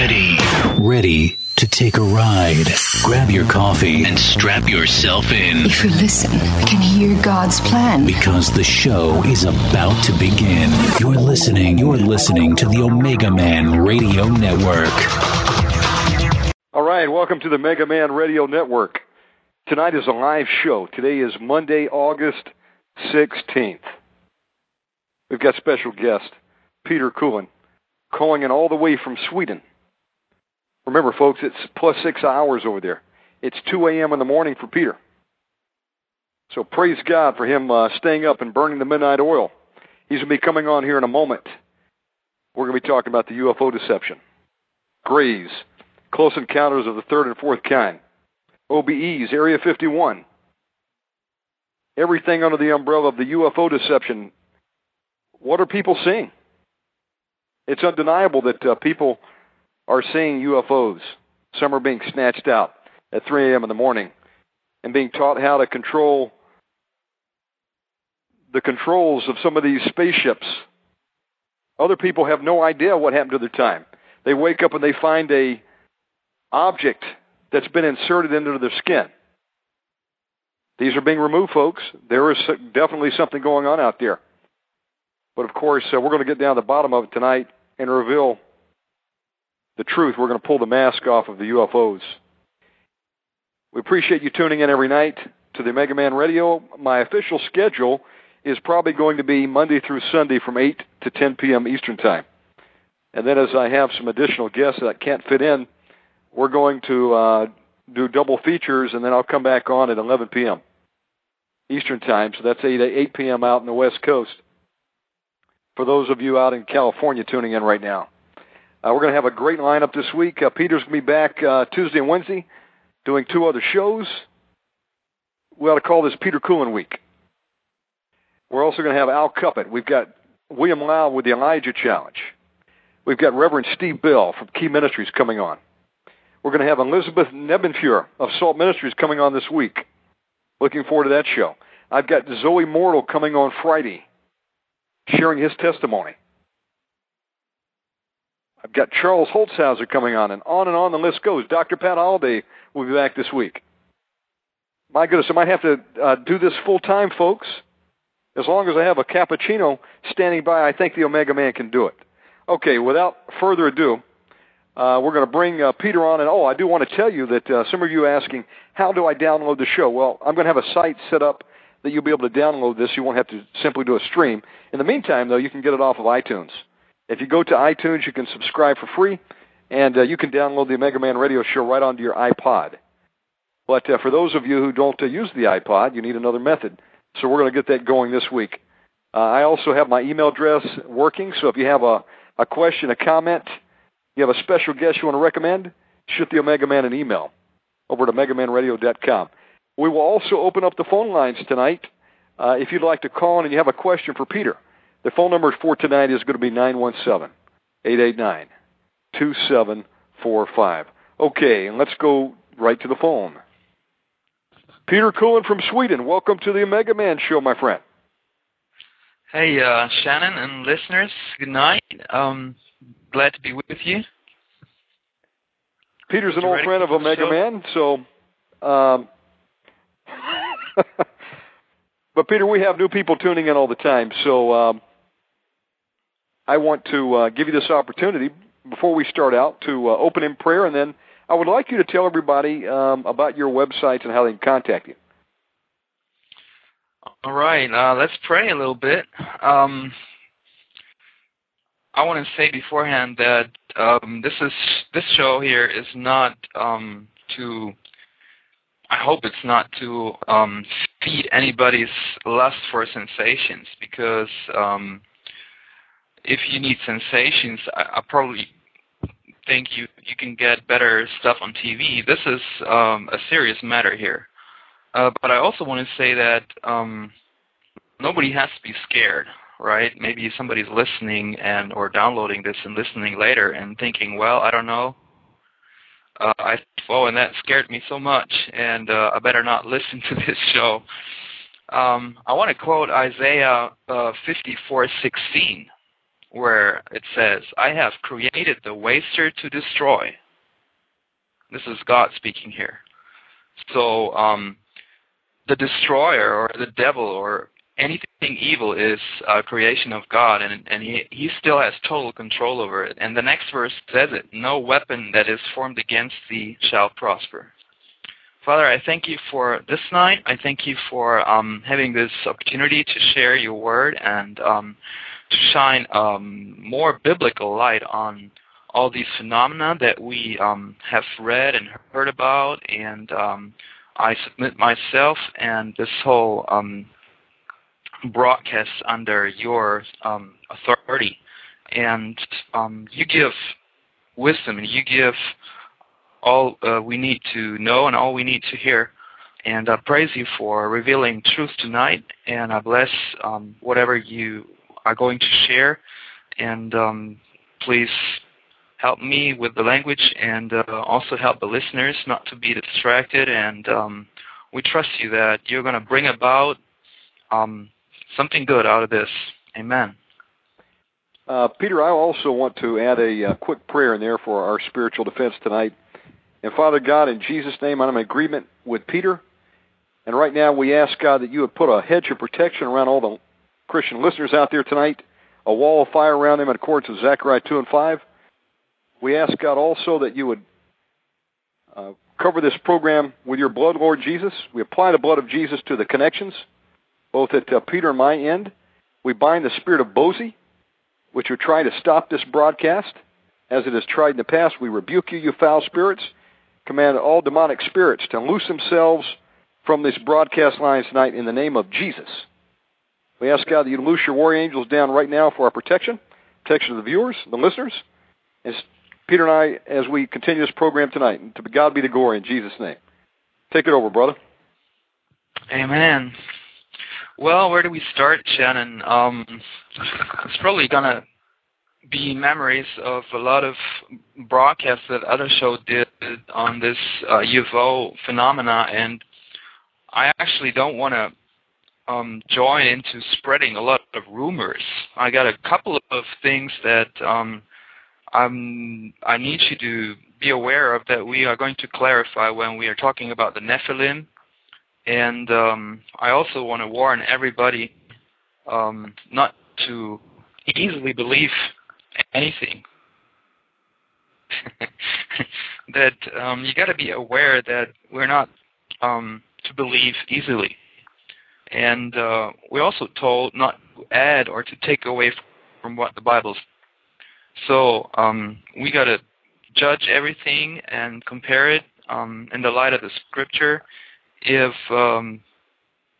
ready. Ready to take a ride. Grab your coffee and strap yourself in. If you listen, you can hear God's plan. Because the show is about to begin. You're listening, you're listening to the Omega Man Radio Network. All right, welcome to the Omega Man Radio Network. Tonight is a live show. Today is Monday, August 16th. We've got special guest, Peter Kuehlen, calling in all the way from Sweden. Remember, folks, it's plus six hours over there. It's 2 a.m. in the morning for Peter. So praise God for him uh, staying up and burning the midnight oil. He's going to be coming on here in a moment. We're going to be talking about the UFO deception, Grays, close encounters of the third and fourth kind, OBEs, Area 51, everything under the umbrella of the UFO deception. What are people seeing? It's undeniable that uh, people are seeing UFOs. Some are being snatched out at 3 a.m. in the morning and being taught how to control the controls of some of these spaceships. Other people have no idea what happened to their time. They wake up and they find a object that's been inserted into their skin. These are being removed, folks. There is definitely something going on out there. But of course, uh, we're going to get down to the bottom of it tonight and reveal the truth. We're going to pull the mask off of the UFOs. We appreciate you tuning in every night to the Omega Man Radio. My official schedule is probably going to be Monday through Sunday from 8 to 10 p.m. Eastern Time. And then as I have some additional guests that can't fit in, we're going to uh, do double features, and then I'll come back on at 11 p.m. Eastern Time. So that's 8, 8 p.m. out in the West Coast. For those of you out in California tuning in right now. Uh, we're going to have a great lineup this week. Uh, Peter's going to be back uh, Tuesday and Wednesday doing two other shows. We ought to call this Peter Kuehlen Week. We're also going to have Al Cuppett. We've got William Lau with the Elijah Challenge. We've got Reverend Steve Bell from Key Ministries coming on. We're going to have Elizabeth Nebenfuhr of Salt Ministries coming on this week. Looking forward to that show. I've got Zoe Mortal coming on Friday, sharing his testimony. I've got Charles Holzhauser coming on, and on and on the list goes. Dr. Pat Holliday will be back this week. My goodness, I might have to uh, do this full time, folks. As long as I have a cappuccino standing by, I think the Omega Man can do it. Okay, without further ado, uh, we're going to bring uh, Peter on. And oh, I do want to tell you that uh, some of you asking, how do I download the show? Well, I'm going to have a site set up that you'll be able to download this. You won't have to simply do a stream. In the meantime, though, you can get it off of iTunes. If you go to iTunes, you can subscribe for free, and uh, you can download the Omega Man Radio Show right onto your iPod. But uh, for those of you who don't uh, use the iPod, you need another method. So we're going to get that going this week. Uh, I also have my email address working, so if you have a, a question, a comment, you have a special guest you want to recommend, shoot the Omega Man an email over to omegamanradio.com. We will also open up the phone lines tonight. Uh, if you'd like to call in and you have a question for Peter, the phone number for tonight is going to be 917 889 2745. Okay, and let's go right to the phone. Peter Kuehlen from Sweden, welcome to the Omega Man Show, my friend. Hey, uh, Shannon and listeners, good night. Um, glad to be with you. Peter's an old friend of Omega Man, so. Um, but Peter, we have new people tuning in all the time, so um, I want to uh, give you this opportunity before we start out to uh, open in prayer, and then I would like you to tell everybody um, about your websites and how they can contact you. All right, uh, let's pray a little bit. Um, I want to say beforehand that um, this is this show here is not um, to. I hope it's not to um, feed anybody's lust for sensations because um, if you need sensations, I, I probably think you you can get better stuff on TV. This is um, a serious matter here. Uh, but I also want to say that um, nobody has to be scared, right? Maybe somebody's listening and or downloading this and listening later and thinking, well, I don't know. Uh, I oh, and that scared me so much, and uh, I better not listen to this show. Um, I want to quote Isaiah uh, 54:16 where it says, I have created the waster to destroy. This is God speaking here. So um, the destroyer or the devil or anything evil is a creation of God, and and he he still has total control over it. And the next verse says it: No weapon that is formed against thee shall prosper. Father, I thank you for this night. I thank you for um, having this opportunity to share your word and um, to shine um, more biblical light on all these phenomena that we um, have read and heard about. And um, I submit myself and this whole um, broadcast under your authority. And you give wisdom and you give all uh, we need to know and all we need to hear. And I praise you for revealing truth tonight, and I bless um, whatever you are going to share. And um, please help me with the language and uh, also help the listeners not to be distracted. And um, we trust you that you're going to bring about um, something good out of this. Amen. Uh, Peter, I also want to add a, a uh, quick prayer in there for our spiritual defense tonight. And Father God, in Jesus' name, I'm in agreement with Peter. And right now, we ask God that you would put a hedge of protection around all the Christian listeners out there tonight, a wall of fire around them in accordance with Zechariah 2 and 5. We ask God also that you would uh, cover this program with your blood, Lord Jesus. We apply the blood of Jesus to the connections, both at uh, Peter and my end. We bind the spirit of Bozy, which would try to stop this broadcast. As it has tried in the past, we rebuke you, you foul spirits command all demonic spirits to loose themselves from this broadcast line tonight in the name of Jesus. We ask God that you loose your warrior angels down right now for our protection, protection of the viewers, the listeners, as Peter and I, as we continue this program tonight. And to God be the glory in Jesus' name. Take it over, brother. Amen. Well, where do we start, Shannon? Um, it's probably going to be memories of a lot of broadcasts that other show did on this uh, UFO phenomena, and I actually don't want to um, join into spreading a lot of rumors. I got a couple of things that um, I'm, I need you to be aware of that we are going to clarify when we are talking about the Nephilim. And um, I also want to warn everybody um, not to easily believe anything. that um, you got to be aware that we're not um, to believe easily, and uh, we're also told not to add or to take away from what the Bible's. So um, we got to judge everything and compare it um, in the light of the Scripture. If um,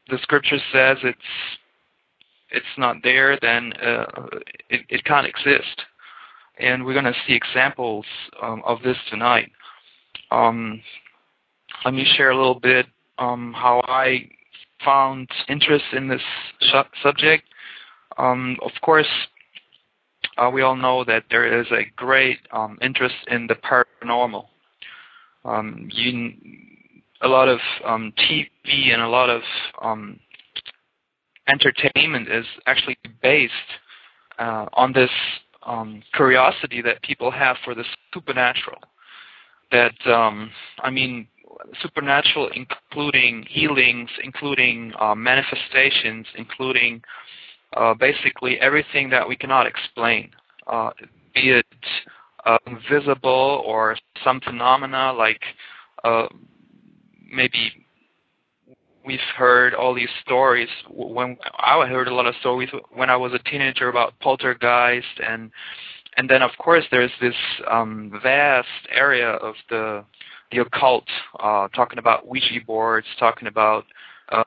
the Scripture says it's it's not there, then uh, it, it can't exist and we're going to see examples um, of this tonight. Um, let me share a little bit um, how I found interest in this subject. Um, of course, uh, we all know that there is a great um, interest in the paranormal. Um, you, a lot of TV and a lot of entertainment is actually based uh, on this um, curiosity that people have for the supernatural. That um, I mean, supernatural, including healings, including uh, manifestations, including uh, basically everything that we cannot explain, uh, be it uh, visible or some phenomena like uh, maybe we've heard all these stories. When I heard a lot of stories when I was a teenager about poltergeist and and then of course there's this um, vast area of the the occult uh, talking about Ouija boards talking about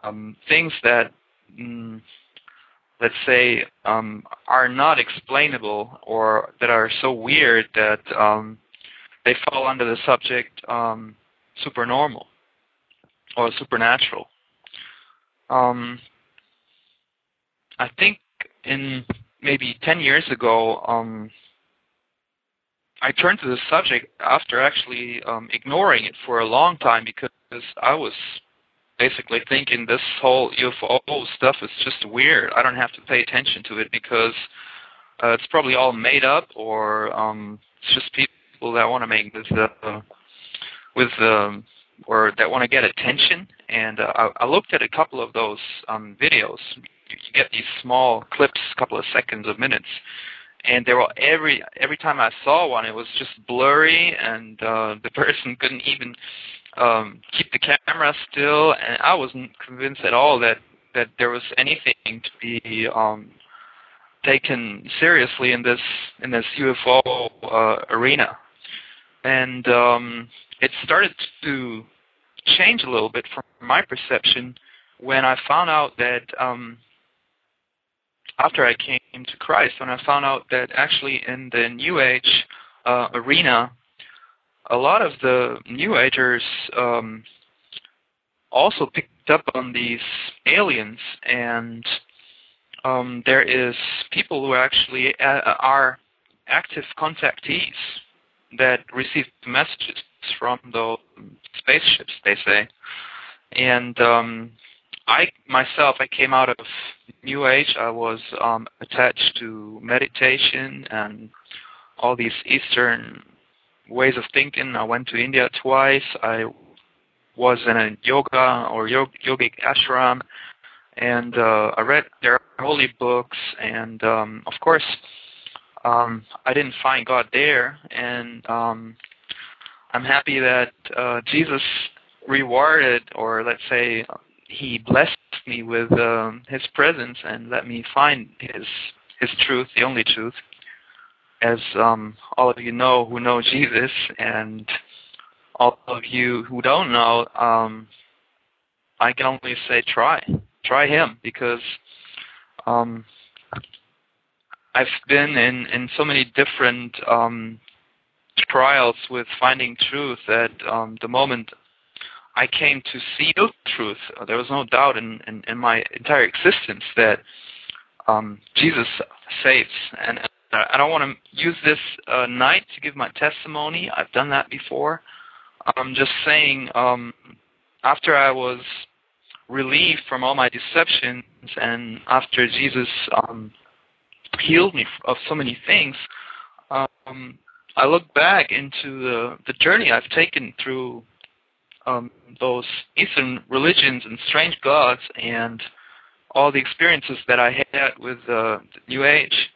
um, things that mm, let's say um, are not explainable or that are so weird that um, they fall under the subject um, supernormal or supernatural. Um, I think in maybe 10 years ago, um, I turned to the subject after actually um, ignoring it for a long time because I was basically thinking this whole UFO stuff is just weird. I don't have to pay attention to it because uh, it's probably all made up, or um, it's just people that want to make this uh, with um, or that want to get attention. And uh, I, I looked at a couple of those um, videos. You get these small clips, a couple of seconds of minutes, and they were every every time I saw one, it was just blurry, and uh, the person couldn't even um, keep the camera still, and I wasn't convinced at all that that there was anything to be um, taken seriously in this in this UFO uh, arena, and um, it started to change a little bit from my perception when I found out that um, after I came to Christ, when I found out that actually in the New Age uh, arena, a lot of the New Agers um, also picked up on these aliens, and um, there is people who actually uh, are active contactees that receive messages from the spaceships, they say. And um, I myself, I came out of New Age. I was um, attached to meditation and all these Eastern ways of thinking. I went to India twice. I was in a yoga or yogic ashram, and uh, I read their holy books. And um, of course, um, I didn't find God there, and um, I'm happy that uh, Jesus rewarded, or let's say, He blessed me with um, His presence and let me find His His truth, the only truth. As um, all of you know who know Jesus, and all of you who don't know, um, I can only say try, try Him, because um, I've been in in so many different um, trials with finding truth that um, the moment I came to see the truth, uh, there was no doubt in, in, in my entire existence that um, Jesus saves, and I don't want to use this uh, night to give my testimony. I've done that before. I'm just saying, um, after I was relieved from all my deceptions and after Jesus um, healed me of so many things, um, I look back into the, the journey I've taken through um, those Eastern religions and strange gods and all the experiences that I had with uh, the New Age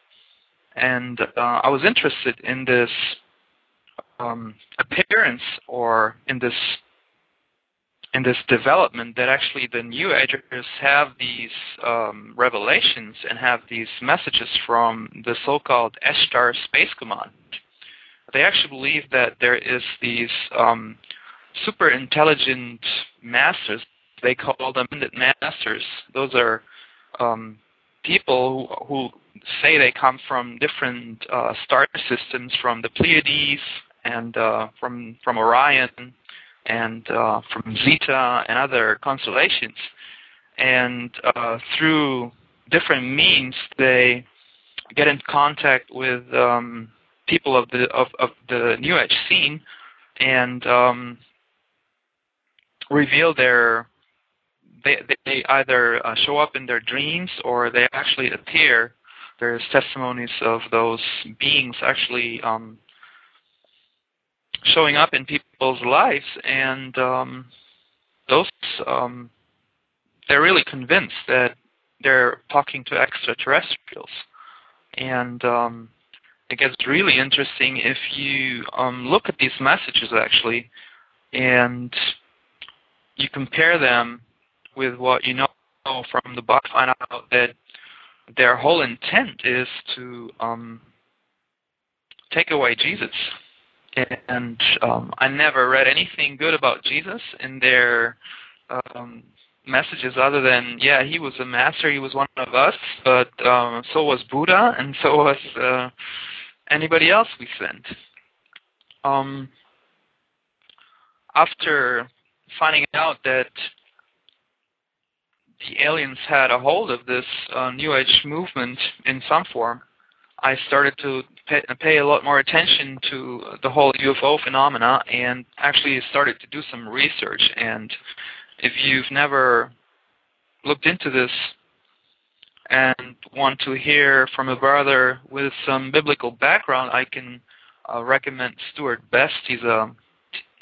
and uh, I was interested in this um, appearance or in this in this development that actually the New Agers have these um, revelations and have these messages from the so-called Ashtar Space Command. They actually believe that there is these um, super intelligent masters. They call them masters. Those are um, people who, who say they come from different uh, star systems, from the Pleiades and uh, from from Orion and uh, from Zeta and other constellations. And uh, through different means, they get in contact with um, people of the of, of the New Age scene and um, reveal their they they either uh, show up in their dreams or they actually appear. There's testimonies of those beings actually um, showing up in people's lives, and um, those um, they're really convinced that they're talking to extraterrestrials, and um, it gets really interesting if you um, look at these messages actually, and you compare them with what you know from the book, find out that their whole intent is to um, take away Jesus. And um, I never read anything good about Jesus in their um, messages other than, yeah, he was a master, he was one of us, but um, so was Buddha, and so was uh, anybody else we sent. Um, after finding out that the aliens had a hold of this uh, New Age movement in some form, I started to pay, pay, a lot more attention to the whole UFO phenomena and actually started to do some research. And if you've never looked into this and want to hear from a brother with some biblical background, I can uh, recommend Stewart Best. He's a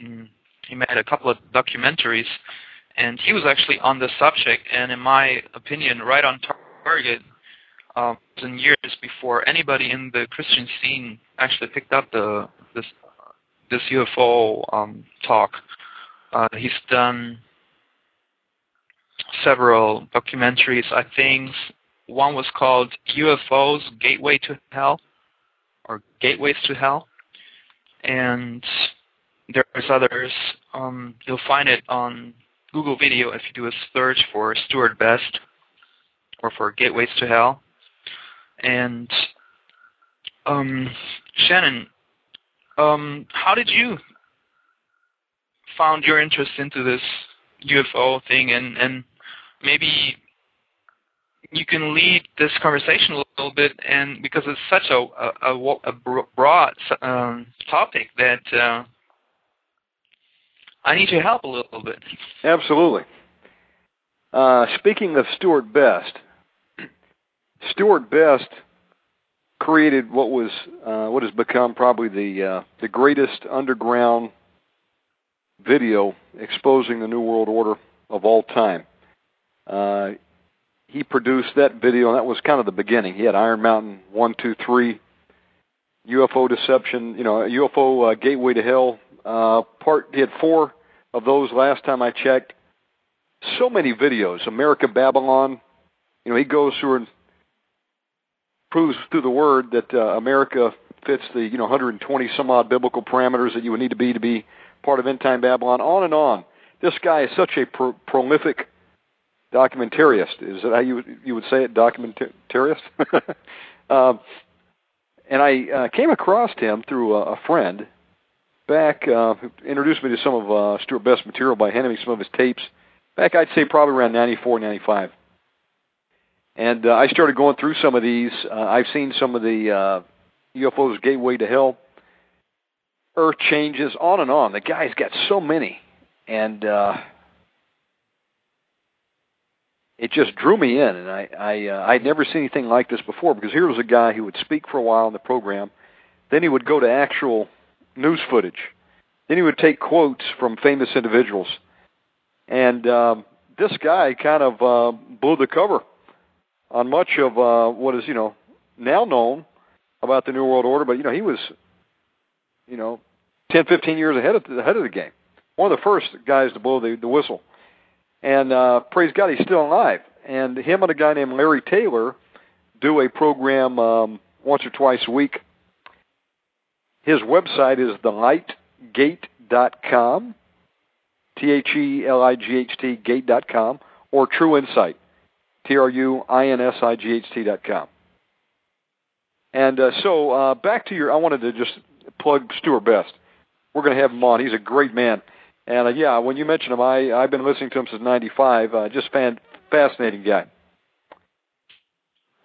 mm, he made a couple of documentaries, and he was actually on the subject, and in my opinion, right on target. Um, in years before anybody in the Christian scene actually picked up the this this UFO um, talk. Uh, he's done several documentaries. I think one was called UFOs Gateway to Hell or Gateways to Hell. And there's others. Um, you'll find it on Google Video if you do a search for Stewart Best or for Gateways to Hell. And um, Shannon, um, how did you found your interest into this UFO thing, and and maybe you can lead this conversation a little bit, and because it's such a a, a, broad um, topic that uh, I need your help a little bit. Absolutely. Uh, speaking of Stewart Best, Stewart Best created what was uh, what has become probably the uh, the greatest underground video exposing the New World Order of all time. Uh, he produced that video, and that was kind of the beginning. He had Iron Mountain one, two, three, UFO deception, you know, UFO uh, gateway to hell. Uh, part did four of those last time I checked. So many videos. America Babylon. You know, he goes through and proves through the word that uh, America fits the you know 120 some odd biblical parameters that you would need to be to be part of end time Babylon. On and on. This guy is such a pro- prolific documentarist. Is that how you you would say it? Documentarist. um, and I uh, came across him through a, a friend back uh, introduced me to some of uh, Stewart Best's material by handing me some of his tapes back I'd say probably around 94, 95. And uh, I started going through some of these. Uh, I've seen some of the uh, UFOs Gateway to Hell, Earth Changes, on and on. The guy's got so many, and uh, it just drew me in. And I, I uh, I'd never seen anything like this before because here was a guy who would speak for a while in the program, then he would go to actual news footage, then he would take quotes from famous individuals, and um, this guy kind of uh, blew the cover on much of uh, what is you know now known about the New World Order, but you know he was you know 10, 15 years ahead of the, ahead of the game. One of the first guys to blow the, the whistle, and uh, praise God, he's still alive. And him and a guy named Larry Taylor do a program um, once or twice a week. His website is thelightgate.com, T H E L I G H T gate.com, or True Insight. T R U I N S I G H T dot com. And uh, so uh, back to your, I wanted to just plug Stewart Best. We're going to have him on. He's a great man. And uh, yeah, when you mentioned him, I I've been listening to him since '95. Uh, just fan, fascinating guy.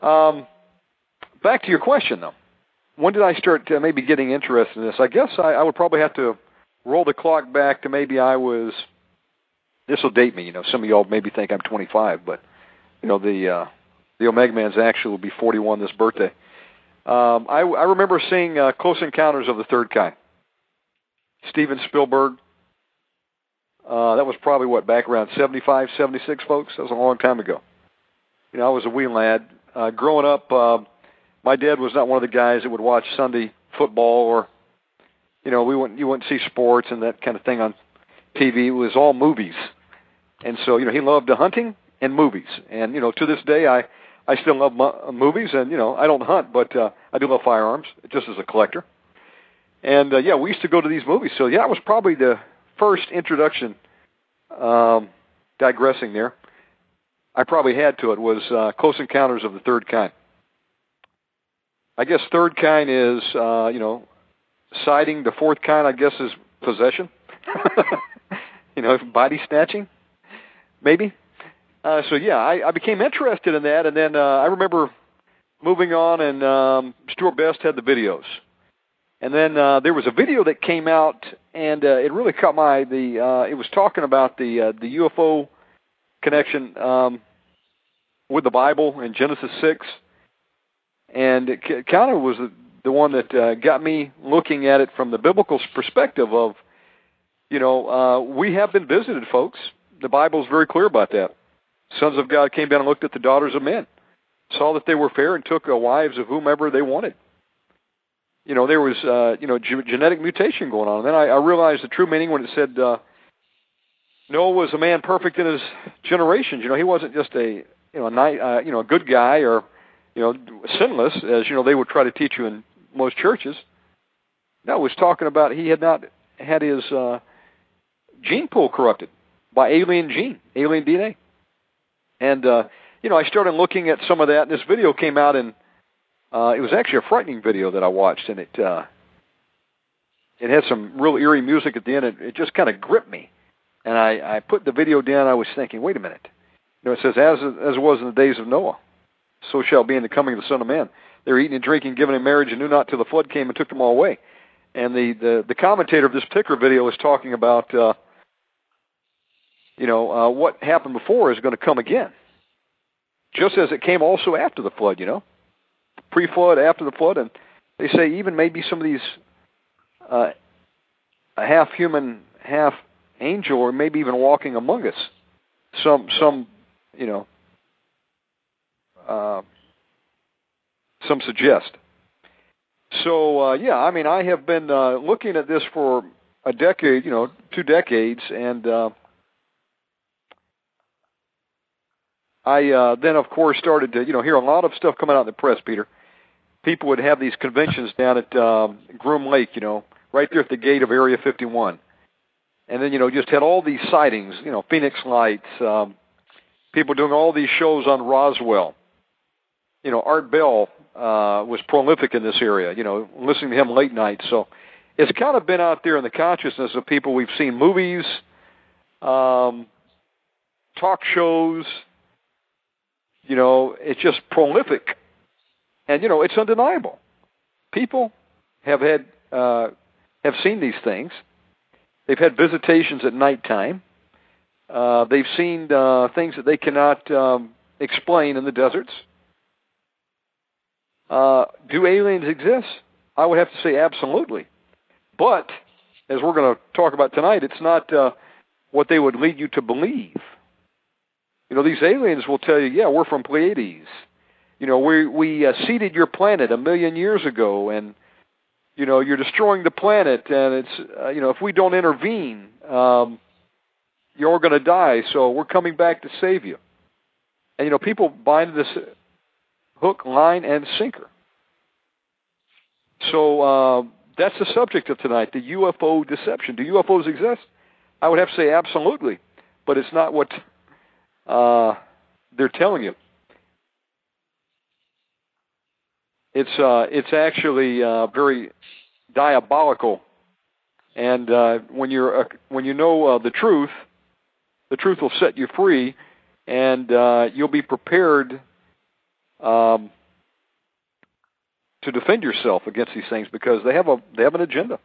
Um, back to your question though. When did I start uh, maybe getting interested in this? I guess I, I would probably have to roll the clock back to maybe I was. This will date me. You know, some of y'all maybe think I'm 25, but you know the uh, the Omega Man's actually will be 41 this birthday. Um, I, I remember seeing uh, Close Encounters of the Third Kind. Steven Spielberg. Uh, that was probably what back around 75, 76, folks. That was a long time ago. You know, I was a wee lad. Uh, growing up, uh, my dad was not one of the guys that would watch Sunday football or, you know, we wouldn't you wouldn't see sports and that kind of thing on TV. It was all movies, and so you know he loved the hunting and movies. And you know, to this day, I I still love mo- movies, and you know, I don't hunt, but uh, I do love firearms, just as a collector. And uh, yeah, we used to go to these movies. So yeah, it was probably the first introduction. Um, digressing there, I probably had to it was uh, Close Encounters of the Third Kind. I guess third kind is uh, you know sighting. The fourth kind, I guess, is possession. you know, body snatching, maybe. Uh, so yeah, I, I became interested in that, and then uh, I remember moving on, and um, Stewart Best had the videos, and then uh, there was a video that came out, and uh, it really caught my the. Uh, it was talking about the uh, the UFO connection. Um, with the Bible in Genesis six, and it kind of was the one that uh, got me looking at it from the biblical perspective of, you know, uh, we have been visited, folks. The Bible is very clear about that. Sons of God came down and looked at the daughters of men, saw that they were fair, and took uh, wives of whomever they wanted. You know, there was, uh, you know, ge- genetic mutation going on. And then I, I realized the true meaning when it said uh, Noah was a man perfect in his generations. You know, he wasn't just a, you know, a night, uh, you know, a good guy or, you know, sinless, as you know they would try to teach you in most churches. No, was talking about he had not had his uh, gene pool corrupted by alien gene, alien DNA. And uh, you know, I started looking at some of that, and this video came out, and uh, it was actually a frightening video that I watched, and it uh, it had some real eerie music at the end. It, it just kind of gripped me, and I, I put the video down. I was thinking, wait a minute. You know, it says, as as was in the days of Noah, so shall be in the coming of the Son of Man. They were eating and drinking, giving in marriage, and knew not till the flood came and took them all away. And the the, the commentator of this particular video is talking about, uh, you know, uh, what happened before is going to come again, just as it came also after the flood. You know, pre-flood, after the flood, and they say even maybe some of these uh, a half human, half angel, or maybe even walking among us. Some some you know. Uh, some suggest. So uh, yeah, I mean, I have been uh, looking at this for a decade, you know, two decades, and uh, I uh, then, of course, started to you know hear a lot of stuff coming out in the press. Peter, people would have these conventions down at um, Groom Lake, you know, right there at the gate of Area 51, and then you know just had all these sightings, you know, Phoenix Lights, um, people doing all these shows on Roswell. You know, Art Bell uh, was prolific in this area. You know, listening to him late night. So it's kind of been out there in the consciousness of people. We've seen movies, um, talk shows. You know, it's just prolific, and you know, it's undeniable. People have had uh, have seen these things. They've had visitations at nighttime. Uh, they've seen uh, things that they cannot um, explain in the deserts. Uh, do aliens exist? I would have to say absolutely. But as we're going to talk about tonight, it's not uh, what they would lead you to believe. You know, these aliens will tell you, "Yeah, we're from Pleiades." You know, we we uh, seeded your planet a million years ago, and you know you're destroying the planet, and it's uh, you know if we don't intervene, um, you're going to die. So we're coming back to save you. And you know, people buy into this hook, line, and sinker. So uh, that's the subject of tonight: the UFO deception. Do UFOs exist? I would have to say absolutely, but it's not what uh, they're telling you. It's uh, it's actually uh, very diabolical, and uh, when you're uh, when you know uh, the truth, the truth will set you free, and uh, you'll be prepared um, to defend yourself against these things because they have a they have an agenda,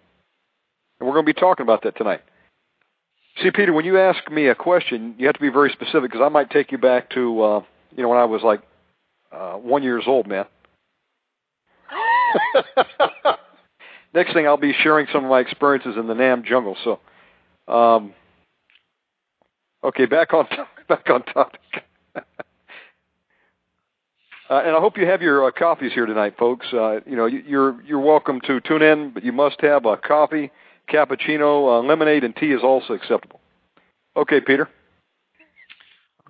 and we're going to be talking about that tonight. See, Peter, when you ask me a question, you have to be very specific because I might take you back to uh, you know when I was like uh, one years old, man. Next thing, I'll be sharing some of my experiences in the Nam jungle. So, um, okay, back on back on topic. Uh, and I hope you have your uh, coffees here tonight, folks. Uh, you know, you're you're welcome to tune in, but you must have a coffee, cappuccino, uh, lemonade, and tea is also acceptable. Okay, Peter.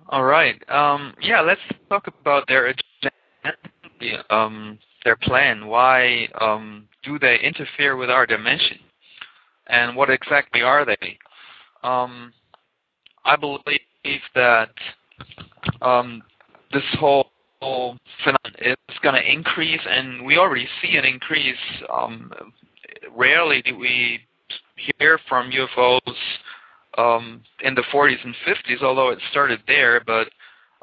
All right. Um, yeah, let's talk about their agenda, um, their plan. Why um, do they interfere with our dimension, and what exactly are they? Um, I believe that um, this whole phenomenon is going to increase, and we already see an increase. Um, rarely do we hear from UFOs um, in the 40s and 50s, although it started there, but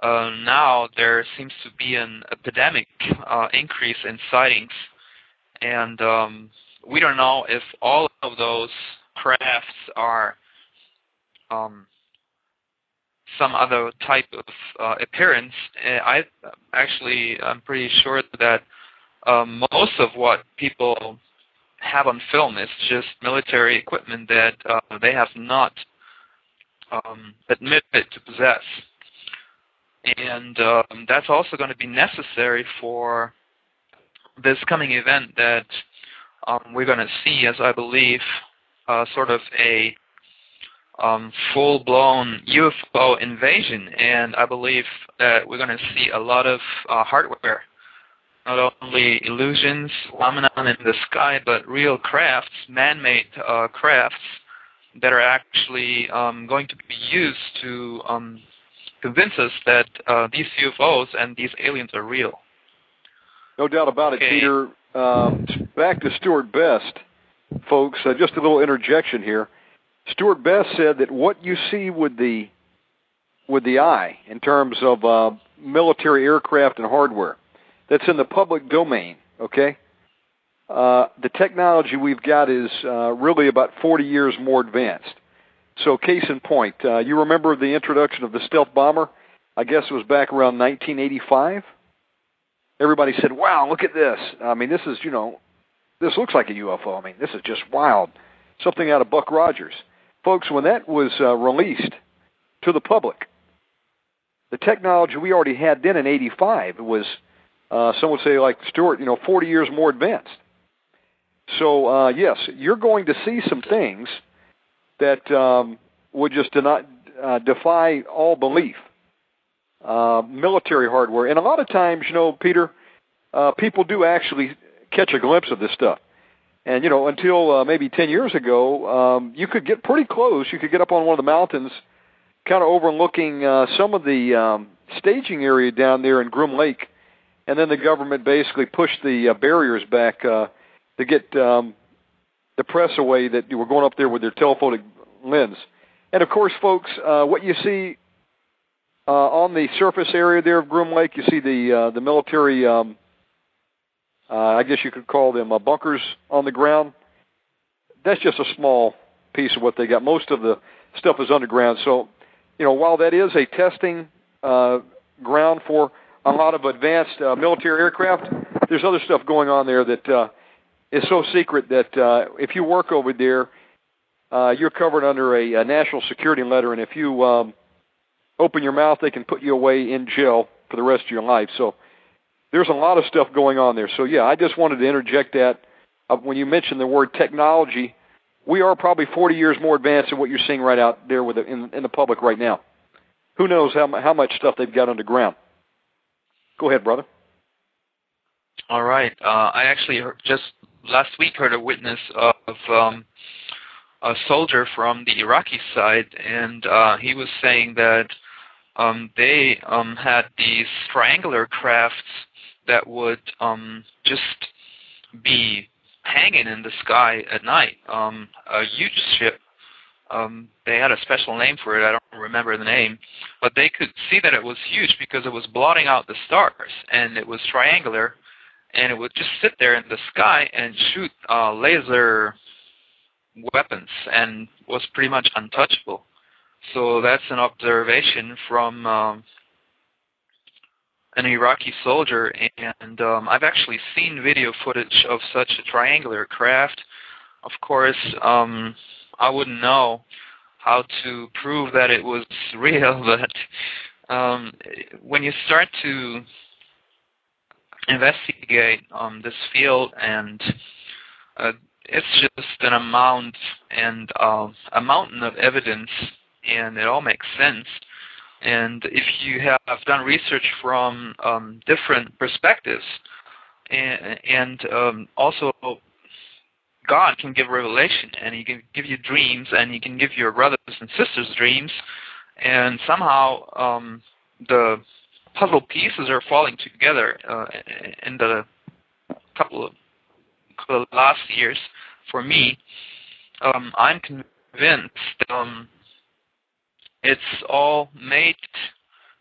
uh, now there seems to be an epidemic uh, increase in sightings, and um, we don't know if all of those crafts are um, some other type of uh, appearance. I actually I'm pretty sure that um, most of what people have on film is just military equipment that uh, they have not um, admitted to possess. And um, that's also going to be necessary for this coming event that um, we're going to see, as I believe, uh, sort of a um, full-blown UFO invasion, and I believe that we're going to see a lot of uh, hardware, not only illusions, phenomenon in the sky, but real crafts, man-made uh, crafts that are actually um, going to be used to um, convince us that uh, these UFOs and these aliens are real. No doubt about okay. it, Peter. Um, back to Stewart Best, folks. Uh, just a little interjection here. Stewart Best said that what you see with the with the eye in terms of uh, military aircraft and hardware that's in the public domain, okay? Uh, the technology we've got is uh, really about 40 years more advanced. So, case in point, uh, you remember the introduction of the stealth bomber? I guess it was back around 1985. Everybody said, "Wow, look at this! I mean, this is you know, this looks like a UFO. I mean, this is just wild, something out of Buck Rogers." Folks, when that was uh, released to the public, the technology we already had then in 85 was, uh, some would say, like Stewart, you know, 40 years more advanced. So, uh, yes, you're going to see some things that um, would just do not, uh, defy all belief. Uh, military hardware. And a lot of times, you know, Peter, uh, people do actually catch a glimpse of this stuff. And you know, until uh, maybe ten years ago, um, you could get pretty close. You could get up on one of the mountains, kind of overlooking uh, some of the um, staging area down there in Groom Lake, and then the government basically pushed the uh, barriers back uh, to get um, the press away that you were going up there with their telephotic lens. And of course, folks, uh, what you see uh, on the surface area there of Groom Lake, you see the uh, the military um, uh, I guess you could call them uh, bunkers on the ground. That's just a small piece of what they got. Most of the stuff is underground. So, you know, while that is a testing uh, ground for a lot of advanced uh, military aircraft, there's other stuff going on there that uh, is so secret that uh, if you work over there, uh, you're covered under a, a national security letter, and if you um, open your mouth, they can put you away in jail for the rest of your life. So there's a lot of stuff going on there. So yeah, I just wanted to interject that uh, when you mentioned the word technology, we are probably 40 years more advanced than what you're seeing right out there with the, in, in the public right now. Who knows how how much stuff they've got underground? Go ahead, brother. All right. Uh, I actually heard, just last week heard a witness of um, a soldier from the Iraqi side, and uh, he was saying that um, they um, had these triangular crafts that would um, just be hanging in the sky at night. Um, a huge ship. Um, they had a special name for it. I don't remember the name, but they could see that it was huge because it was blotting out the stars, and it was triangular, and it would just sit there in the sky and shoot uh, laser weapons, and was pretty much untouchable. So that's an observation from um, an Iraqi soldier, and um, I've actually seen video footage of such a triangular craft. Of course, um, I wouldn't know how to prove that it was real, but um, when you start to investigate um, this field, and uh, it's just an amount and uh, a mountain of evidence, and it all makes sense. And if you have done research from um, different perspectives, and, and um, also God can give revelation, and He can give you dreams, and He can give your brothers and sisters dreams, and somehow um, the puzzle pieces are falling together uh, in the couple of, couple of last years. For me, um, I'm convinced um, it's all made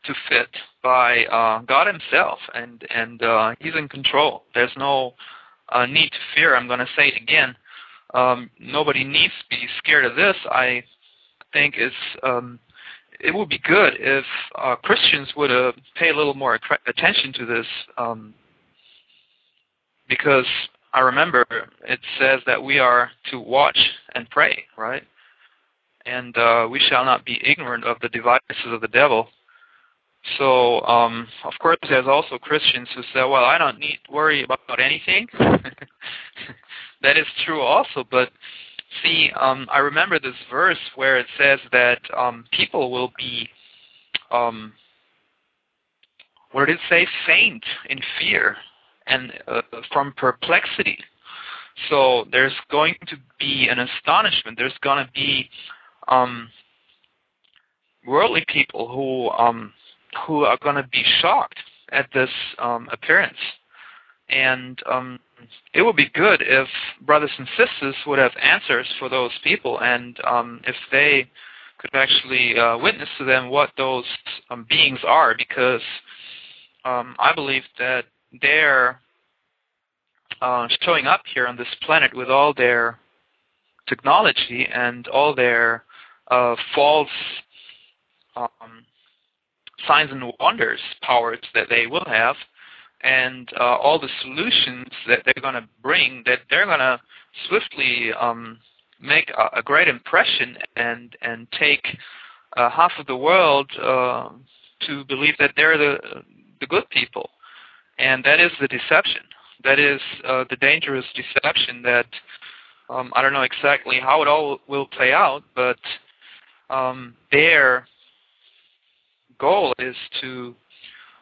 to fit by uh, God Himself, and and uh, He's in control. There's no uh, need to fear. I'm going to say it again. Um, nobody needs to be scared of this. I think it's um, it would be good if uh, Christians would uh, pay a little more attention to this, um, because I remember it says that we are to watch and pray, right? And uh, we shall not be ignorant of the devices of the devil. So, um, of course, there's also Christians who say, "Well, I don't need to worry about anything." that is true also, but see, um, I remember this verse where it says that um, people will be, um, what did it say, faint in fear and uh, from perplexity. So there's going to be an astonishment. There's going to be um, worldly people who um, who are going to be shocked at this um, appearance. And um, it would be good if brothers and sisters would have answers for those people, and um, if they could actually uh, witness to them what those um, beings are, because um, I believe that they're uh, showing up here on this planet with all their technology and all their false um, signs and wonders powers that they will have, and uh, all the solutions that they're going to bring, that they're going to swiftly um, make a, a, great impression and and take uh, half of the world uh, to believe that they're the the good people, and that is the deception. That is uh, the dangerous deception that um, I don't know exactly how it all will play out, but um, their goal is to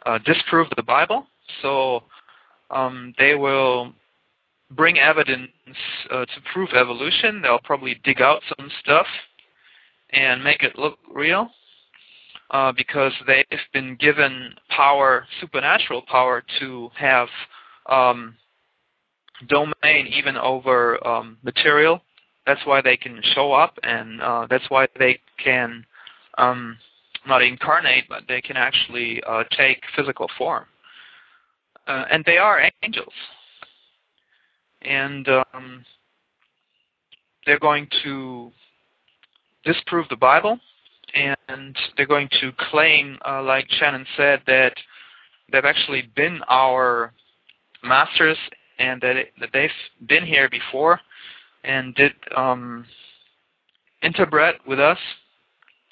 uh, disprove the Bible. So um, they will bring evidence uh, to prove evolution. They'll probably dig out some stuff and make it look real uh, because they've been given power, supernatural power, to have um, domain even over um, material. That's why they can show up, and uh, that's why they can um, not incarnate, but they can actually uh, take physical form. Uh, and they are angels. And um, they're going to disprove the Bible, and they're going to claim, uh, like Shannon said, that they've actually been our masters and that, it, that they've been here before and did um, interbred with us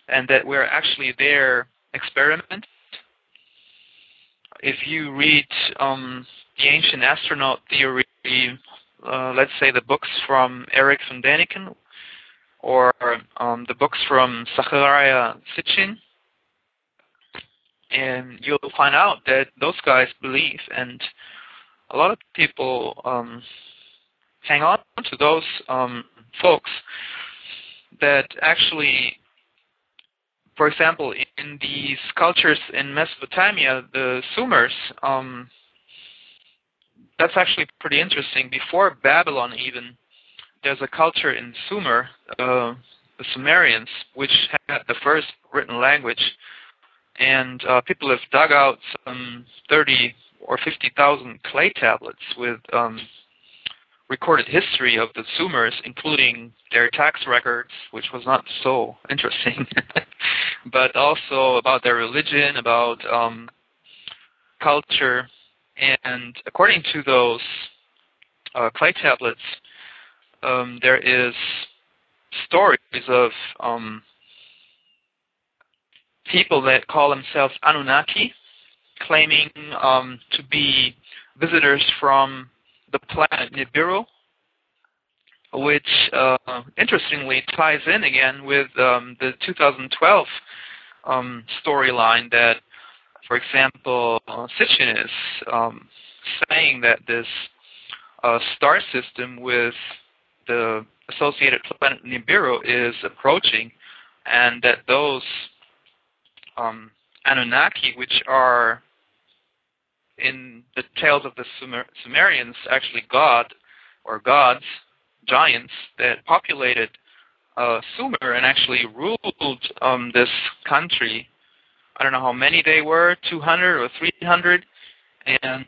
and that we're actually their experiment. If you read um, the ancient astronaut theory, uh, let's say the books from Erich von Däniken or um, the books from Zecharia Sitchin, and you'll find out that those guys believe, and a lot of people um, hang on to those um, folks that actually for example, in these cultures in Mesopotamia, the Sumers, um, that's actually pretty interesting. Before Babylon, even, there's a culture in Sumer, uh, the Sumerians, which had the first written language, and uh, people have dug out some 30 or 50,000 clay tablets with um, recorded history of the Sumers, including their tax records, which was not so interesting, but also about their religion, about um, culture, and according to those uh, clay tablets, um, there is stories of um, people that call themselves Anunnaki, claiming um, to be visitors from the planet Nibiru, which uh, interestingly ties in again with um, the 2012 um, storyline that, for example, uh, Sitchin is um, saying that this uh, star system with the associated planet Nibiru is approaching, and that those um, Anunnaki, which are in the tales of the Sumer- Sumerians, actually God or gods, giants that populated uh, Sumer and actually ruled um, this country. I don't know how many they were, 200 or 300, and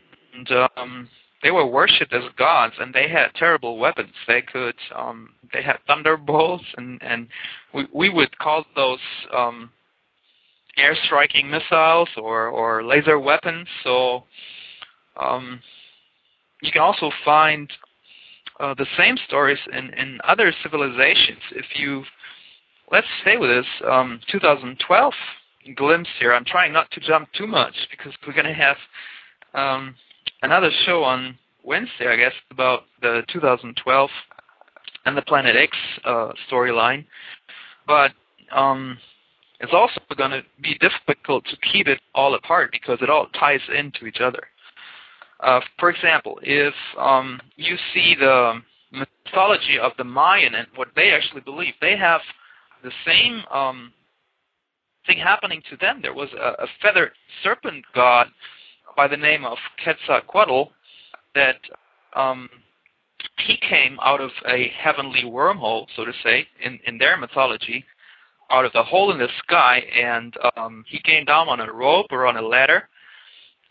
um, they were worshipped as gods, and they had terrible weapons. They could, um, they had thunderbolts, and and we we would call those um, air striking missiles or, or laser weapons. So um, you can also find uh, the same stories in, in other civilizations. If you let's stay with this um, 2012 glimpse here. I'm trying not to jump too much because we're going to have um, another show on Wednesday, I guess, about the 2012 and the Planet X uh, storyline. But um, it's also going to be difficult to keep it all apart because it all ties into each other. Uh, for example, if um, you see the mythology of the Mayan and what they actually believe, they have the same um, thing happening to them. There was a, a feathered serpent god by the name of Quetzalcoatl that um, he came out of a heavenly wormhole, so to say, in, in their mythology, out of the hole in the sky, and um, he came down on a rope or on a ladder,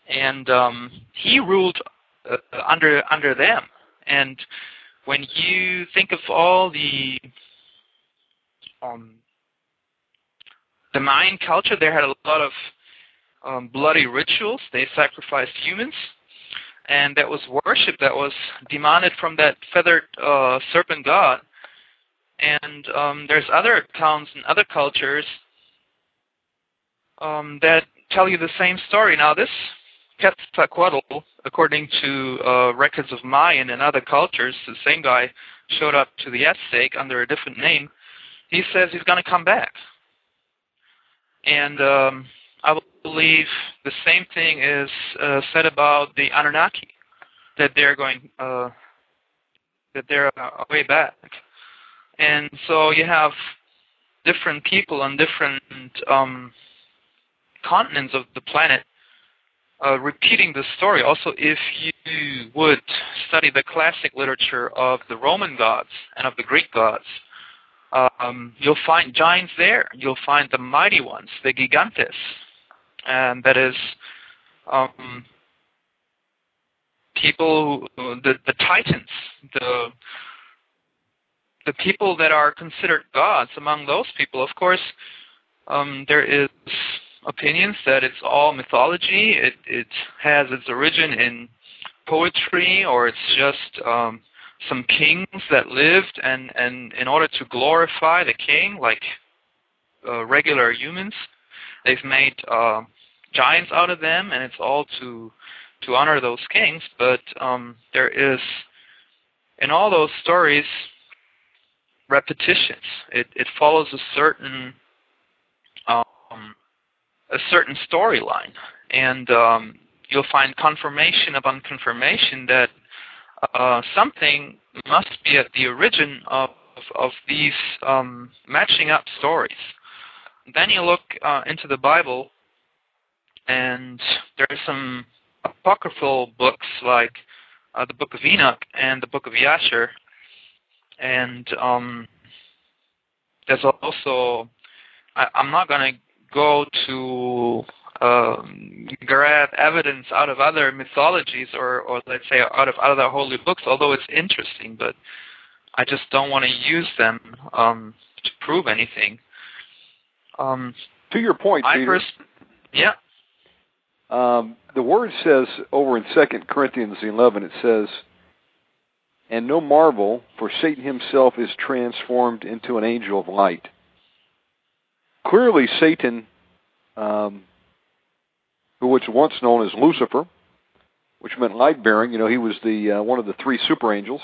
and um, he ruled uh, under under them. And when you think of all the um, the Mayan culture, they had a lot of um, bloody rituals. They sacrificed humans, and that was worship that was demanded from that feathered uh, serpent god. And um, there's other accounts and other cultures um, that tell you the same story. Now, this Quetzalcoatl, according to uh, records of Mayan and other cultures, the same guy showed up to the Aztec under a different name. He says he's going to come back. And um, I believe the same thing is uh, said about the Anunnaki, that they're going, uh, that they're uh, way back. And so you have different people on different um, continents of the planet uh, repeating the story. Also, if you would study the classic literature of the Roman gods and of the Greek gods, um, you'll find giants there. You'll find the mighty ones, the gigantes, and that is um, people, the the titans, the the people that are considered gods. Among those people, of course, um, there is opinions that it's all mythology. It it has its origin in poetry, or it's just um, some kings that lived, and and in order to glorify the king, like uh, regular humans, they've made uh, giants out of them, and it's all to to honor those kings. But um, there is in all those stories repetitions. It it follows a certain um, a certain storyline, and um, you'll find confirmation upon confirmation that uh, something must be at the origin of of, these um, matching up stories. Then you look uh, into the Bible, and there are some apocryphal books like uh, the Book of Enoch and the Book of Yasher, and um, there's also I, I'm not going to go to um, grab evidence out of other mythologies or, or let's say out of other holy books, although it's interesting, but I just don't want to use them um, to prove anything. Um, to your point, I Peter. First, yeah. Um, the word says over in Second Corinthians 11, it says, "And no marvel, for Satan himself is transformed into an angel of light." Clearly, Satan um, who was once known as Lucifer, which meant light bearing. You know, he was the uh, one of the three super angels.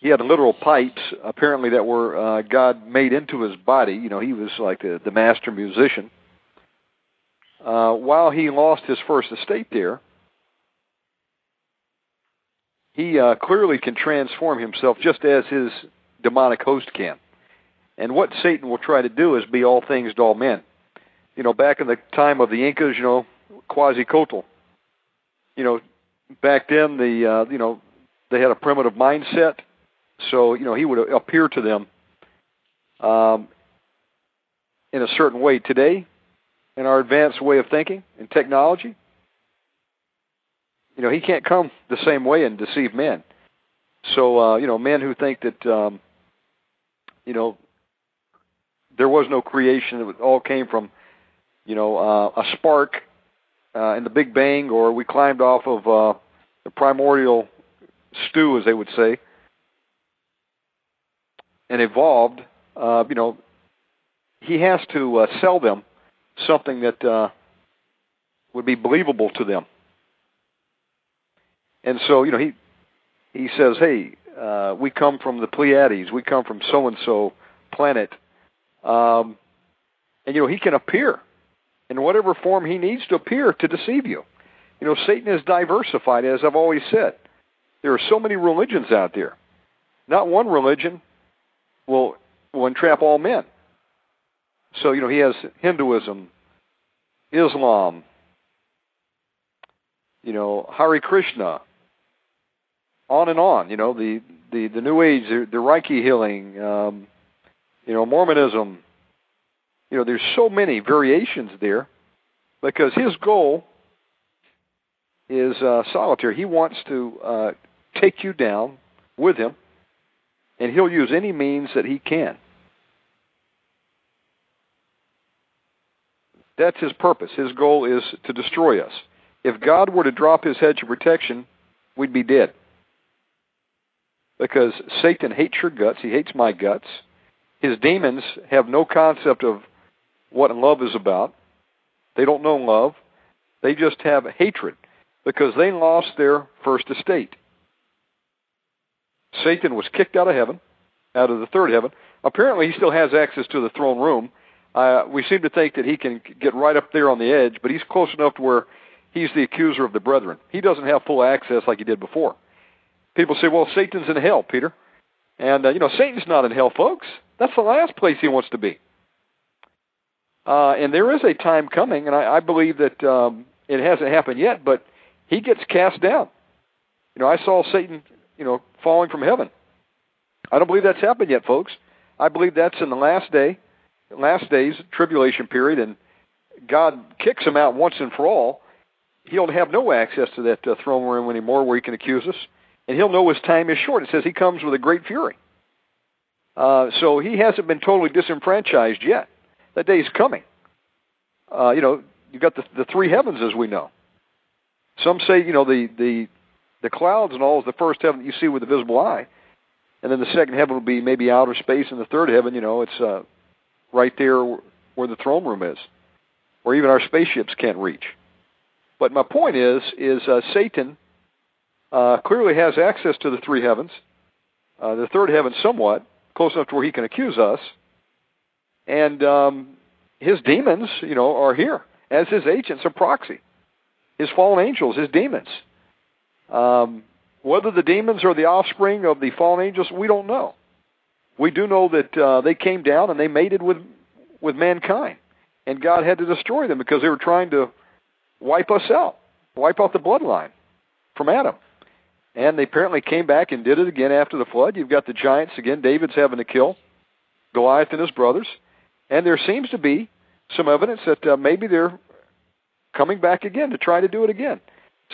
He had literal pipes, apparently, that were uh, God made into his body. You know, he was like the, the master musician. Uh, while he lost his first estate there, he uh, clearly can transform himself just as his demonic host can. And what Satan will try to do is be all things to all men you know, back in the time of the Incas, you know, Quetzalcoatl. You know, back then the uh, you know they had a primitive mindset, so you know he would appear to them um, in a certain way. Today, in our advanced way of thinking and technology, you know he can't come the same way and deceive men. So uh, you know, men who think that um, you know there was no creation; it all came from, you know, uh, a spark uh, in the Big Bang, or we climbed off of uh, the primordial stew, as they would say, and evolved. Uh, you know, he has to uh, sell them something that uh, would be believable to them. And so, you know, he he says, "Hey, uh, we come from the Pleiades. We come from so and so planet." Um, and you know, he can appear in whatever form he needs to appear to deceive you. You know, Satan is diversified, as I've always said. There are so many religions out there. Not one religion will will entrap all men. So, you know, he has Hinduism, Islam, you know, Hare Krishna, on and on. You know, the the the New Age, the, the Reiki healing, um, you know, Mormonism. You know, there's so many variations there because his goal is uh, solitary. He wants to uh, take you down with him, and he'll use any means that he can. That's his purpose. His goal is to destroy us. If God were to drop his hedge of protection, we'd be dead. Because Satan hates your guts, he hates my guts. His demons have no concept of what love is about. They don't know love. They just have hatred because they lost their first estate. Satan was kicked out of heaven, out of the third heaven. Apparently, he still has access to the throne room. Uh, we seem to think that he can get right up there on the edge, but he's close enough to where he's the accuser of the brethren. He doesn't have full access like he did before. People say, well, Satan's in hell, Peter. And, uh, you know, Satan's not in hell, folks. That's the last place he wants to be. Uh, and there is a time coming, and I, I believe that um, it hasn't happened yet, but he gets cast down. You know, I saw Satan, you know, falling from heaven. I don't believe that's happened yet, folks. I believe that's in the last day, last days tribulation period, and God kicks him out once and for all. He'll have no access to that uh, throne room anymore, where he can accuse us, and he'll know his time is short. It says he comes with a great fury. Uh, so he hasn't been totally disenfranchised yet. That day is coming. Uh, you know, you've got the, the three heavens, as we know. Some say, you know, the the the clouds and all is the first heaven that you see with the visible eye, and then the second heaven will be maybe outer space, and the third heaven, you know, it's uh, right there where the throne room is, where even our spaceships can't reach. But my point is, is uh, Satan uh, clearly has access to the three heavens, uh, the third heaven somewhat close enough to where he can accuse us, and um, his demons, you know, are here as his agents, a proxy. His fallen angels, his demons. Um, whether the demons are the offspring of the fallen angels, we don't know. We do know that uh, they came down and they mated with with mankind, and God had to destroy them because they were trying to wipe us out, wipe out the bloodline from Adam. And they apparently came back and did it again after the flood. You've got the giants again. David's having to kill Goliath and his brothers. And there seems to be some evidence that uh, maybe they're coming back again to try to do it again.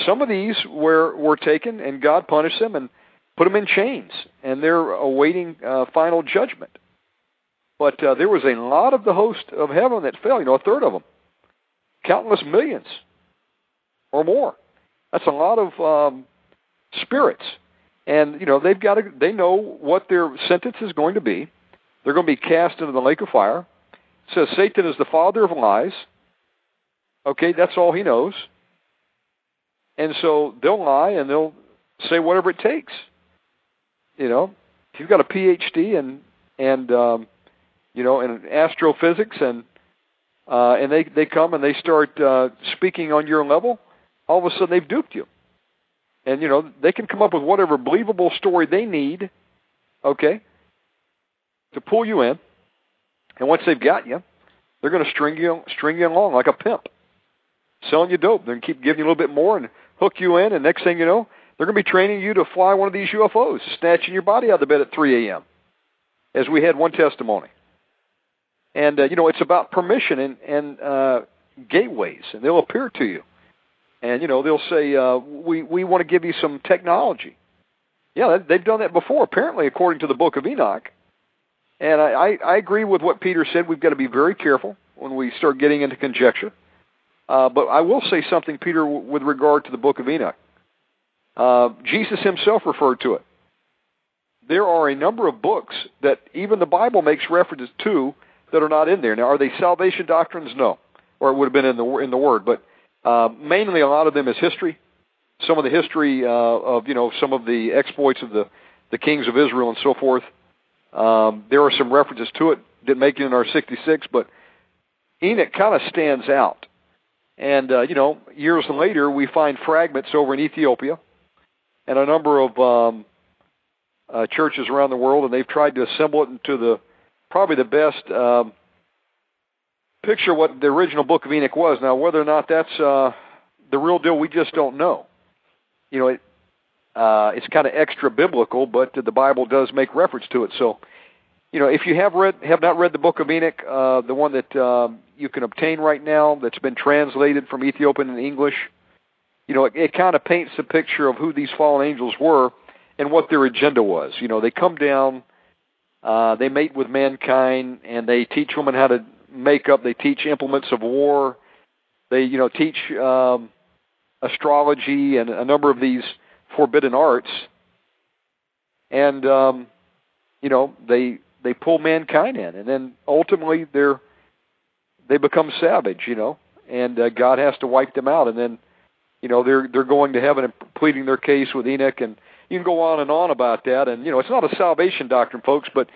Some of these were were taken, and God punished them and put them in chains, and they're awaiting uh, final judgment. But uh, there was a lot of the host of heaven that fell. You know, a third of them, countless millions or more. That's a lot of um, spirits, and you know they've got to. They know what their sentence is going to be. They're going to be cast into the lake of fire. It says Satan is the father of lies. Okay, that's all he knows. And so they'll lie and they'll say whatever it takes. You know, if you've got a PhD and and um, you know in astrophysics and uh, and they they come and they start uh, speaking on your level, all of a sudden they've duped you. And you know they can come up with whatever believable story they need, okay, to pull you in. And once they've got you, they're going to string you string you along like a pimp, selling you dope. They're going to keep giving you a little bit more and hook you in. And next thing you know, they're going to be training you to fly one of these UFOs, snatching your body out of the bed at 3 a.m. As we had one testimony. And uh, you know, it's about permission and and uh, gateways, and they'll appear to you. And you know, they'll say, uh, "We we want to give you some technology." Yeah, they've done that before. Apparently, according to the Book of Enoch, And I, I, I agree with what Peter said. We've got to be very careful when we start getting into conjecture. Uh, but I will say something, Peter, with regard to the book of Enoch. Uh, Jesus himself referred to it. There are a number of books that even the Bible makes references to that are not in there. Now, are they salvation doctrines? No, or it would have been in the in the Word. But uh, mainly, a lot of them is history. Some of the history uh, of you know some of the exploits of the the kings of Israel and so forth. Um, there are some references to it. Didn't make it in our 66, but Enoch kind of stands out. And uh, you know, years later, we find fragments over in Ethiopia, and a number of um, uh, churches around the world, and they've tried to assemble it into the probably the best um, picture what the original Book of Enoch was. Now, whether or not that's uh, the real deal, we just don't know. You know, it, uh, it's kind of extra biblical, but the Bible does make reference to it. So, you know, if you have read have not read the Book of Enoch, uh, the one that um, you can obtain right now, that's been translated from Ethiopian and English, you know, it, it kind of paints a picture of who these fallen angels were and what their agenda was. You know, they come down, uh, they mate with mankind, and they teach women how to make up. They teach implements of war. They, you know, teach um, astrology and a number of these forbidden arts. And um, you know, they they pull mankind in, and then ultimately they're they become savage. You know, and uh, God has to wipe them out, and then you know they're they're going to heaven and pleading their case with Enoch and you can go on and on about that. And you know, it's not a salvation doctrine, folks, but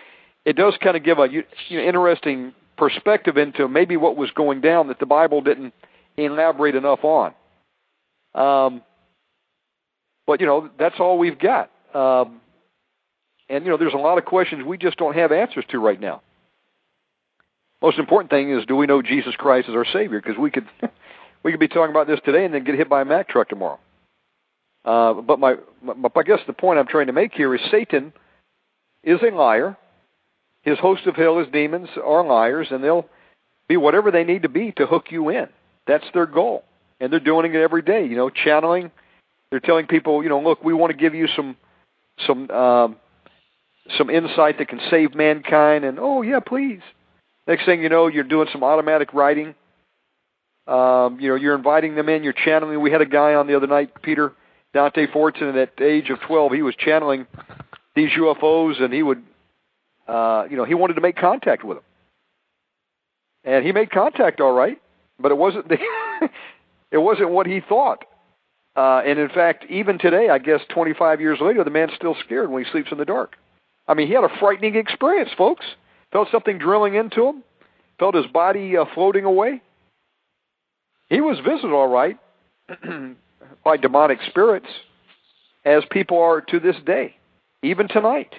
it does kind of give a you know, interesting perspective into maybe what was going down that the Bible didn't elaborate enough on. Um, but you know, that's all we've got. Um, and you know, there's a lot of questions we just don't have answers to right now. Most important thing is, do we know Jesus Christ as our Savior? Because we could, we could be talking about this today and then get hit by a Mack truck tomorrow. Uh, but my, my, I guess the point I'm trying to make here is Satan is a liar. His host of hell, his demons, are liars, and they'll be whatever they need to be to hook you in. That's their goal, and they're doing it every day. You know, channeling. They're telling people, you know, look, we want to give you some some um, some insight that can save mankind, and oh yeah, please. Next thing you know, you're doing some automatic writing. Um, you know, you're inviting them in. You're channeling. We had a guy on the other night, Peter Dante Fortson at the age of 12, he was channeling these UFOs, and he would, uh, you know, he wanted to make contact with them, and he made contact all right, but it wasn't the, it wasn't what he thought. Uh, and in fact, even today, I guess 25 years later, the man's still scared when he sleeps in the dark. I mean, he had a frightening experience, folks. Felt something drilling into him. Felt his body uh, floating away. He was visited all right, by demonic spirits as people are to this day, even tonight.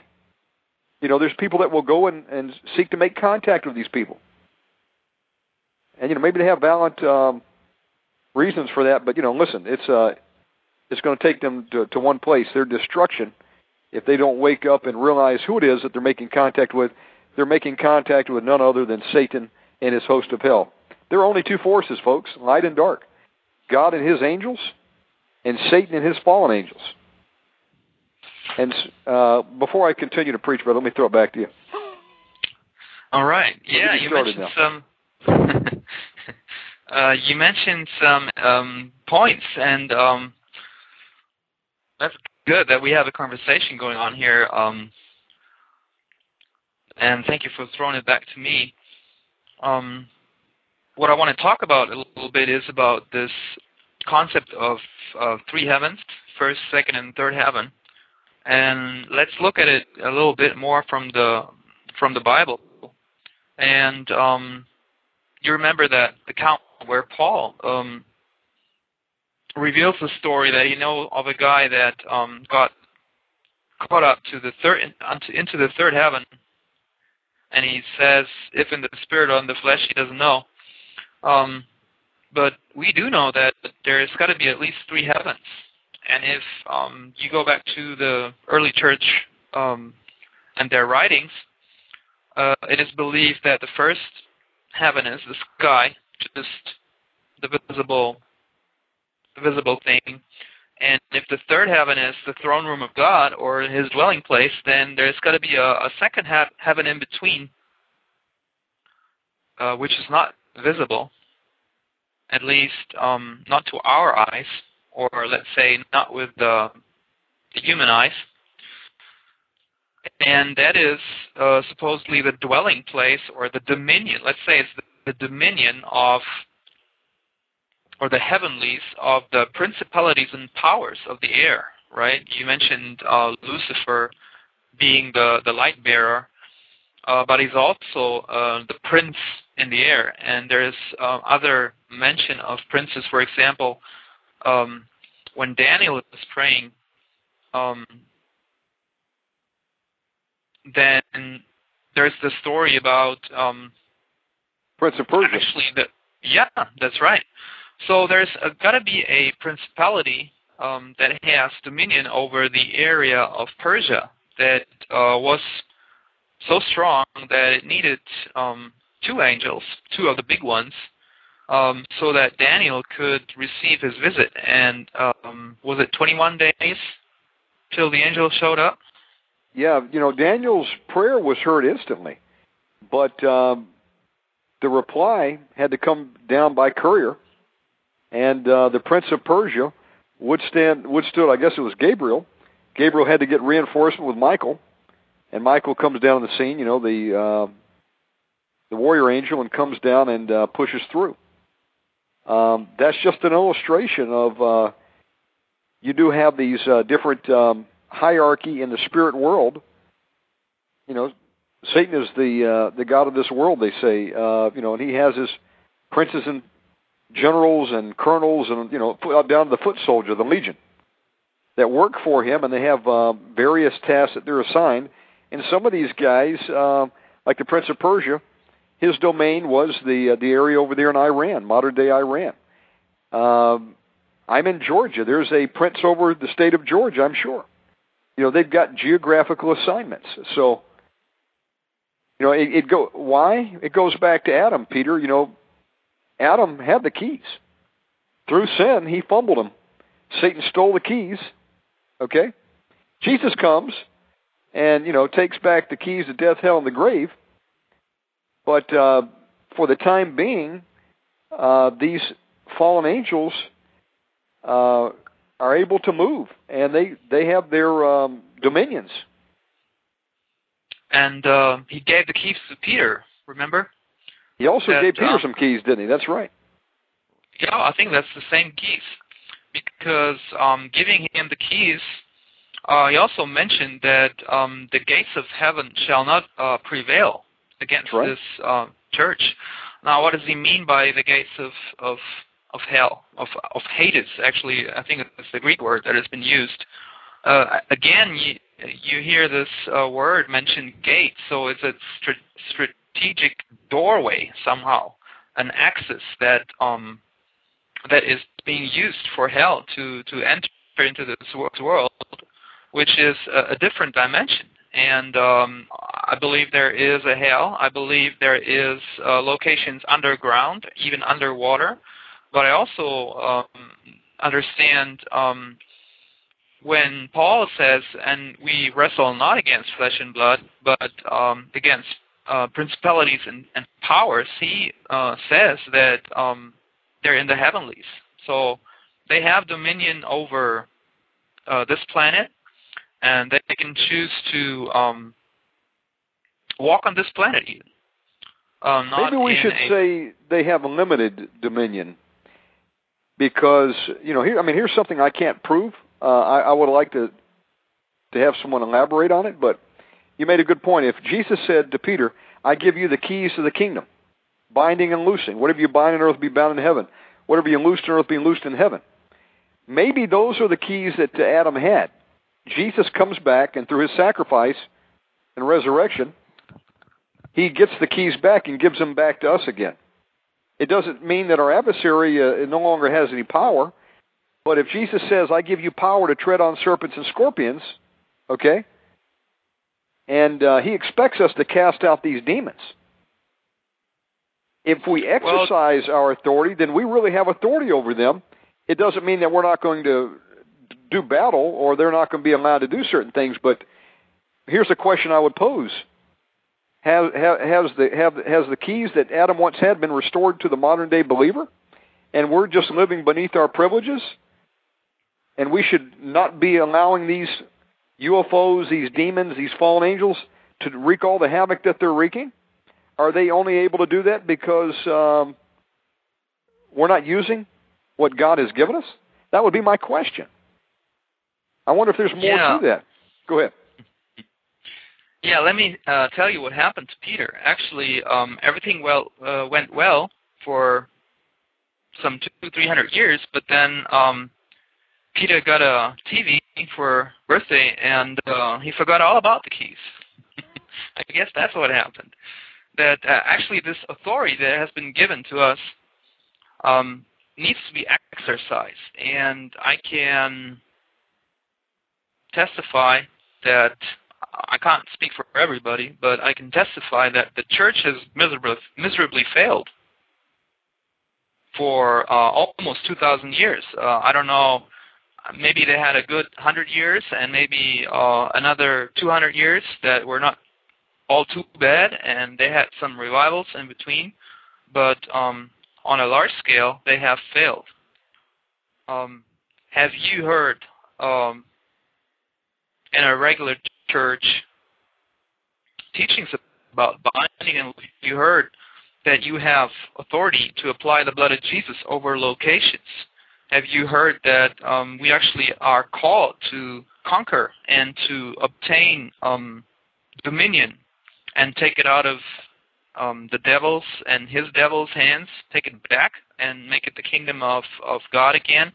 You know, there's people that will go and, and seek to make contact with these people. And, you know, maybe they have valid um, reasons for that, but, you know, listen, it's, uh, it's going to take them to, to one place, their destruction, if they don't wake up and realize who it is that they're making contact with. They're making contact with none other than Satan and his host of hell. There are only two forces, folks light and dark. God and his angels, and Satan and his fallen angels. And uh, before I continue to preach, brother, let me throw it back to you. All right. Yeah, you mentioned now. some. uh, you mentioned some um, points, and um, that's good that we have a conversation going on here. Um, and thank you for throwing it back to me. Um, what I want to talk about a little bit is about this concept of uh, three heavens, first, second, and third heaven, and let's look at it a little bit more from the from the Bible. And um, you remember that account where Paul um, reveals the story that you know of a guy that um, got caught up to the third into the third heaven, and he says, if in the spirit or in the flesh, he doesn't know. Um, but we do know that there's got to be at least three heavens. And if um, you go back to the early church um, and their writings, uh, it is believed that the first heaven is the sky, just the visible, the visible thing, And if the third heaven is the throne room of God or His dwelling place, then there's got to be a, a second ha- heaven in between, uh, which is not visible, at least um, not to our eyes, or let's say not with the, the human eyes. And that is uh, supposedly the dwelling place or the dominion. Let's say it's the, the dominion of or the heavenlies of the principalities and powers of the air, right? You mentioned uh, Lucifer being the, the light bearer, uh, but he's also uh, the prince in the air. And there's uh, other mention of princes. For example, um, when Daniel was praying, um, then there's the story about um, Prince of Persia. Actually, the, yeah, that's right. So there's got to be a principality um, that has dominion over the area of Persia that uh, was so strong that it needed um, two angels, two of the big ones, um, so that Daniel could receive his visit. And um, was it 21 days till the angel showed up? Yeah, you know, Daniel's prayer was heard instantly, but um, the reply had to come down by courier and uh, the prince of Persia withstand withstood. I guess it was Gabriel. Gabriel had to get reinforcement with Michael, and Michael comes down on the scene. You know the uh, the warrior angel and comes down and uh, pushes through. Um, that's just an illustration of uh, you do have these uh, different um, hierarchy in the spirit world. You know, Satan is the uh, the god of this world. They say, uh, you know, and he has his princes and generals and colonels and you know down to the foot soldier, the legion, that work for him, and they have uh, various tasks that they're assigned. And some of these guys, uh, like the Prince of Persia, his domain was the uh, the area over there in Iran, modern day Iran. Um, I'm in Georgia. There's a prince over the state of Georgia. I'm sure. You know they've got geographical assignments. So you know it, it go why it goes back to Adam, Peter. You know Adam had the keys. Through sin, he fumbled them. Satan stole the keys. Okay? Jesus comes and, you know, takes back the keys to death, hell, and the grave. But uh, for the time being, uh, these fallen angels uh, are able to move, and they they have their um, dominions. And uh, he gave the keys to Peter. Remember? He also that, gave Peter um, some keys, didn't he? That's right. Yeah, I think that's the same keys. Because um, giving him the keys, uh, he also mentioned that um, the gates of heaven shall not uh, prevail against right. this uh, church. Now, what does he mean by the gates of of of hell of of Hades? Actually, I think it's the Greek word that has been used. Uh, again, you you hear this uh, word mentioned gate, so it's a str- strategic doorway somehow, an axis that um, that is being used for hell to to enter into this world, which is a, a different dimension. And um, I believe there is a hell. I believe there is uh, locations underground, even underwater. But I also um, understand um, when Paul says, "And we wrestle not against flesh and blood, but um, against uh, principalities and, and, powers, he uh, says that um, they're in the heavenlies. So they have dominion over uh, this planet, and they can choose to um, walk on this planet even. Uh, Maybe we should a, say they have a limited dominion, because you know, here I mean, here's something I can't prove. Uh, I, I would like to to have someone elaborate on it, but you made a good point. If Jesus said to Peter, I give you the keys to the kingdom, binding and loosing. Whatever you bind on earth be bound in heaven. Whatever you loose on earth be loosed in heaven. Maybe those are the keys that Adam had. Jesus comes back, and through his sacrifice and resurrection, he gets the keys back and gives them back to us again. It doesn't mean that our adversary uh, no longer has any power, but if Jesus says, I give you power to tread on serpents and scorpions, okay, and uh, he expects us to cast out these demons. If we exercise well, our authority, then we really have authority over them. It doesn't mean that we're not going to do battle, or they're not going to be allowed to do certain things. But here's a question I would pose: Has has the have has the keys that Adam once had been restored to the modern day believer, and we're just living beneath our privileges? And we should not be allowing these UFOs, these demons, these fallen angels to wreak all the havoc that they're wreaking? Are they only able to do that because um, we're not using what God has given us? That would be my question. I wonder if there's more Yeah. to that. Go ahead. Yeah, let me uh, tell you what happened to Peter. Actually, um, everything well uh, went well for some two, three hundred years, but then um, Peter got a TV for birthday, and uh, he forgot all about the keys. I guess that's what happened. That uh, actually this authority that has been given to us um, needs to be exercised, and I can testify that I can't speak for everybody, but I can testify that the church has miserably, miserably failed for uh, almost 2,000 years. Uh, I don't know, maybe they had a good 100 years and maybe uh, another 200 years that were not all too bad, and they had some revivals in between, but um, on a large scale, they have failed. Um, have you heard um, in a regular church teachings about binding, and you heard that you have authority to apply the blood of Jesus over locations. Have you heard that um, we actually are called to conquer and to obtain um, dominion and take it out of um, the devil's and his devil's hands, take it back and make it the kingdom of, of God again?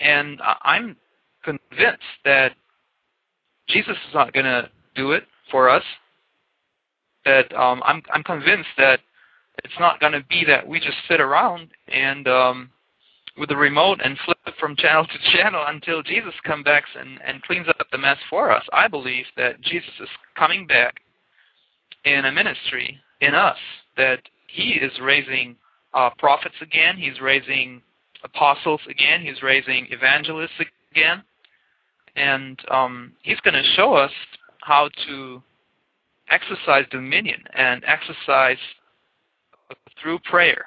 And I'm convinced that Jesus is not going to do it for us. That um, I'm I'm convinced that it's not going to be that we just sit around and um, with the remote and flip from channel to channel until Jesus comes back and, and cleans up the mess for us. I believe that Jesus is coming back in a ministry in us that He is raising uh, prophets again. He's raising apostles again. He's raising evangelists again and um, he's going to show us how to exercise dominion and exercise through prayer.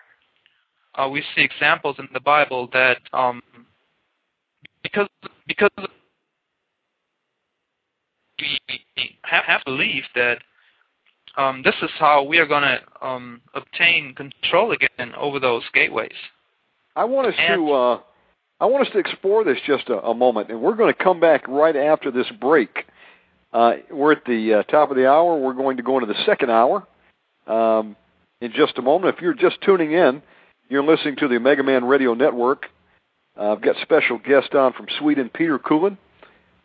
Uh, we see examples in the Bible that um, because because we have, have believed that um, this is how we are going to um, obtain control again over those gateways. I want us And- to uh, I want us to explore this just a, a moment, and we're going to come back right after this break. Uh, we're at the uh, top of the hour. We're going to go into the second hour um, in just a moment. If you're just tuning in, you're listening to the Omega Man Radio Network. Uh, I've got special guest on from Sweden, Peter Kuehlen.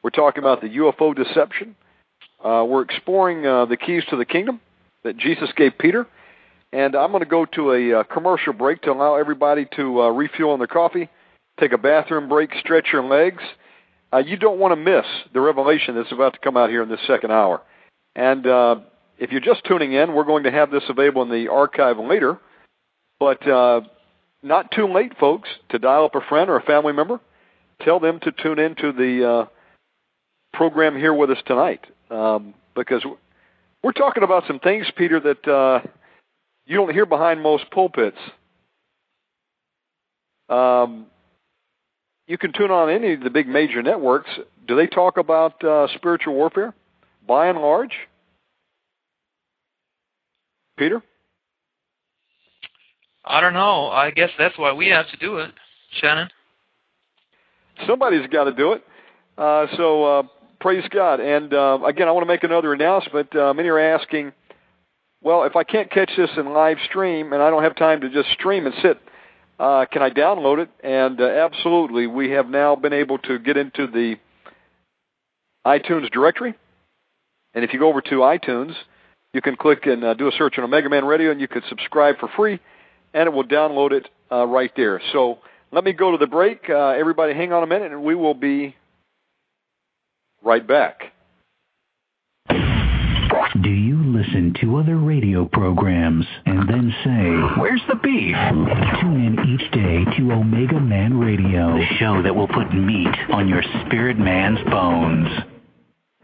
We're talking about the UFO deception. Uh, we're exploring uh, the keys to the kingdom that Jesus gave Peter. And I'm going to go to a uh, commercial break to allow everybody to refuel on their coffee, take a bathroom break, stretch your legs. Uh, you don't want to miss the revelation that's about to come out here in this second hour. And uh, if you're just tuning in, we're going to have this available in the archive later. But uh, not too late, folks, to dial up a friend or a family member. Tell them to tune in to the uh, program here with us tonight. Um, because we're talking about some things, Peter, that uh, you don't hear behind most pulpits. Um, you can tune on any of the big major networks. Do they talk about uh, spiritual warfare? By and large, Peter. I don't know. I guess that's why we have to do it, Shannon. Somebody's got to do it. Uh, so uh, praise God. And uh, again, I want to make another announcement. Uh, many are asking, well, if I can't catch this in live stream and I don't have time to just stream and sit, uh, can I download it? And uh, absolutely, we have now been able to get into the iTunes directory. And if you go over to iTunes, you can click and uh, do a search on Omega Man Radio, and you can subscribe for free, and it will download it uh, right there. So let me go to the break. Uh, everybody, hang on a minute, and we will be right back. Do you listen to other radio programs and then say, Where's the beef? Tune in each day to Omega Man Radio, the show that will put meat on your spirit man's bones.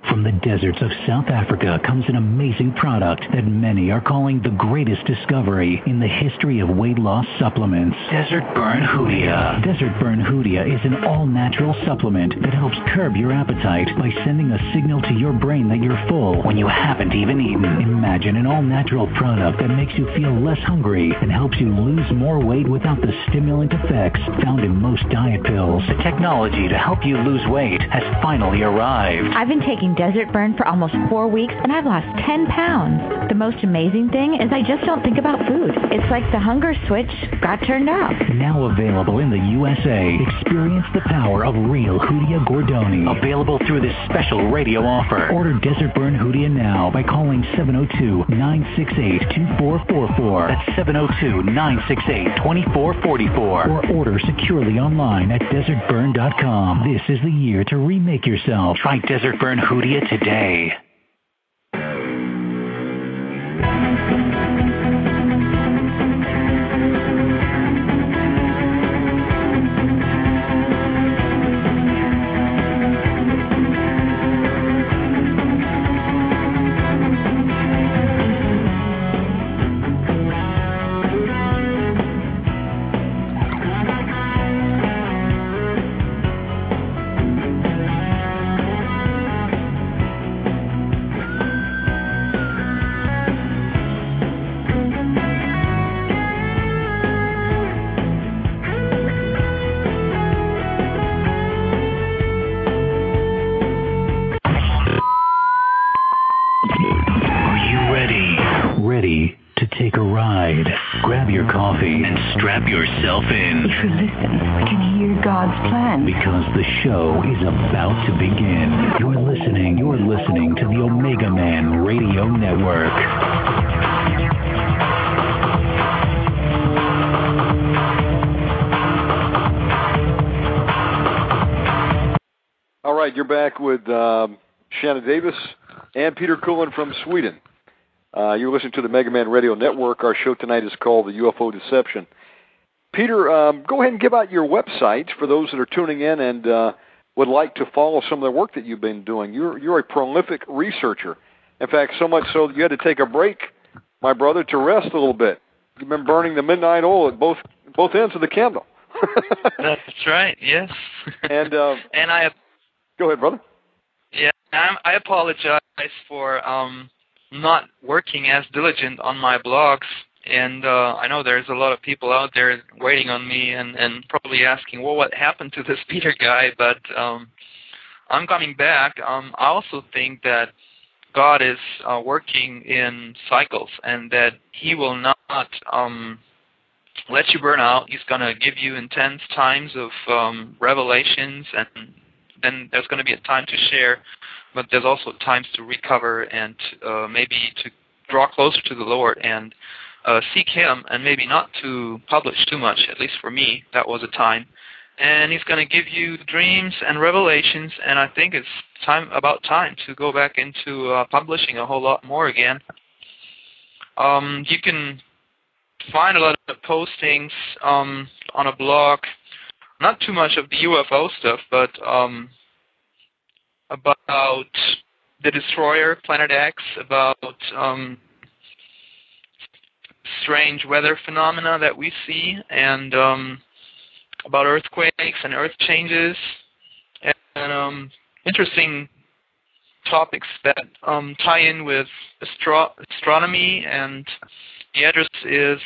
From the deserts of South Africa comes an amazing product that many are calling the greatest discovery in the history of weight loss supplements. Desert Burn Hoodia. Desert Burn Hoodia is an all-natural supplement that helps curb your appetite by sending a signal to your brain that you're full when you haven't even eaten. Imagine an all-natural product that makes you feel less hungry and helps you lose more weight without the stimulant effects found in most diet pills. The technology to help you lose weight has finally arrived. I've been taking Desert Burn for almost four weeks and I've lost 10 pounds. The most amazing thing is I just don't think about food. It's like the hunger switch got turned off. Now available in the USA. Experience the power of real Hoodia Gordonii. Available through this special radio offer. Order Desert Burn Hoodia now by calling 702-968-2444. That's 702-968-2444. Or order securely online at desertburn.com. This is the year to remake yourself. Try Desert Burn Hoodia today. The show is about to begin. You're listening, you're listening to the Omega Man Radio Network. All right, you're back with um, Shannon Davis and Peter Kuehlen from Sweden. Uh, you're listening to the Omega Man Radio Network. Our show tonight is called The UFO Deception. Peter, um, go ahead and give out your website for those that are tuning in and uh, would like to follow some of the work that you've been doing. You're, you're a prolific researcher. In fact, so much so that you had to take a break, my brother, to rest a little bit. You've been burning the midnight oil at both both ends of the candle. That's right. Yes. and uh, and I go ahead, brother. Yeah, I'm, I apologize for um, not working as diligent on my blogs, and uh, I know there's a lot of people out there waiting on me and, and probably asking, well, what happened to this Peter guy? But um, I'm coming back. Um, I also think that God is uh, working in cycles, and that He will not um, let you burn out. He's going to give you intense times of um, revelations and then there's going to be a time to share, but there's also times to recover and uh, maybe to draw closer to the Lord and uh, seek Him, and maybe not to publish too much. At least for me, that was a time. And He's going to give you dreams and revelations, and I think it's time about time to go back into uh, publishing a whole lot more again. Um, you can find a lot of postings um, on a blog not too much of the UFO stuff, but um, about the destroyer, Planet X, about um, strange weather phenomena that we see, and um, about earthquakes and earth changes, and, um, interesting topics that um, tie in with astro- astronomy. And the address is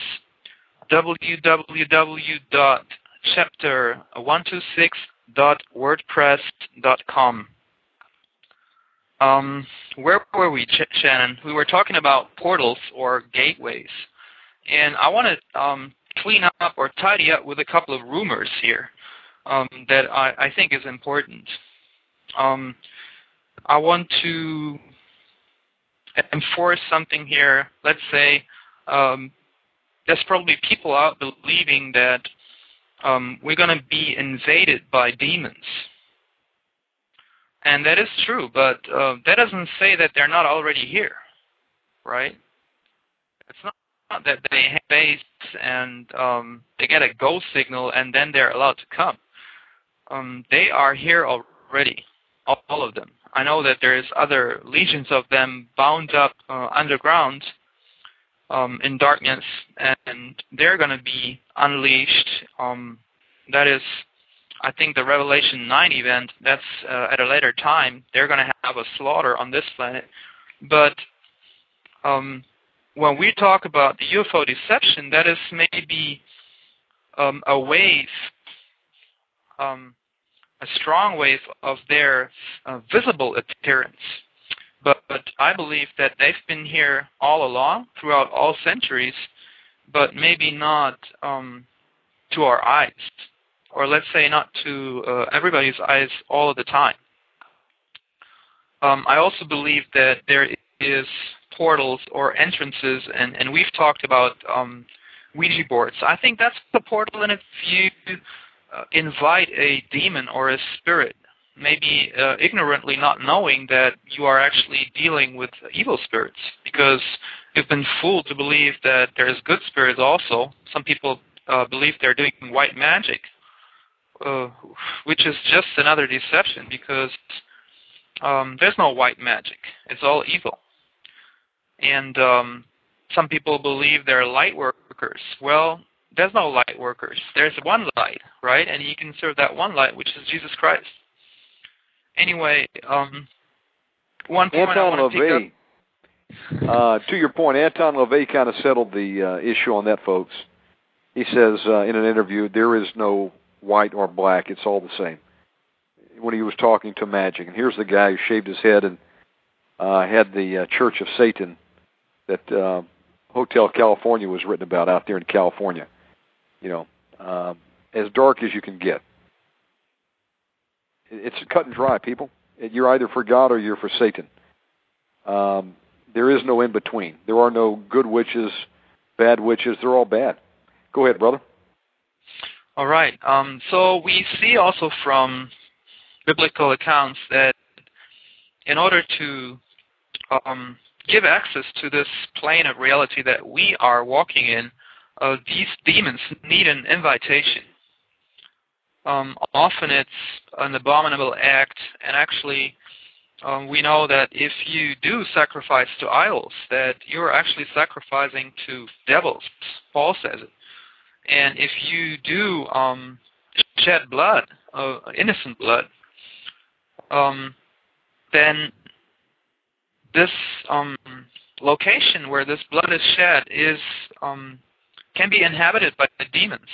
www.chapter126.wordpress.com. Um, where were we, Ch- Shannon? We were talking about portals or gateways. And I want to um, clean up or tidy up with a couple of rumors here um, that I, I, think is important. Um, I want to enforce something here. Let's say um, there's probably people out believing that um, we're going to be invaded by demons. And that is true, but uh, that doesn't say that they're not already here. right? It's not, that they have base and um, they get a go signal and then they're allowed to come. Um, they are here already, all, of them. I know that there's other legions of them bound up uh, underground um, in darkness, and they're going to be unleashed. Um, that is, I think, the Revelation 9 event. That's uh, at a later time. They're going to have a slaughter on this planet. But um, when we talk about the UFO deception, that is maybe um, a wave, um, a strong wave of their uh, visible appearance. But, but I believe that they've been here all along, throughout all centuries, but maybe not um, to our eyes, or let's say not to uh, everybody's eyes all of the time. Um, I also believe that there is portals or entrances, and, and we've talked about um, Ouija boards. I think that's the portal, and if you uh, invite a demon or a spirit maybe uh, ignorantly not knowing that you are actually dealing with evil spirits because you've been fooled to believe that there's good spirits also. Some people uh, believe they're doing white magic, uh, which is just another deception because um, there's no white magic. It's all evil. And um, some people believe they're light workers. Well, there's no light workers. There's one light, right? And you can serve that one light, which is Jesus Christ anyway, um, one point Anton I want LaVey, uh, to your point, Anton LaVey kind of settled the uh, issue on that, folks. He says uh, in an interview, there is no white or black; it's all the same. When he was talking to Magic, and here's the guy who shaved his head and uh, had the uh, Church of Satan that uh, Hotel California was written about out there in California. You know, uh, as dark as you can get. It's cut and dry, people. You're either for God or you're for Satan. Um, there is no in between. There are no good witches, bad witches. They're all bad. Go ahead, brother. All right. Um, so we see also from biblical accounts that in order to um, give access to this plane of reality that we are walking in, uh, these demons need an invitation um, often it's an abominable act, and actually um, we know that if you do sacrifice to idols, that you're actually sacrificing to devils. Paul says it. And if you do um, shed blood, uh, innocent blood, um, then this um, location where this blood is shed is um, can be inhabited by the demons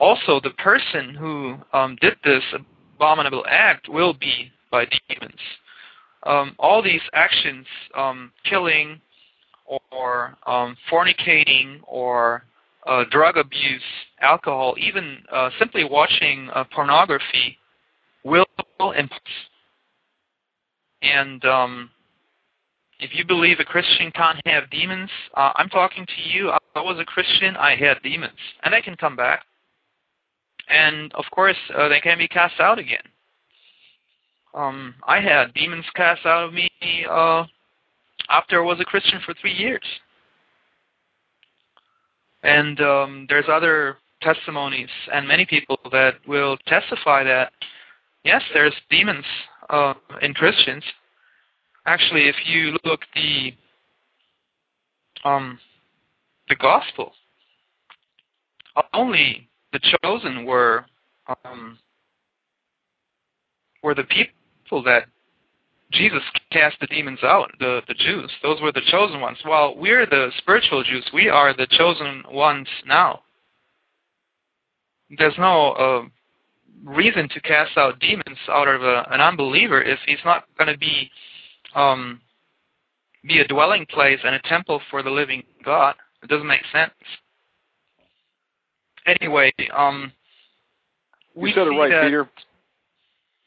also the person who um, did this abominable act will be by demons. Um, all these actions, um, killing or um, fornicating or uh, drug abuse, alcohol, even uh, simply watching uh, pornography, will impulse. And um, if you believe a Christian can't have demons, uh, I'm talking to you. I was a Christian. I had demons, and they can come back and of course uh, they can be cast out again. Um, I had demons cast out of me uh, after I was a Christian for three years, and um, there's other testimonies and many people that will testify that yes, there's demons uh, in Christians. Actually, if you look the um, the gospel, only the chosen were um, were the people that Jesus cast the demons out, the the Jews. Those were the chosen ones. While we're the spiritual Jews, we are the chosen ones now. There's no uh, reason to cast out demons out of a, an unbeliever if he's not going to be um, be a dwelling place and a temple for the living God. It doesn't make sense anyway, um, you said it right. Peter.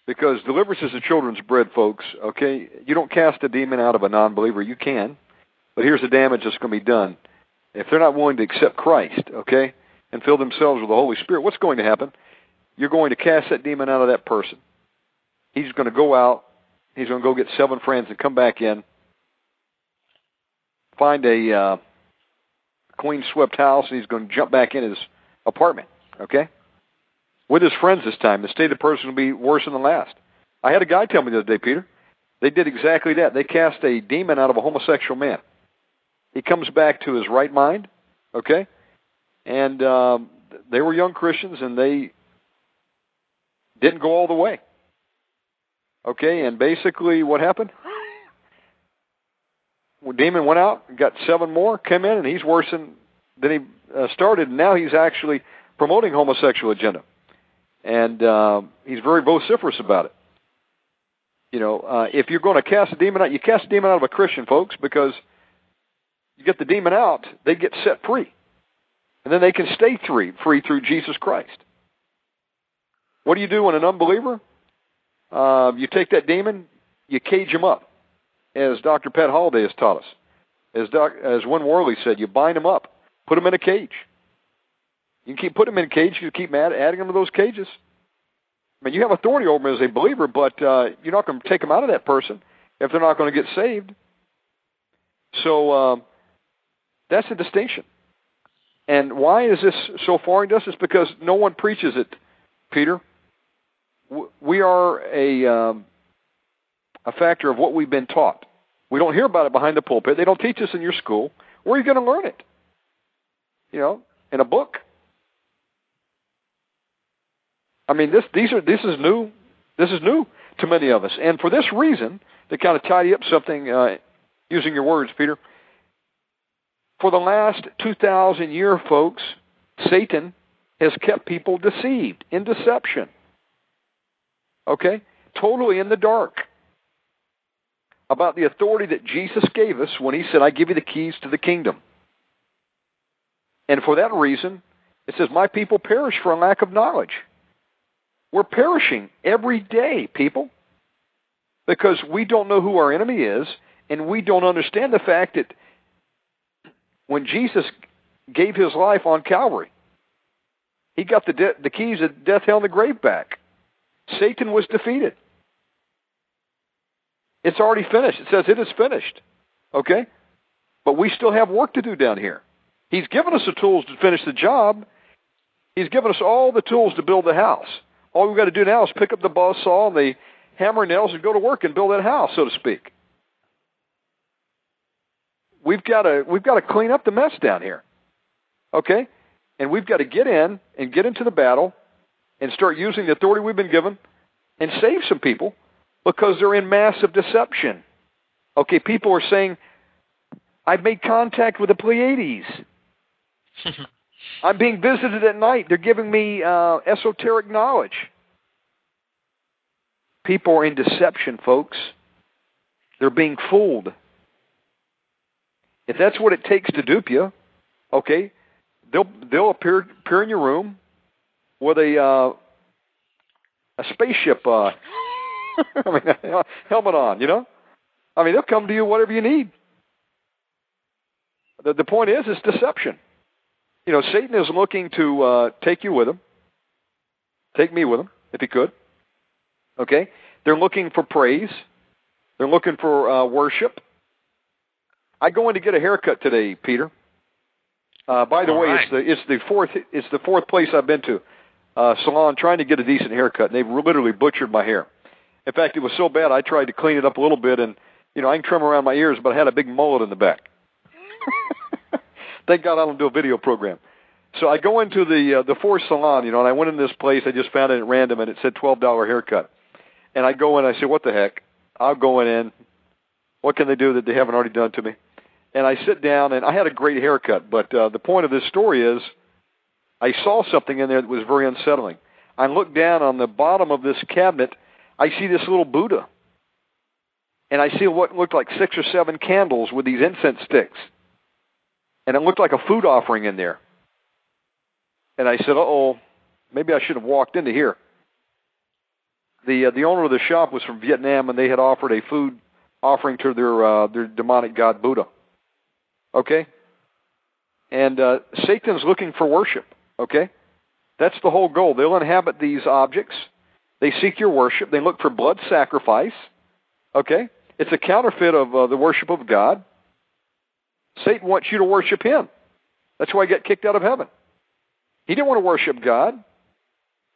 Because deliverance is the children's bread, folks. Okay, you don't cast a demon out of a non-believer. You can, but here's the damage that's going to be done if they're not willing to accept Christ. Okay, and fill themselves with the Holy Spirit. What's going to happen? You're going to cast that demon out of that person. He's going to go out. He's going to go get seven friends and come back in. find a uh, queen swept house, and he's going to jump back in his apartment. Okay, with his friends this time. The state of the person will be worse than the last. I had a guy tell me the other day, Peter. They did exactly that. They cast a demon out of a homosexual man. He comes back to his right mind. Okay, and um, they were young Christians, and they didn't go all the way. Okay, and basically what happened? Well, demon went out, got seven more, came in, and he's worse than than he uh, started. And now he's actually promoting homosexual agenda, and uh, he's very vociferous about it. You know, uh, if you're going to cast a demon out, you cast a demon out of a Christian, folks, because you get the demon out, they get set free, and then they can stay free, free through Jesus Christ. What do you do when an unbeliever? Uh, you take that demon, you cage him up, as Dr. Pat Holliday has taught us. As, doc, as Win Worley said, you bind him up, put him in a cage. You can keep putting him in a cage. You keep add, adding him to those cages. I mean, you have authority over him as a believer, but uh, you're not going to take him out of that person if they're not going to get saved. So um, that's a distinction. And why is this so foreign to us? It's because no one preaches it, Peter we are a um, a factor of what we've been taught. We don't hear about it behind the pulpit. They don't teach us in your school. Where are you going to learn it? You know, in a book. I mean, this these are this is new. This is new to many of us, and for this reason, to kind of tidy up something, uh, using your words, Peter. For the last two thousand year, folks, Satan has kept people deceived in deception. Okay? Totally in the dark about the authority that Jesus gave us when he said, I give you the keys to the kingdom. And for that reason, it says, My people perish for a lack of knowledge. We're perishing every day, people, because we don't know who our enemy is, and we don't understand the fact that when Jesus gave his life on Calvary, he got the, de- the keys of death, hell, and the grave back. Satan was defeated. It's already finished. It says it is finished. Okay? But we still have work to do down here. He's given us the tools to finish the job. He's given us all the tools to build the house. All we've got to do now is pick up the buzz saw and the hammer and nails and go to work and build that house, so to speak. We've got to we've got to clean up the mess down here. Okay? And we've got to get in and get into the battle and start using the authority we've been given and save some people because they're in massive deception. Okay, people are saying, I've made contact with the Pleiades. I'm being visited at night. They're giving me uh, esoteric knowledge. People are in deception, folks. They're being fooled. If that's what it takes to dupe you, okay, they'll they'll appear appear in your room with a uh, a spaceship uh, I mean, helmet on. You know, I mean, they'll come to you whatever you need. The the point is, it's deception. You know, Satan is looking to uh, take you with him, take me with him, if he could. Okay, they're looking for praise. They're looking for uh, worship. I go in to get a haircut today, Peter. Uh, by the All way, right. it's the it's the fourth it's the fourth place I've been to uh, salon trying to get a decent haircut, and they've literally butchered my hair. In fact, it was so bad I tried to clean it up a little bit, and you know I can trim around my ears, but I had a big mullet in the back. Thank God I don't do a video program. So I go into the uh, the Forest Salon, you know, and I went in this place. I just found it at random, and it said twelve dollar haircut. And I go in, I say, "What the heck?" I'll go in. What can they do that they haven't already done to me? And I sit down, and I had a great haircut. But uh, the point of this story is, I saw something in there that was very unsettling. I look down on the bottom of this cabinet. I see this little Buddha, and I see what looked like six or seven candles with these incense sticks, and it looked like a food offering in there. And I said, "Uh oh, maybe I should have walked into here." The uh, the owner of the shop was from Vietnam, and they had offered a food offering to their uh, their demonic god Buddha. Okay, and uh, Satan's looking for worship. Okay, that's the whole goal. They'll inhabit these objects. They seek your worship. They look for blood sacrifice. Okay, it's a counterfeit of uh, the worship of God. Satan wants you to worship him. That's why he got kicked out of heaven. He didn't want to worship God.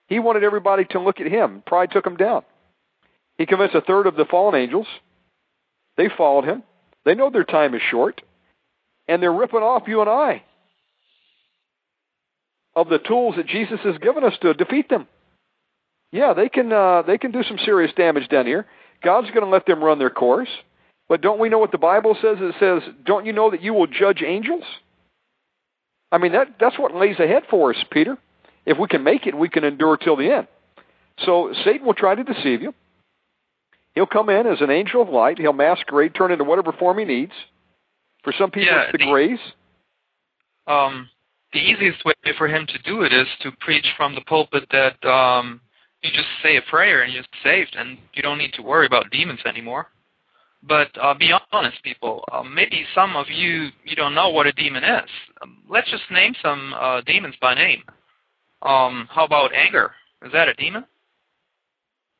He wanted everybody to look at him. Pride took him down. He convinced a third of the fallen angels. They followed him. They know their time is short. And they're ripping off you and I of the tools that Jesus has given us to defeat them. Yeah, they can uh, they can do some serious damage down here. God's going to let them run their course. But don't we know what the Bible says? It says, "Don't you know that you will judge angels?" I mean, that that's what lays ahead for us, Peter. If we can make it, we can endure till the end. So Satan will try to deceive you. He'll come in as an angel of light. He'll masquerade, turn into whatever form he needs. For some people, Yeah, it's the the- grace. Um, the easiest way for him to do it is to preach from the pulpit that um, you just say a prayer and you're saved, and you don't need to worry about demons anymore. But uh, be honest, people. Uh, maybe some of you you don't know what a demon is. Um, let's just name some uh, demons by name. Um, how about anger? Is that a demon,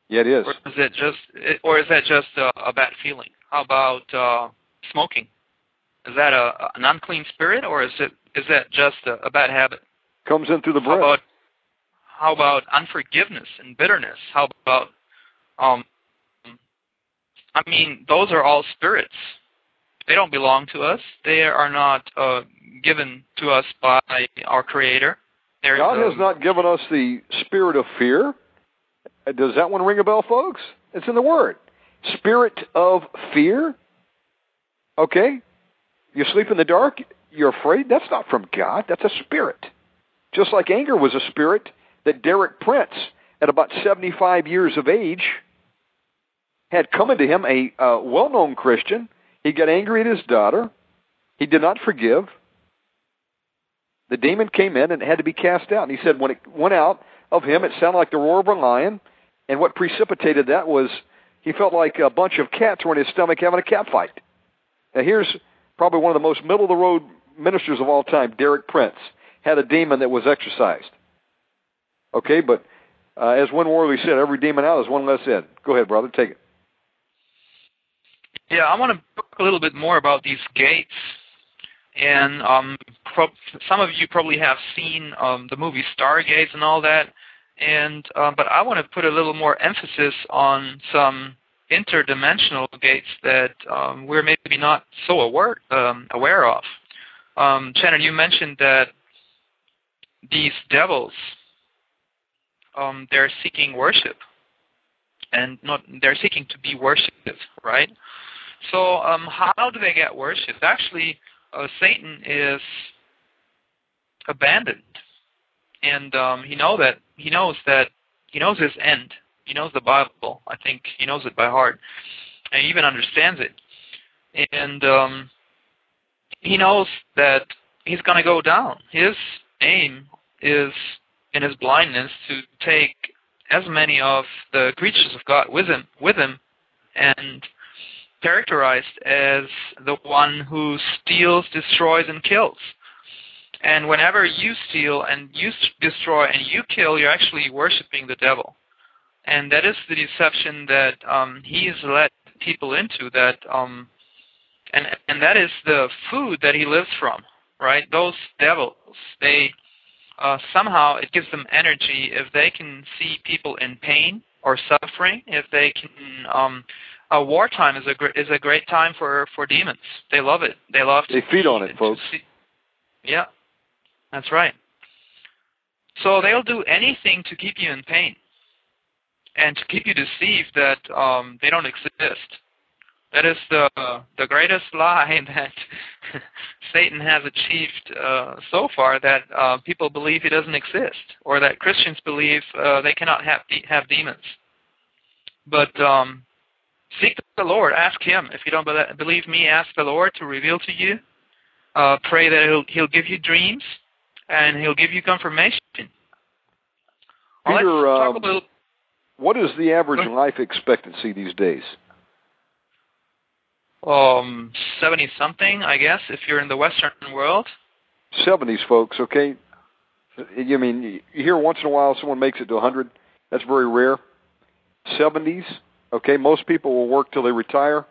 Yeah, it is. or is it just, or is that just a, a bad feeling? How about uh, smoking? Is that a, an unclean spirit, or is it is that just a, a bad habit? Comes in through the How about how about unforgiveness and bitterness? How about um I mean, those are all spirits. They don't belong to us. They are not uh, given to us by our Creator. There's, God has um, not given us the spirit of fear. Does that one ring a bell, folks? It's in the Word. Spirit of fear. Okay? You sleep in the dark, you're afraid. That's not from God. That's a spirit. Just like anger was a spirit that Derek Prince, at about 75 years of age, had come into him, a well known Christian. He got angry at his daughter. He did not forgive. The demon came in and it had to be cast out. And he said when it went out of him, it sounded like the roar of a lion. And what precipitated that was he felt like a bunch of cats were in his stomach having a cat fight. Now here's probably one of the most middle of the road ministers of all time, Derek Prince, had a demon that was exorcised. Okay, but uh, as Win Worley said, every demon out is one less in. Go ahead, brother, take it. Yeah, I want to talk a little bit more about these gates. And um, pro- some of you probably have seen um, the movie Stargates and all that. And uh, but I want to put a little more emphasis on some interdimensional gates that um, we're maybe not so aware um, aware of. Um, Shannon, you mentioned that these devils um, they're seeking worship, and not they're seeking to be worshipped, right? So um, how do they get worshipped? Actually, uh, Satan is abandoned, and um, he know that he knows that he knows his end. He knows the Bible. I think he knows it by heart, and he even understands it. And um, he knows that he's going to go down. His aim is, in his blindness, to take as many of the creatures of God with him, with him, and characterized as the one who steals, destroys, and kills. And whenever you steal and you destroy and you kill, you're actually worshiping the devil. And that is the deception that um, he has led people into. That um, and and that is the food that he lives from. Right? Those devils, they uh, somehow it gives them energy if they can see people in pain or suffering. If they can um, uh, wartime is a gr- is a great time for for demons. They love it. They love to They feed on it, to folks. yeah, that's right. So they'll do anything to keep you in pain and to keep you deceived that um, they don't exist. That is the the greatest lie that Satan has achieved uh, so far. That uh, people believe he doesn't exist, or that Christians believe uh, they cannot have de- have demons. But um, seek the Lord. Ask Him. If you don't bel- believe me, ask the Lord to reveal to you. Uh, pray that He'll He'll give you dreams, and He'll give you confirmation. Well, Peter, let's What is the average life expectancy these days? Um, seventy something, I guess, if you're in the Western world. 70s, folks, okay? You mean, you hear once in a while someone makes it to 100. That's very rare. 70s, okay? Most people will work till they retire.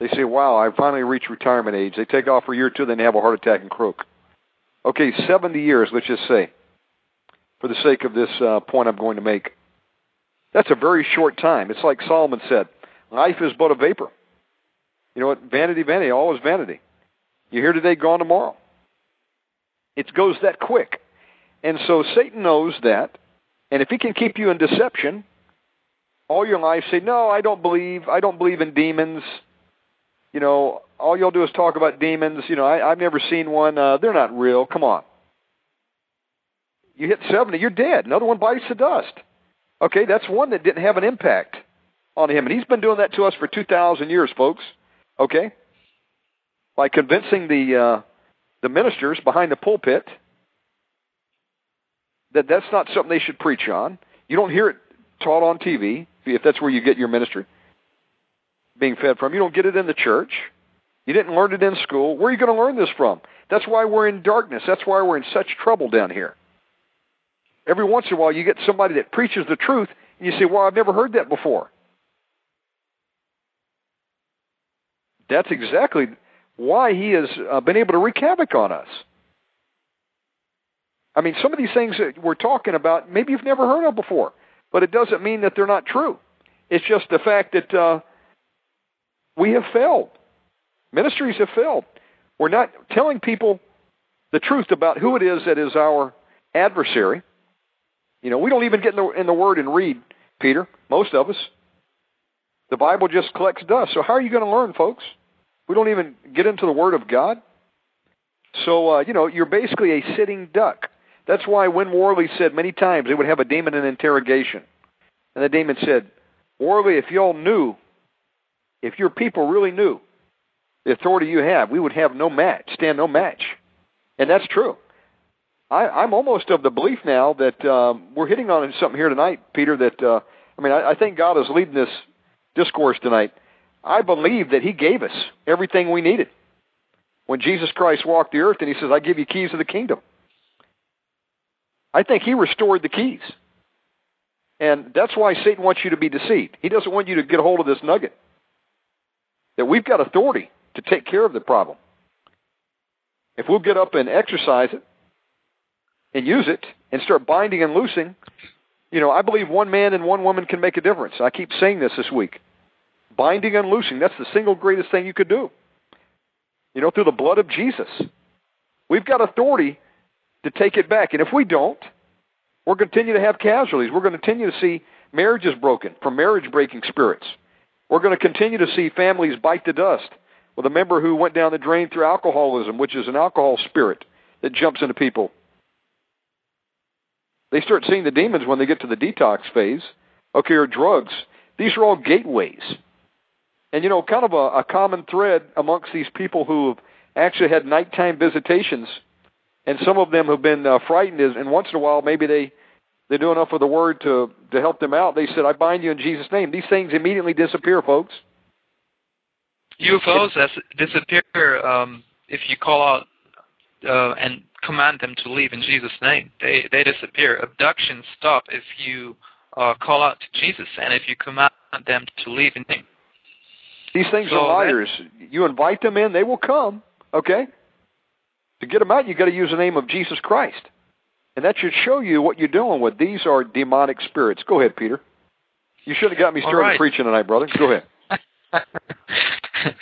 They say, wow, I finally reached retirement age. They take off for a year or two, then they have a heart attack and croak. Okay, 70 years, let's just say, for the sake of this uh, point I'm going to make. That's a very short time. It's like Solomon said, life is but a vapor. You know what? Vanity, vanity, all is vanity. You're here today, gone tomorrow. It goes that quick. And so Satan knows that. And if he can keep you in deception all your life, say, no, I don't believe, I don't believe in demons. You know, all you'll do is talk about demons. You know, I, I've never seen one. Uh, they're not real. Come on. You hit 70, you're dead. Another one bites the dust. Okay, that's one that didn't have an impact on him. And he's been doing that to us for 2,000 years, folks. Okay? By convincing the, uh, the ministers behind the pulpit that that's not something they should preach on. You don't hear it taught on TV, if that's where you get your ministry being fed from. You don't get it in the church. You didn't learn it in school. Where are you going to learn this from? That's why we're in darkness. That's why we're in such trouble down here. Every once in a while, you get somebody that preaches the truth, and you say, Well, I've never heard that before. That's exactly why he has uh, been able to wreak havoc on us. I mean, some of these things that we're talking about, maybe you've never heard of before, but it doesn't mean that they're not true. It's just the fact that uh, we have failed. Ministries have failed. We're not telling people the truth about who it is that is our adversary. You know, we don't even get in the, in the Word and read, Peter, most of us. The Bible just collects dust. So how are you going to learn, folks? We don't even get into the Word of God. So, uh, you know, you're basically a sitting duck. That's why Win Worley said many times they would have a demon in interrogation. And the demon said, Worley, if y'all knew, if your people really knew the authority you have, we would have no match, stand no match. And that's true. I, I'm almost of the belief now that um, we're hitting on something here tonight, Peter. That uh, I mean, I, I think God is leading this discourse tonight. I believe that He gave us everything we needed when Jesus Christ walked the earth, and He says, "I give you keys of the kingdom." I think he restored the keys. And that's why Satan wants you to be deceived. He doesn't want you to get a hold of this nugget. That we've got authority to take care of the problem. If we'll get up and exercise it and use it and start binding and loosing, you know, I believe one man and one woman can make a difference. I keep saying this this week. Binding and loosing, that's the single greatest thing you could do. You know, through the blood of Jesus. We've got authority to take it back. And if we don't, we're going to continue to have casualties. We're going to continue to see marriages broken from marriage breaking spirits. We're going to continue to see families bite the dust with a member who went down the drain through alcoholism, which is an alcohol spirit that jumps into people. They start seeing the demons when they get to the detox phase. Okay, or drugs. These are all gateways. And you know, kind of a, a common thread amongst these people who have actually had nighttime visitations and some of them have been uh, frightened. Is and once in a while, maybe they they do enough of the word to to help them out. They said, "I bind you in Jesus' name." These things immediately disappear, folks. UFOs disappear um, if you call out uh, and command them to leave in Jesus' name. They they disappear. Abductions stop if you uh, call out to Jesus and if you command them to leave in name. These things so are liars. You invite them in, they will come. Okay. To get them out, you've got to use the name of Jesus Christ. And that should show you what you're doing with. These are demonic spirits. Go ahead, Peter. You should have got me started right. preaching tonight, brother. Go ahead.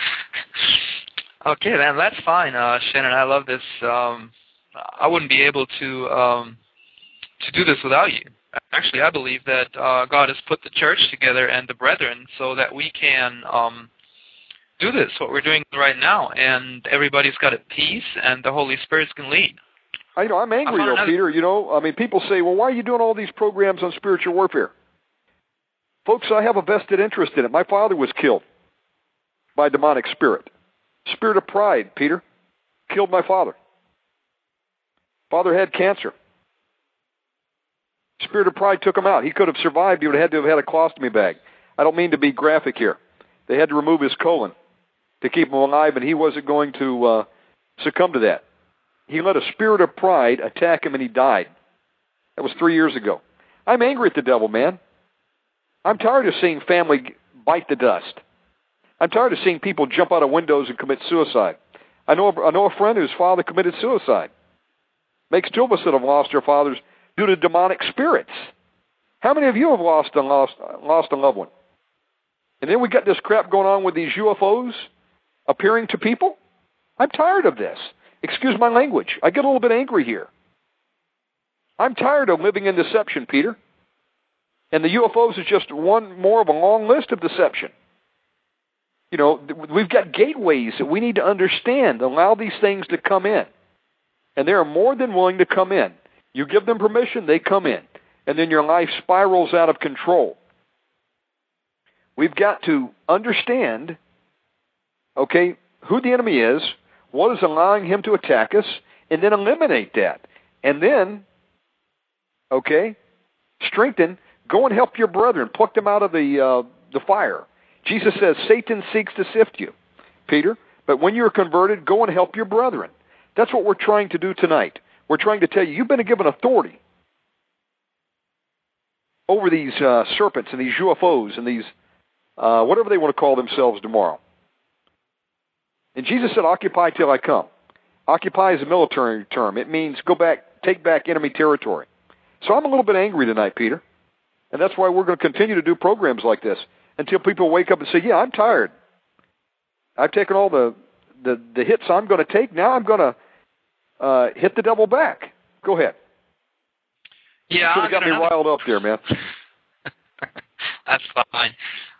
okay, man, that's fine, uh, Shannon. I love this. Um, I wouldn't be able to um, to do this without you. Actually, I believe that uh, God has put the church together and the brethren so that we can um, do this, what we're doing right now, and everybody's got a peace, and the Holy Spirit's can lead. I know I'm angry though, Peter. You know, I mean, people say, "Well, why are you doing all these programs on spiritual warfare?" Folks, I have a vested interest in it. My father was killed by a demonic spirit, spirit of pride. Peter killed my father. Father had cancer. Spirit of pride took him out. He could have survived. He would have had to have had a colostomy bag. I don't mean to be graphic here. They had to remove his colon to keep him alive, and he wasn't going to uh, succumb to that. He let a spirit of pride attack him, and he died. That was three years ago. I'm angry at the devil, man. I'm tired of seeing family bite the dust. I'm tired of seeing people jump out of windows and commit suicide. I know I know a friend whose father committed suicide. Makes two of us that have lost our fathers due to demonic spirits. How many of you have lost a lost lost a loved one? And then we got this crap going on with these UFOs appearing to people. I'm tired of this. Excuse my language. I get a little bit angry here. I'm tired of living in deception, Peter. And the UFOs is just one more of a long list of deception. You know, we've got gateways that we need to understand, allow these things to come in. And they are more than willing to come in. You give them permission, they come in. And then your life spirals out of control. We've got to understand, okay, who the enemy is, what is allowing him to attack us, and then eliminate that. And then, okay, strengthen, go and help your brethren, pluck them out of the, uh, the fire. Jesus says, Satan seeks to sift you, Peter, but when you're converted, go and help your brethren. That's what we're trying to do tonight. We're trying to tell you, you've been given authority over these uh, serpents and these UFOs and these uh, whatever they want to call themselves tomorrow. And Jesus said, "Occupy till I come." Occupy is a military term. It means go back, take back enemy territory. So I'm a little bit angry tonight, Peter, and that's why we're going to continue to do programs like this until people wake up and say, "Yeah, I'm tired. I've taken all the the, the hits I'm going to take. Now I'm going to uh, hit the devil back." Go ahead. Yeah, you got me riled up there, man. That's fine.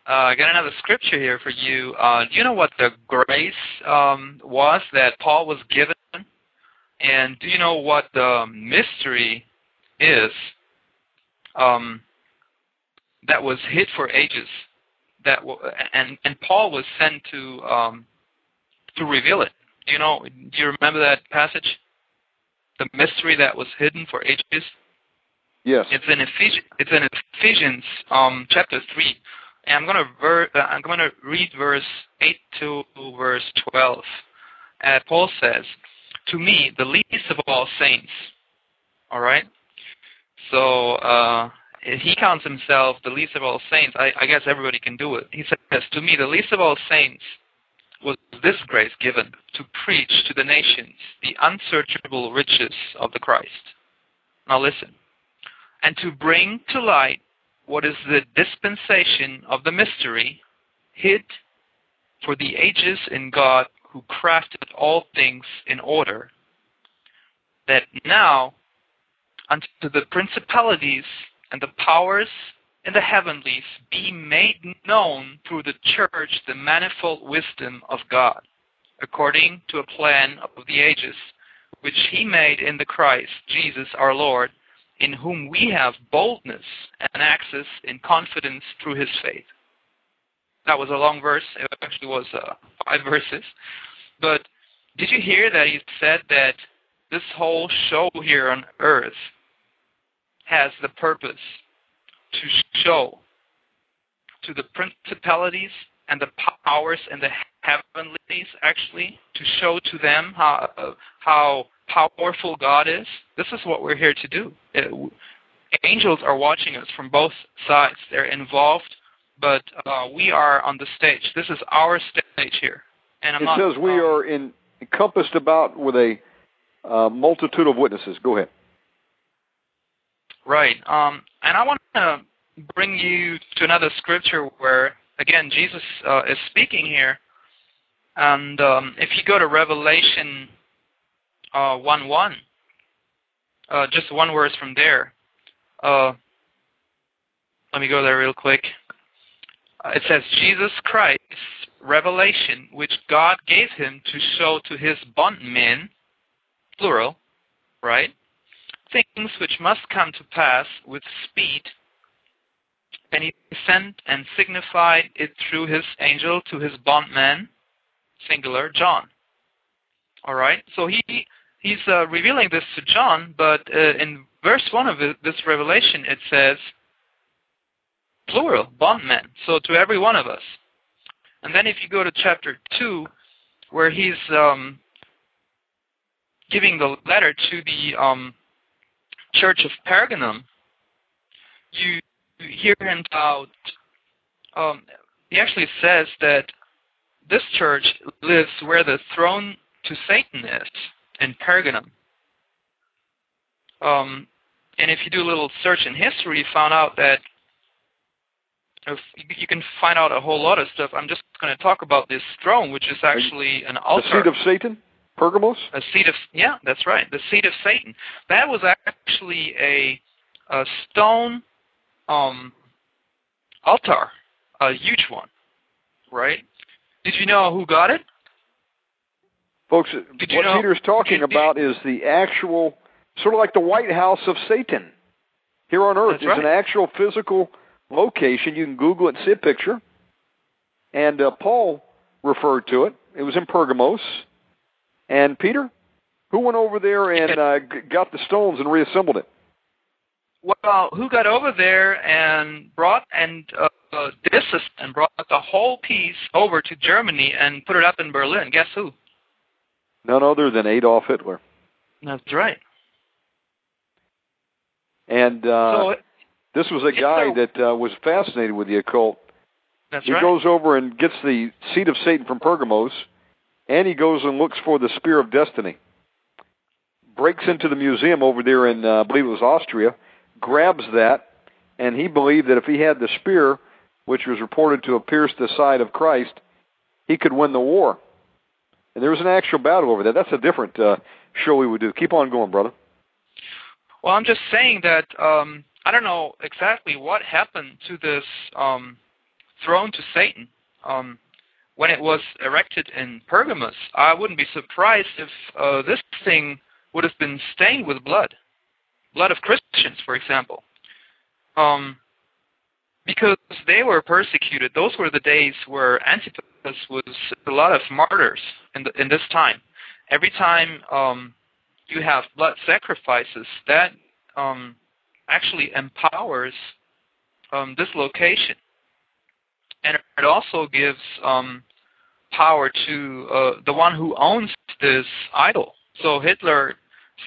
Uh, I got another scripture here for you. Uh, do you know what the grace um, was that Paul was given? And do you know what the mystery is um, that was hid for ages? That w- and and Paul was sent to um, to reveal it. Do you know? Do you remember that passage? The mystery that was hidden for ages. Yes. It's in Ephesians. It's in Ephesians um, chapter three, and I'm gonna ver- uh, I'm gonna read verse eight to verse twelve. Uh, Paul says, "To me, the least of all saints." All right. So uh, he counts himself the least of all saints. I, I guess everybody can do it. He says, "To me, the least of all saints." Was this grace given to preach to the nations the unsearchable riches of the Christ? Now listen and to bring to light what is the dispensation of the mystery hid for the ages in God who crafted all things in order, that now unto the principalities and the powers in the heavenlies be made known through the church the manifold wisdom of God, according to a plan of the ages, which he made in the Christ Jesus our Lord, in whom we have boldness and access in confidence through his faith. That was a long verse. It actually was uh, five verses. But did you hear that he said that this whole show here on earth has the purpose to show to the principalities and the powers and the heavenlies actually to show to them how uh, how powerful God is. This is what we're here to do. It, angels are watching us from both sides. They're involved, but uh, we are on the stage. This is our stage here. And I'm it not, says we um, are in, encompassed about with a uh, multitude of witnesses. Go ahead. Right. Um, and I want to bring you to another scripture where, again, Jesus uh, is speaking here. And um, if you go to Revelation uh, 1 1, uh, just one verse from there. Uh, let me go there real quick. Uh, it says, Jesus Christ, revelation, which God gave him to show to his bondmen, plural, right? Things which must come to pass with speed. And he sent and signified it through his angel to his bondman, singular, John. All right? So he he's uh, revealing this to John, but uh, in verse 1 of this revelation, it says, plural, bondman, so to every one of us. And then if you go to chapter 2, where he's um, giving the letter to the um, church of Pergamum, you hear him out. Um, he actually says that this church lives where the throne to Satan is in Pergamum. Um, and if you do a little search in history, you found out that if you can find out a whole lot of stuff. I'm just going to talk about this throne, which is actually an altar. The seat of Satan, Pergamos. A seat of yeah, that's right. The seat of Satan. That was actually a a stone um, altar, a huge one, right? Did you know who got it? Folks, Did what know, Peter's talking about is the actual, sort of like the White House of Satan here on earth. That's right. an actual physical location. You can Google it and see a picture. And uh, Paul referred to it. It was in Pergamos. And Peter, who went over there and uh, got the stones and reassembled it? Well, who got over there and brought and uh, uh, and brought the whole piece over to Germany and put it up in Berlin? Guess who? None other than Adolf Hitler. That's right. And uh, so this was a guy that uh, was fascinated with the occult. That's right he right. goes over and gets the seat of Satan from Pergamos, and he goes and looks for the Spear of Destiny. Breaks into the museum over there in, uh, I believe it was Austria, grabs that, and he believed that if he had the spear, which was reported to have pierced the side of Christ, he could win the war. And there was an actual battle over that. That's a different uh, show we would do. Keep on going, brother. Well, I'm just saying that um, I don't know exactly what happened to this um, throne to Satan um, when it was erected in Pergamus. I wouldn't be surprised if uh, this thing would have been stained with blood, blood of Christians, for example, um, because they were persecuted. Those were the days where Antipas was a lot of martyrs in, the, in this time. Every time um, you have blood sacrifices, that um, actually empowers um, this location. And it also gives um, power to uh, the one who owns this idol. So Hitler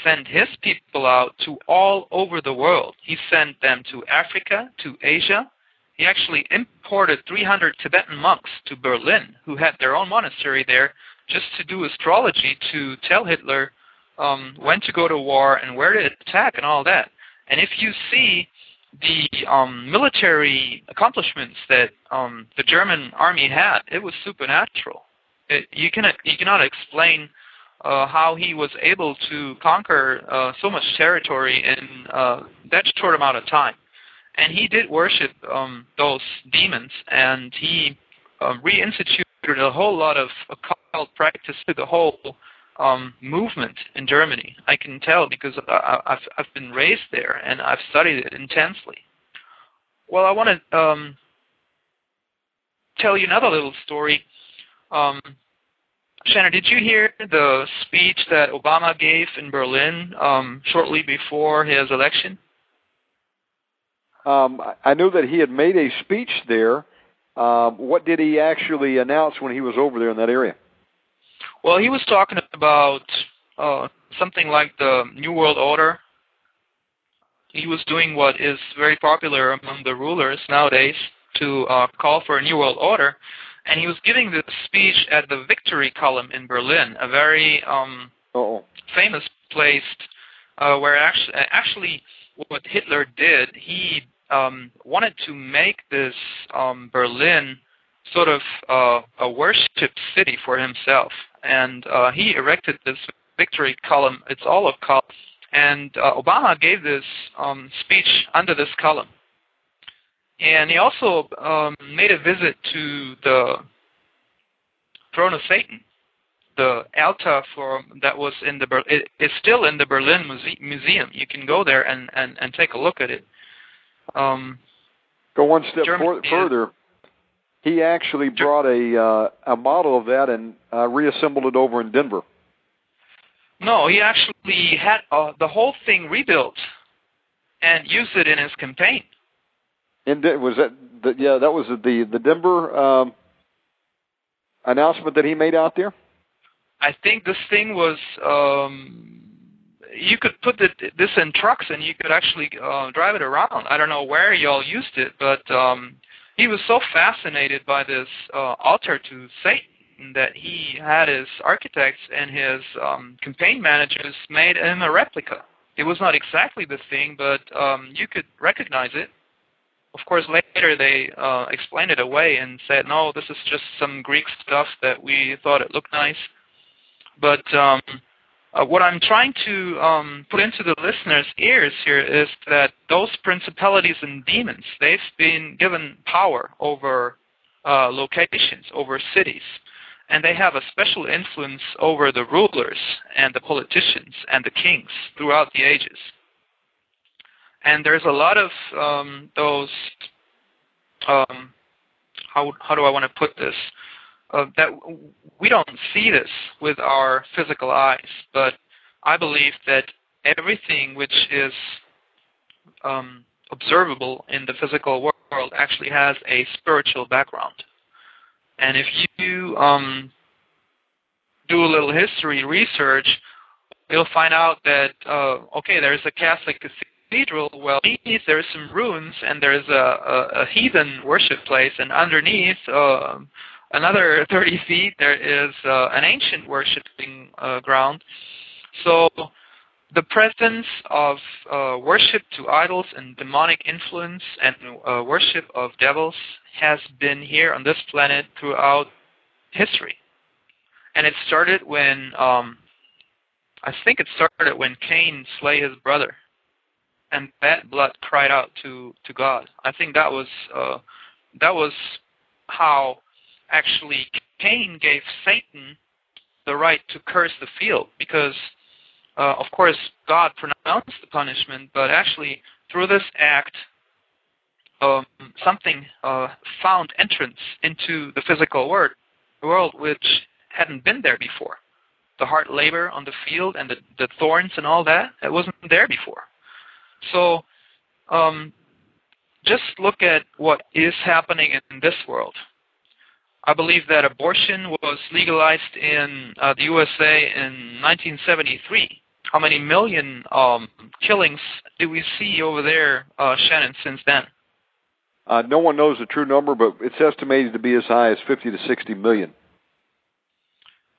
sent his people out to all over the world. He sent them to Africa, to Asia. He actually imported 300 Tibetan monks to Berlin who had their own monastery there just to do astrology to tell Hitler um, when to go to war and where to attack and all that. And if you see the um, military accomplishments that um, the German army had, it was supernatural. It, you cannot you cannot explain uh, how he was able to conquer uh, so much territory in uh, that short amount of time. And he did worship um, those demons, and he uh, reinstituted a whole lot of occult practice to the whole um, movement in Germany. I can tell because I, I've, I've been raised there and I've studied it intensely. Well, I want to um, tell you another little story. Um, Shannon, did you hear the speech that Obama gave in Berlin um, shortly before his election? Um, I knew that he had made a speech there. Um, what did he actually announce when he was over there in that area? Well, he was talking about uh, something like the New World Order. He was doing what is very popular among the rulers nowadays to uh, call for a New World Order. And he was giving this speech at the Victory Column in Berlin, a very um, famous place uh, where actually, actually what Hitler did, he um, wanted to make this um, Berlin sort of uh, a worship city for himself, and uh, he erected this victory column. It's all of column, and uh, Obama gave this um, speech under this column, and he also um, made a visit to the throne of Satan, the altar for that was in the it is still in the Berlin Muse- Museum. You can go there and and and take a look at it. Um, Go one step for, further he actually brought a uh, a model of that and uh, reassembled it over in Denver. No, he actually had uh, the whole thing rebuilt and used it in his campaign. And was that the, yeah? That was the the Denver um, announcement that he made out there. I think this thing was um, you could put the, this in trucks and you could actually uh, drive it around. I don't know where y'all used it, but um, he was so fascinated by this uh, altar to Satan that he had his architects and his um, campaign managers made him a replica. It was not exactly the thing, but um, you could recognize it. Of course, later they uh, explained it away and said, no, this is just some Greek stuff that we thought it looked nice. But um, uh, what I'm trying to um, put into the listeners' ears here is that those principalities and demons, they've been given power over uh, locations, over cities, and they have a special influence over the rulers and the politicians and the kings throughout the ages. And there's a lot of um, those. Um, how how do I want to put this? Uh, that we don't see this with our physical eyes, but I believe that everything which is um, observable in the physical world actually has a spiritual background. And if you um, do a little history research, you'll find out that uh, okay, there's a Catholic cathedral. Well, beneath there's some ruins, and there's a, a, a heathen worship place, and underneath uh, another 30 feet there is uh, an ancient worshiping uh, ground. So the presence of uh, worship to idols and demonic influence and uh, worship of devils has been here on this planet throughout history. And it started when, um, I think it started when Cain slay his brother. And that blood cried out to, to God. I think that was, uh, that was how actually Cain gave Satan the right to curse the field because uh, of course, God pronounced the punishment, but actually, through this act, um, something uh, found entrance into the physical world, world which hadn't been there before. The hard labor on the field and the, the thorns and all that, it wasn't there before. So, um, just look at what is happening in this world. I believe that abortion was legalized in uh, the USA in 1973 how many million um, killings do we see over there, uh, Shannon, since then? Uh, no one knows the true number, but it's estimated to be as high as 50 to 60 million.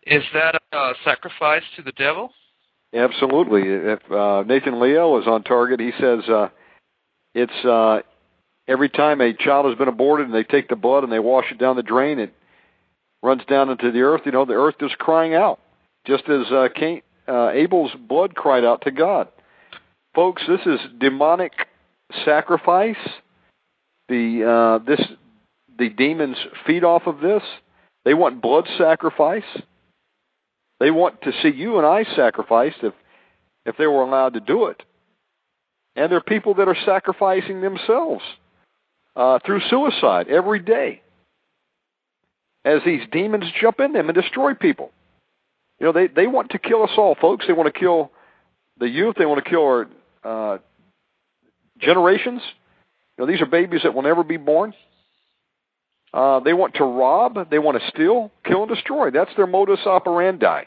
Is that a sacrifice to the devil? Absolutely. If uh, Nathan Leal is on target, he says uh, it's uh, every time a child has been aborted and they take the blood and they wash it down the drain, it runs down into the earth. You know, the earth is crying out, just as uh, Cain, uh, Abel's blood cried out to God. Folks, this is demonic sacrifice. The uh, this the demons feed off of this. They want blood sacrifice. They want to see you and I sacrificed if if they were allowed to do it. And there are people that are sacrificing themselves uh, through suicide every day as these demons jump in them and destroy people. You know, they they want to kill us all, folks. They want to kill the youth. They want to kill our uh, generations. You know, these are babies that will never be born. Uh, they want to rob. They want to steal, kill, and destroy. That's their modus operandi,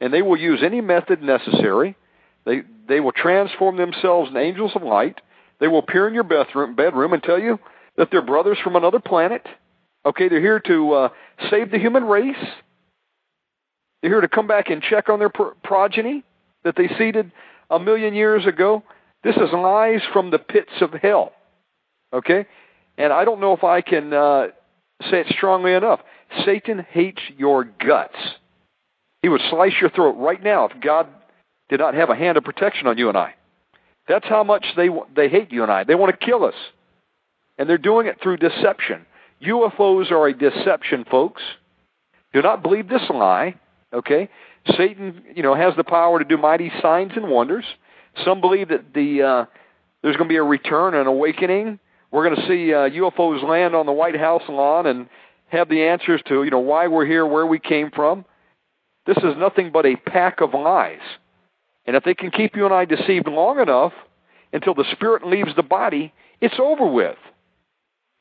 and they will use any method necessary. They they will transform themselves in angels of light. They will appear in your bedroom, bedroom and tell you that they're brothers from another planet. Okay, they're here to uh, save the human race. They're here to come back and check on their pro- progeny that they seeded a million years ago. This is lies from the pits of hell. Okay? And I don't know if I can uh, say it strongly enough. Satan hates your guts. He would slice your throat right now if God did not have a hand of protection on you and I. That's how much they they hate you and I. They want to kill us. And they're doing it through deception. UFOs are a deception, folks. Do not believe this lie. Okay, Satan, you know, has the power to do mighty signs and wonders. Some believe that the uh, there's going to be a return, an awakening. We're going to see uh, UFOs land on the White House lawn and have the answers to you know why we're here, where we came from. This is nothing but a pack of lies. And if they can keep you and I deceived long enough until the spirit leaves the body, it's over with.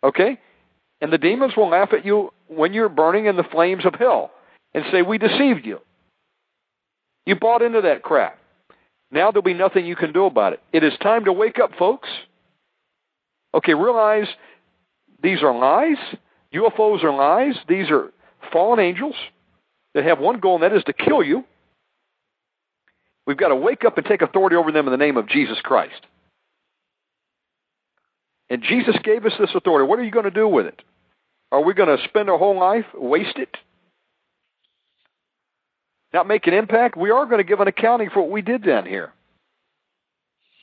Okay? And the demons will laugh at you when you're burning in the flames of hell and say, We deceived you. You bought into that crap. Now there'll be nothing you can do about it. It is time to wake up, folks. Okay, realize these are lies. UFOs are lies. These are fallen angels. that have one goal, and that is to kill you. We've got to wake up and take authority over them in the name of Jesus Christ. And Jesus gave us this authority. What are you going to do with it? Are we going to spend our whole life, waste it, not make an impact? We are going to give an accounting for what we did down here.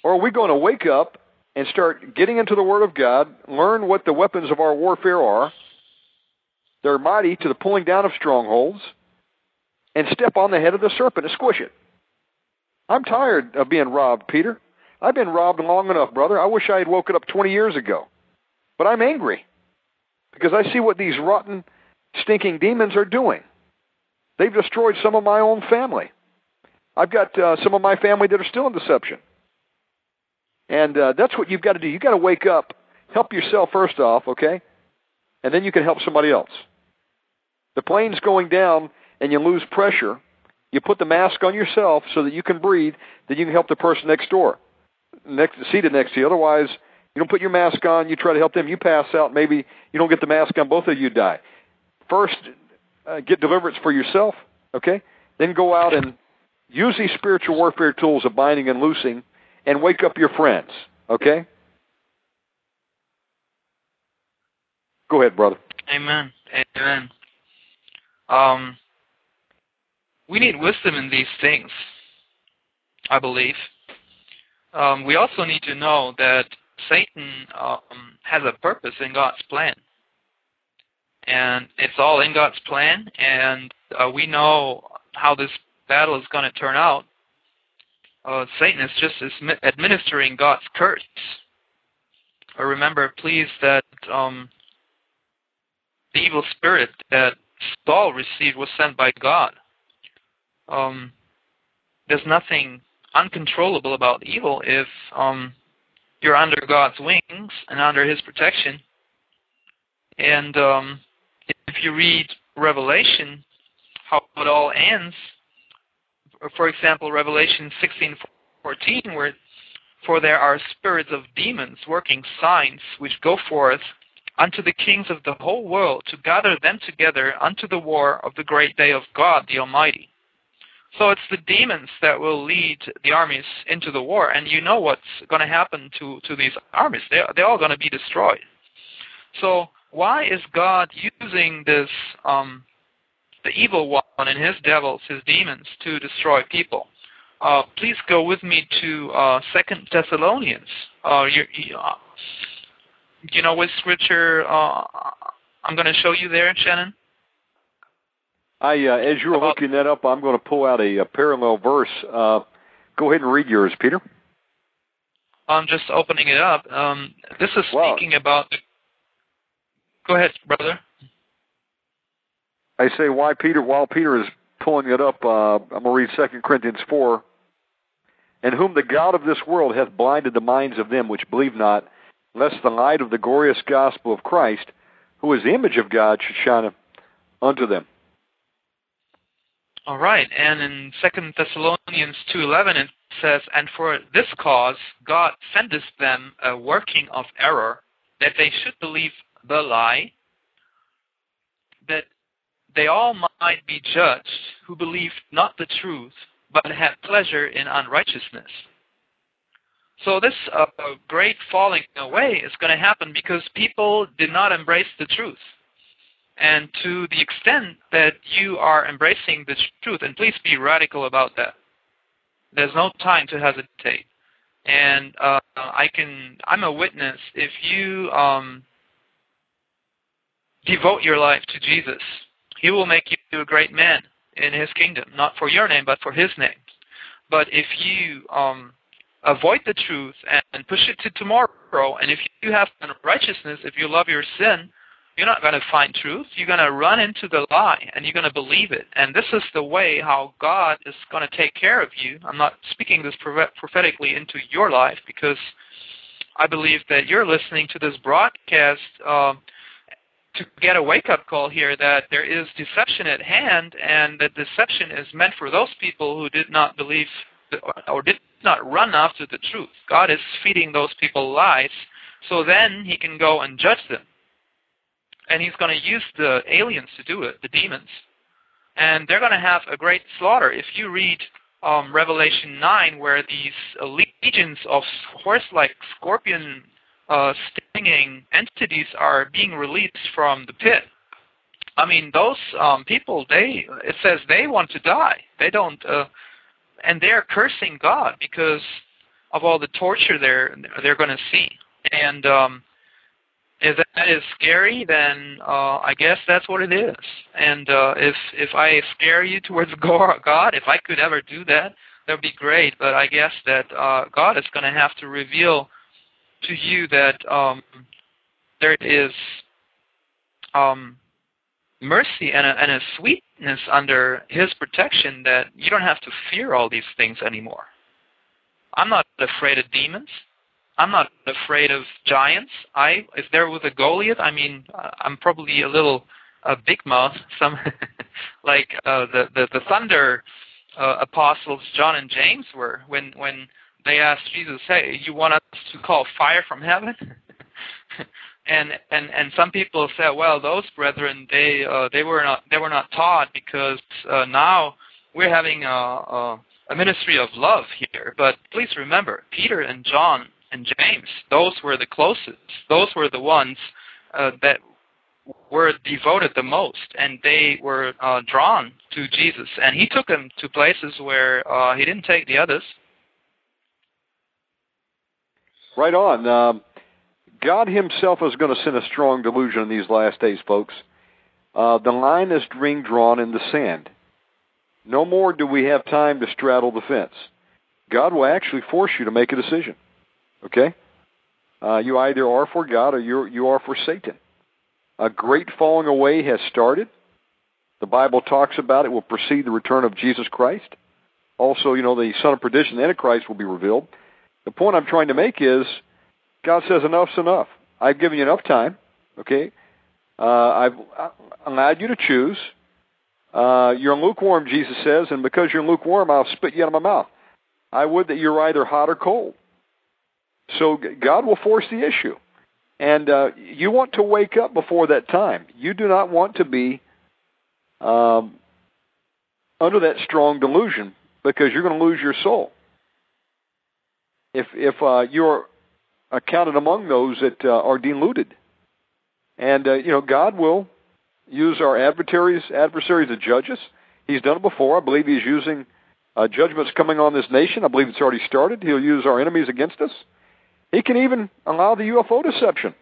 Or are we going to wake up and start getting into the Word of God, learn what the weapons of our warfare are? They're mighty to the pulling down of strongholds, and step on the head of the serpent and squish it. I'm tired of being robbed, Peter. I've been robbed long enough, brother. I wish I had woken up 20 years ago. But I'm angry because I see what these rotten, stinking demons are doing. They've destroyed some of my own family. I've got uh, some of my family that are still in deception. And uh, that's what you've got to do. You've got to wake up, help yourself first off, okay? And then you can help somebody else. The plane's going down and you lose pressure. You put the mask on yourself so that you can breathe, then you can help the person next door, next seated next to you. Otherwise, you don't put your mask on, you try to help them, you pass out, maybe you don't get the mask on, both of you die. First, uh, get deliverance for yourself, okay? Then go out and use these spiritual warfare tools of binding and loosing and wake up your friends, okay? Go ahead, brother. Amen. Amen. Um, we need wisdom in these things, I believe. Um, we also need to know that Satan um, has a purpose in God's plan. And it's all in God's plan, and uh, we know how this battle is going to turn out. Uh, Satan is just administering God's curse. Uh, remember, please, that um, the evil spirit that Saul received was sent by God. Um, there's nothing uncontrollable about evil if um, you're under God's wings and under His protection. And um, if you read Revelation, how it all ends, for example, Revelation 16:14, where for there are spirits of demons working signs which go forth unto the kings of the whole world to gather them together unto the war of the great day of God the Almighty. So it's the demons that will lead the armies into the war, and you know what's going to happen to, to these armies. They're, they're all going to be destroyed. So why is God using this, um, the evil one and his devils, his demons, to destroy people? Uh, please go with me to uh, Second Thessalonians. Uh, you, you, uh, know which scripture uh, I'm going to show you there, Shannon? I, uh, as you were looking that up, I'm going to pull out a, a parallel verse. Uh, go ahead and read yours, Peter. I'm just opening it up. Um, this is speaking about. Go ahead, brother. I say why Peter. While Peter is pulling it up, uh, I'm going to read Second Corinthians four. And whom the God of this world hath blinded the minds of them which believe not, lest the light of the glorious gospel of Christ, who is the image of God, should shine unto them. All right, and in Second Thessalonians two eleven it says, "And for this cause God sendeth them a working of error, that they should believe the lie, that they all might be judged who believed not the truth, but had pleasure in unrighteousness." So this uh, great falling away is going to happen because people did not embrace the truth. And to the extent that you are embracing the truth, and please be radical about that. There's no time to hesitate. And uh, I can, I'm a witness. If you um, devote your life to Jesus, He will make you a great man in His kingdom, not for your name, but for His name. But if you um, avoid the truth and, push it to tomorrow, and if you have righteousness, if you love your sin, you're not going to find truth. You're going to run into the lie and you're going to believe it. And this is the way how God is going to take care of you. I'm not speaking this prophetically into your life because I believe that you're listening to this broadcast uh, to get a wake up call here that there is deception at hand and that deception is meant for those people who did not believe or did not run after the truth. God is feeding those people lies so then he can go and judge them and he's going to use the aliens to do it, the demons. and they're going to have a great slaughter. If you read um, Revelation 9, where these uh, legions of horse-like scorpion uh, stinging entities are being released from the pit. I mean, those um, people, they it says they want to die. They don't, uh, and they're cursing God because of all the torture they're they're going to see. And um, if that is scary, then uh, I guess that's what it is. And uh, if if I scare you towards God, if I could ever do that, that would be great. But I guess that uh, God is going to have to reveal to you that um, there is um, mercy and a, and a sweetness under His protection that you don't have to fear all these things anymore. I'm not afraid of demons. I'm not afraid of giants. I if there was a Goliath, I mean, I'm probably a little a big mouth, some like uh, the, the the thunder uh, apostles John and James were when when they asked Jesus, "Hey, you want us to call fire from heaven?" and and and some people said, "Well, those brethren, they uh, they were not they were not taught because uh, now we're having a, a a ministry of love here." But please remember, Peter and John and James, those were the closest. Those were the ones uh, that were devoted the most, and they were uh, drawn to Jesus. And he took them to places where uh, he didn't take the others. Right on. Um, God Himself is going to send a strong delusion in these last days, folks. Uh, the line is drawn in the sand. No more do we have time to straddle the fence. God will actually force you to make a decision. Okay? Uh, you either are for God or you you are for Satan. A great falling away has started. The Bible talks about it will precede the return of Jesus Christ. Also, you know, the son of perdition, the Antichrist, will be revealed. The point I'm trying to make is God says enough's enough. I've given you enough time. Okay? Uh, I've allowed you to choose. Uh, you're lukewarm, Jesus says, and because you're lukewarm, I'll spit you out of my mouth. I would that you're either hot or cold. So God will force the issue. And uh, you want to wake up before that time. You do not want to be um, under that strong delusion because you're going to lose your soul. If if uh, you're accounted among those that uh, are deluded, and uh, you know God will use our adversaries adversaries to judge us. He's done it before. I believe He's using uh, judgments coming on this nation. I believe it's already started. He'll use our enemies against us. He can even allow the UFO deception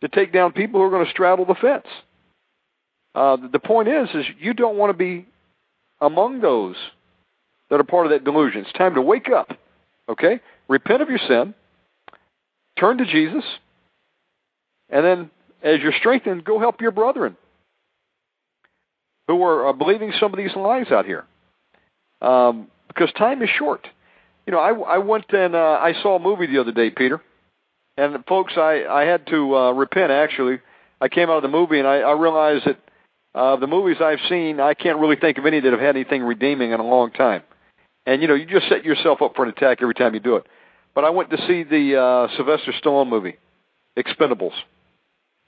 to take down people who are going to straddle the fence. Uh, the point is, is you don't want to be among those that are part of that delusion. It's time to wake up. Okay, repent of your sin, turn to Jesus, and then, as you're strengthened, go help your brethren who are uh, believing some of these lies out here. Um, because time is short you know, I, I went and uh, I saw a movie the other day, Peter, and folks, I I had to uh, repent. Actually, I came out of the movie and I, I realized that uh, the movies I've seen, I can't really think of any that have had anything redeeming in a long time. And you know, you just set yourself up for an attack every time you do it. But I went to see the uh, Sylvester Stallone movie, Expendables.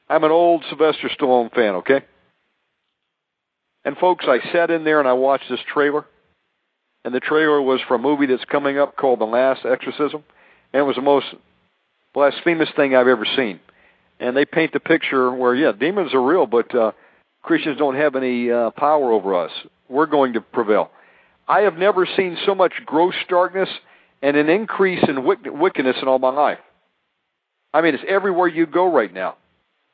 I'm an old Sylvester Stallone fan, okay? And folks, I sat in there and I watched this trailer and the trailer was for a movie that's coming up called The Last Exorcism, and it was the most blasphemous thing I've ever seen. And they paint the picture where, yeah, demons are real, but uh, Christians don't have any uh, power over us. We're going to prevail. I have never seen so much gross darkness and an increase in wickedness in all my life. I mean, it's everywhere you go right now.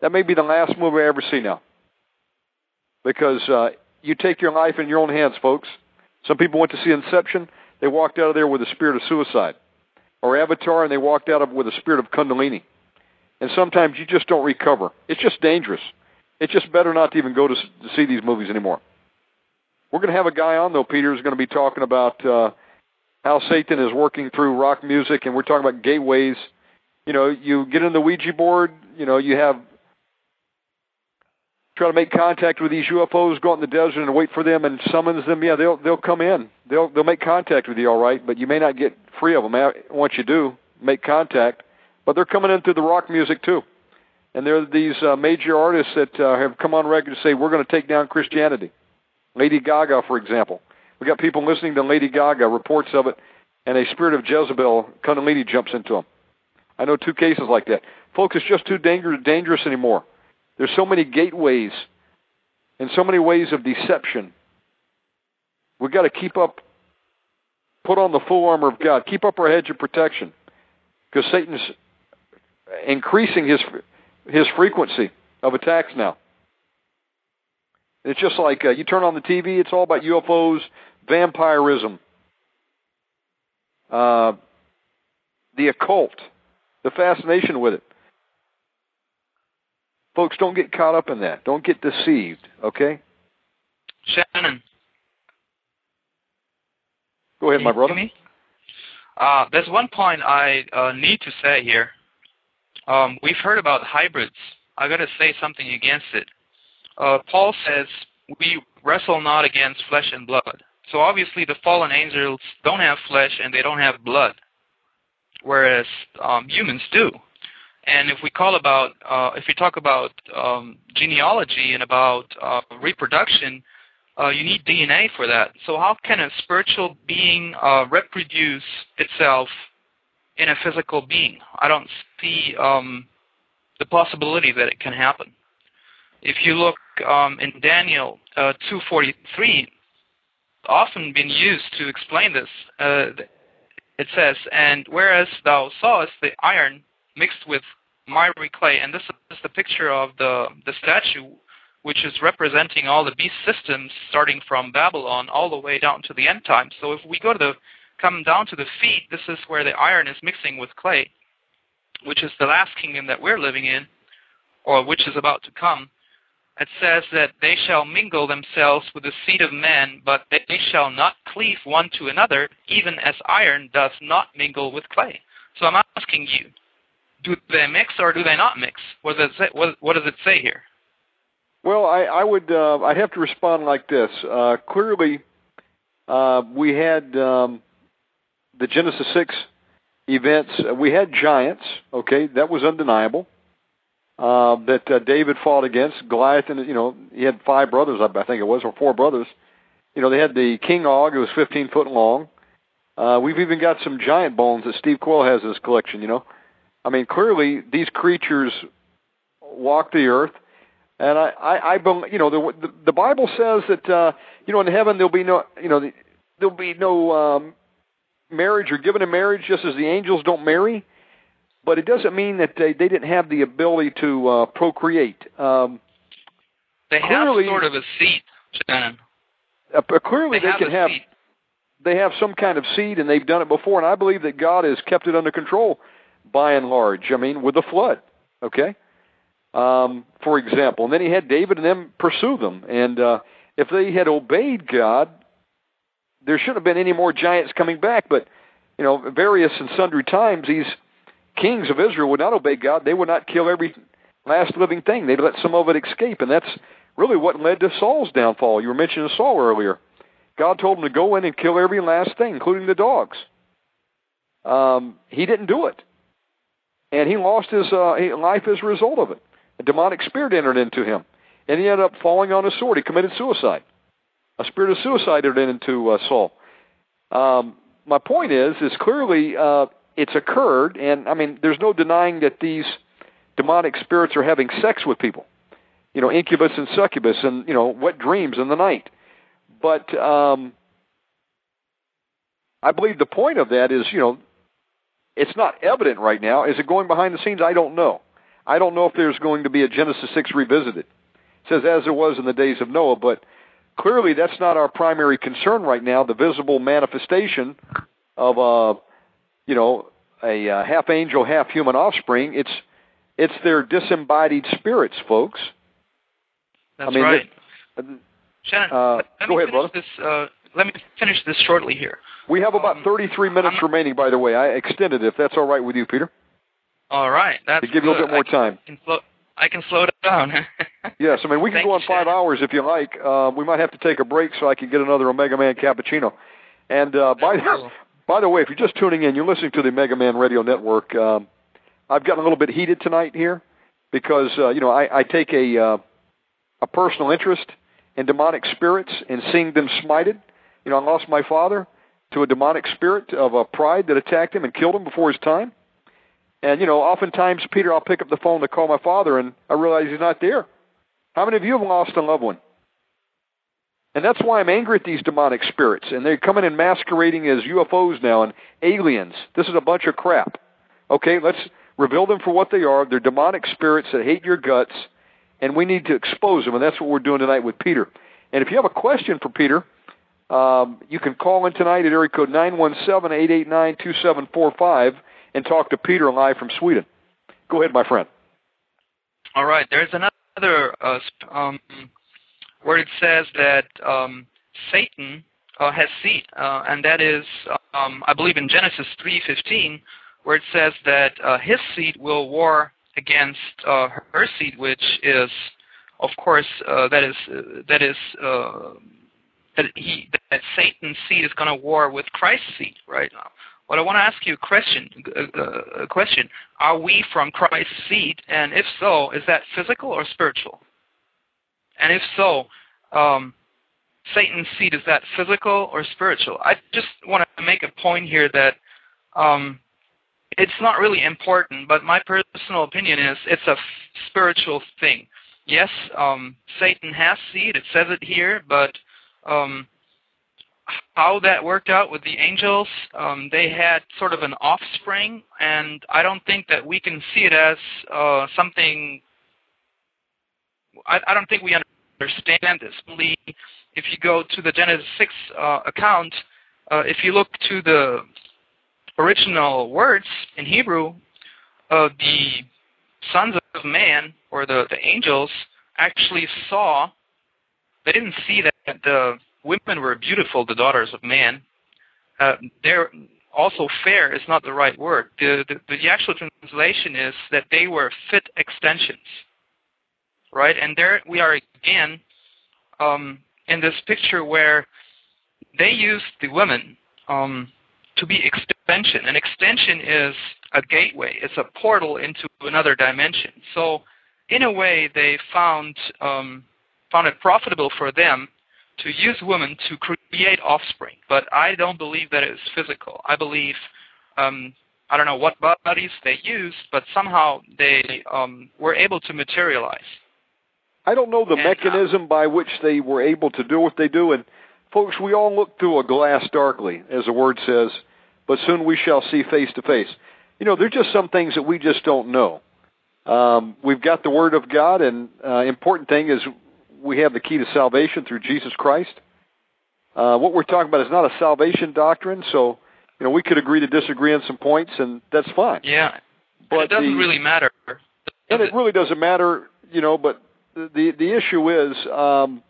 That may be the last movie I ever see now. Because uh, you take your life in your own hands, folks. Some people went to see Inception. They walked out of there with a spirit of suicide. Or Avatar, and they walked out of with a spirit of Kundalini. And sometimes you just don't recover. It's just dangerous. It's just better not to even go to, to see these movies anymore. We're going to have a guy on, though, Peter, who's going to be talking about uh, how Satan is working through rock music, and we're talking about gateways. You know, you get in the Ouija board, you know, you have try to make contact with these UFOs, go out in the desert and wait for them and summons them, yeah, they'll they'll come in. They'll they'll make contact with you, all right, but you may not get free of them. Once you do make contact, but they're coming in through the rock music too, and there are these uh, major artists that uh, have come on record to say we're going to take down Christianity. Lady Gaga, for example. We got people listening to Lady Gaga, reports of it, and a spirit of Jezebel, Kundalini, jumps into them. I know two cases like that. Folks, it's just too dangerous, dangerous anymore. There's so many gateways and so many ways of deception. We've got to keep up, put on the full armor of God, keep up our hedge of protection, because Satan's increasing his his frequency of attacks now. It's just like uh, you turn on the TV; it's all about UFOs, vampirism, uh, the occult, the fascination with it. Folks, don't get caught up in that. Don't get deceived, okay? Shannon. Go ahead, my brother. Uh, there's one point I uh, need to say here. Um, we've heard about hybrids. I got to say something against it. Uh, Paul says we wrestle not against flesh and blood. So obviously the fallen angels don't have flesh and they don't have blood, whereas um, humans do. And if we call about, uh, if we talk about um, genealogy and about uh, reproduction, uh, you need DNA for that. So how can a spiritual being uh, reproduce itself in a physical being? I don't see um, the possibility that it can happen. If you look um, in Daniel uh, 2:43, often been used to explain this. Uh, it says, "And whereas thou sawest the iron mixed with miry clay," and this is the picture of the the statue, which is representing all the beast systems, starting from Babylon all the way down to the end time. So if we go to the come down to the feet, this is where the iron is mixing with clay, which is the last kingdom that we're living in, or which is about to come it says that they shall mingle themselves with the seed of men, but they shall not cleave one to another, even as iron does not mingle with clay. So I'm asking you, do they mix or do they not mix? What does it say, what, what does it say here? Well, I, I would uh, I have to respond like this. Uh, clearly, uh, we had um, the Genesis six events. We had giants. Okay, that was undeniable uh, that uh, David fought against. Goliath, and you know, he had five brothers, I think it was, or four brothers. You know, they had the King Og, who was 15 foot long. Uh, we've even got some giant bones that Steve Quayle has in his collection. You know, I mean, clearly these creatures walk the earth, and I, I, I you know, the, the the Bible says that uh, you know in heaven there'll be no, you know, there'll be no um, marriage or given in marriage, just as the angels don't marry but it doesn't mean that they, they didn't have the ability to uh, procreate. Um, they clearly, have sort of a seat, Shannon. Uh, clearly, they, they have can have seat. they have some kind of seed, and they've done it before. And I believe that God has kept it under control, by and large. I mean, with the flood, okay. Um, for example, and then he had David and them pursue them, and uh, if they had obeyed God, there shouldn't have been any more giants coming back. But you know, various and sundry times, these kings of Israel would not obey God. They would not kill every last living thing. They'd let some of it escape, and that's really what led to Saul's downfall. You were mentioning Saul earlier. God told him to go in and kill every last thing, including the dogs. Um, he didn't do it, and he lost his uh, life as a result of it. A demonic spirit entered into him, and he ended up falling on his sword. He committed suicide. A spirit of suicide entered into uh, Saul. Um, my point is, is clearly uh, it's occurred, and I mean, there's no denying that these demonic spirits are having sex with people. You know, incubus and succubus, and you know, wet dreams in the night. But um, I believe the point of that is, you know, it's not evident right now. Is it going behind the scenes? I don't know. I don't know if there's going to be a Genesis 6 revisited. It says as there was in the days of Noah, but clearly that's not our primary concern right now. The visible manifestation of a, you know, a uh, half angel, half human offspring. It's it's their disembodied spirits, folks. That's I mean, right. Shannon, uh, let go ahead, brother. this. Uh, let me finish this shortly here. We have about Um, 33 minutes I'm- remaining, by the way. I extended it, if that's all right with you, Peter, All right, that's to give you a little bit more I time. can slow. I can slow down. Yes, I mean we can Thank go on five Shannon. hours if you like. Uh, we might have to take a break so I can get another Omega Man cappuccino. And uh, by cool. by the way, if you're just tuning in, you're listening to the Omega Man Radio Network. Um, I've gotten a little bit heated tonight here because uh, you know I, I take a uh, a personal interest in demonic spirits and seeing them smited. You know, I lost my father to a demonic spirit of a pride that attacked him and killed him before his time. And you know, oftentimes, Peter, I'll pick up the phone to call my father, and I realize he's not there. How many of you have lost a loved one? And that's why I'm angry at these demonic spirits. And they're coming in masquerading as UFOs now and aliens. This is a bunch of crap. Okay, let's reveal them for what they are. They're demonic spirits that hate your guts, and we need to expose them. And that's what we're doing tonight with Peter. And if you have a question for Peter, um, you can call in tonight at area code 917-889-2745 and talk to Peter live from Sweden. Go ahead, my friend. All right. There's another uh, um, where it says that um, Satan uh, has seed, uh, and that is, um, I believe, in Genesis 3:15, where it says that uh, his seed will war against uh, her seed, which is, of course, uh, that is that is that he that Satan's seed is going to war with Christ's seed, right? Now. But I want to ask you a question. A question: Are we from Christ's seed? And if so, is that physical or spiritual? And if so, um, Satan's seed is that physical or spiritual? I just want to make a point here that um, it's not really important, but my personal opinion is it's a f- spiritual thing. Yes, um, Satan has seed. It says it here, but um, how that worked out with the angels, um, they had sort of an offspring, and I don't think that we can see it as uh, something. I, I don't think we understand this. If you go to the Genesis 6 uh, account, uh, if you look to the original words in Hebrew, uh, the sons of man or the, the angels actually saw. They didn't see that the women were beautiful, the daughters of man. Uh, they're also fair is not the right word. The, the, the actual translation is that they were fit extensions right? And there we are again um, in this picture where they used the women um, to be extension. An extension is a gateway. It's a portal into another dimension. So, in a way, they found um, found it profitable for them to use women to create offspring. But I don't believe that it's physical. I believe um, I don't know what bodies they used, but somehow they um, were able to materialize. I don't know the And, uh, mechanism by which they were able to do what they do. And folks, we all look through a glass darkly, as the word says, but soon we shall see face to face. You know, there's just some things that we just don't know. Um, we've got the Word of God, and uh, important thing is we have the key to salvation through Jesus Christ. Uh, what we're talking about is not a salvation doctrine, so you know we could agree to disagree on some points, and that's fine. Yeah, But it doesn't the- really matter. and it really doesn't matter, you know. But the the, the issue is um,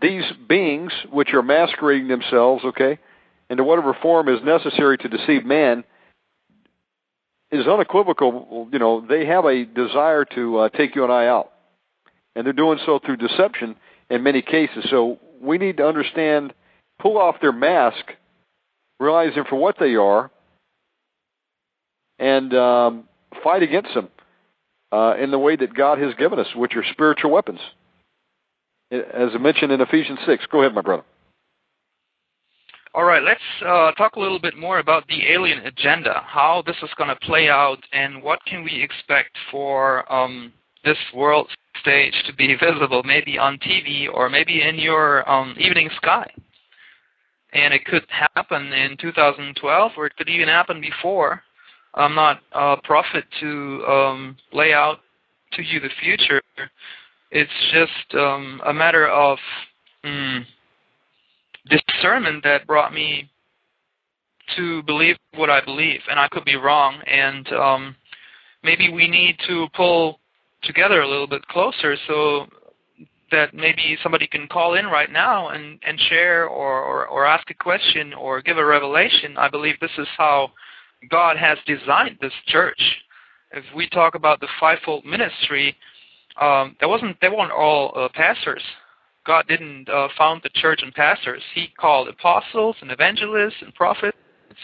these beings, which are masquerading themselves, okay, into whatever form is necessary to deceive man, is unequivocal. You know, they have a desire to uh, take you and I out, and they're doing so through deception in many cases. So we need to understand, pull off their mask, realize them for what they are, and um, fight against them uh, in the way that God has given us, which are spiritual weapons. As I mentioned in Ephesians 6. Go ahead, my brother. All right, let's uh, talk a little bit more about the alien agenda, how this is going to play out, and what can we expect for um, this world stage to be visible, maybe on TV or maybe in your um, evening sky. And it could happen in 2012, or it could even happen before. I'm not a prophet to um, lay out to you the future. It's just um, a matter of mm, discernment that brought me to believe what I believe, and I could be wrong. And um, maybe we need to pull together a little bit closer so that maybe somebody can call in right now and, and share or, or, or ask a question or give a revelation. I believe this is how God has designed this church. If we talk about the fivefold ministry, um, wasn't they weren't all uh, pastors. God didn't uh, found the church and pastors. He called apostles and evangelists and prophets,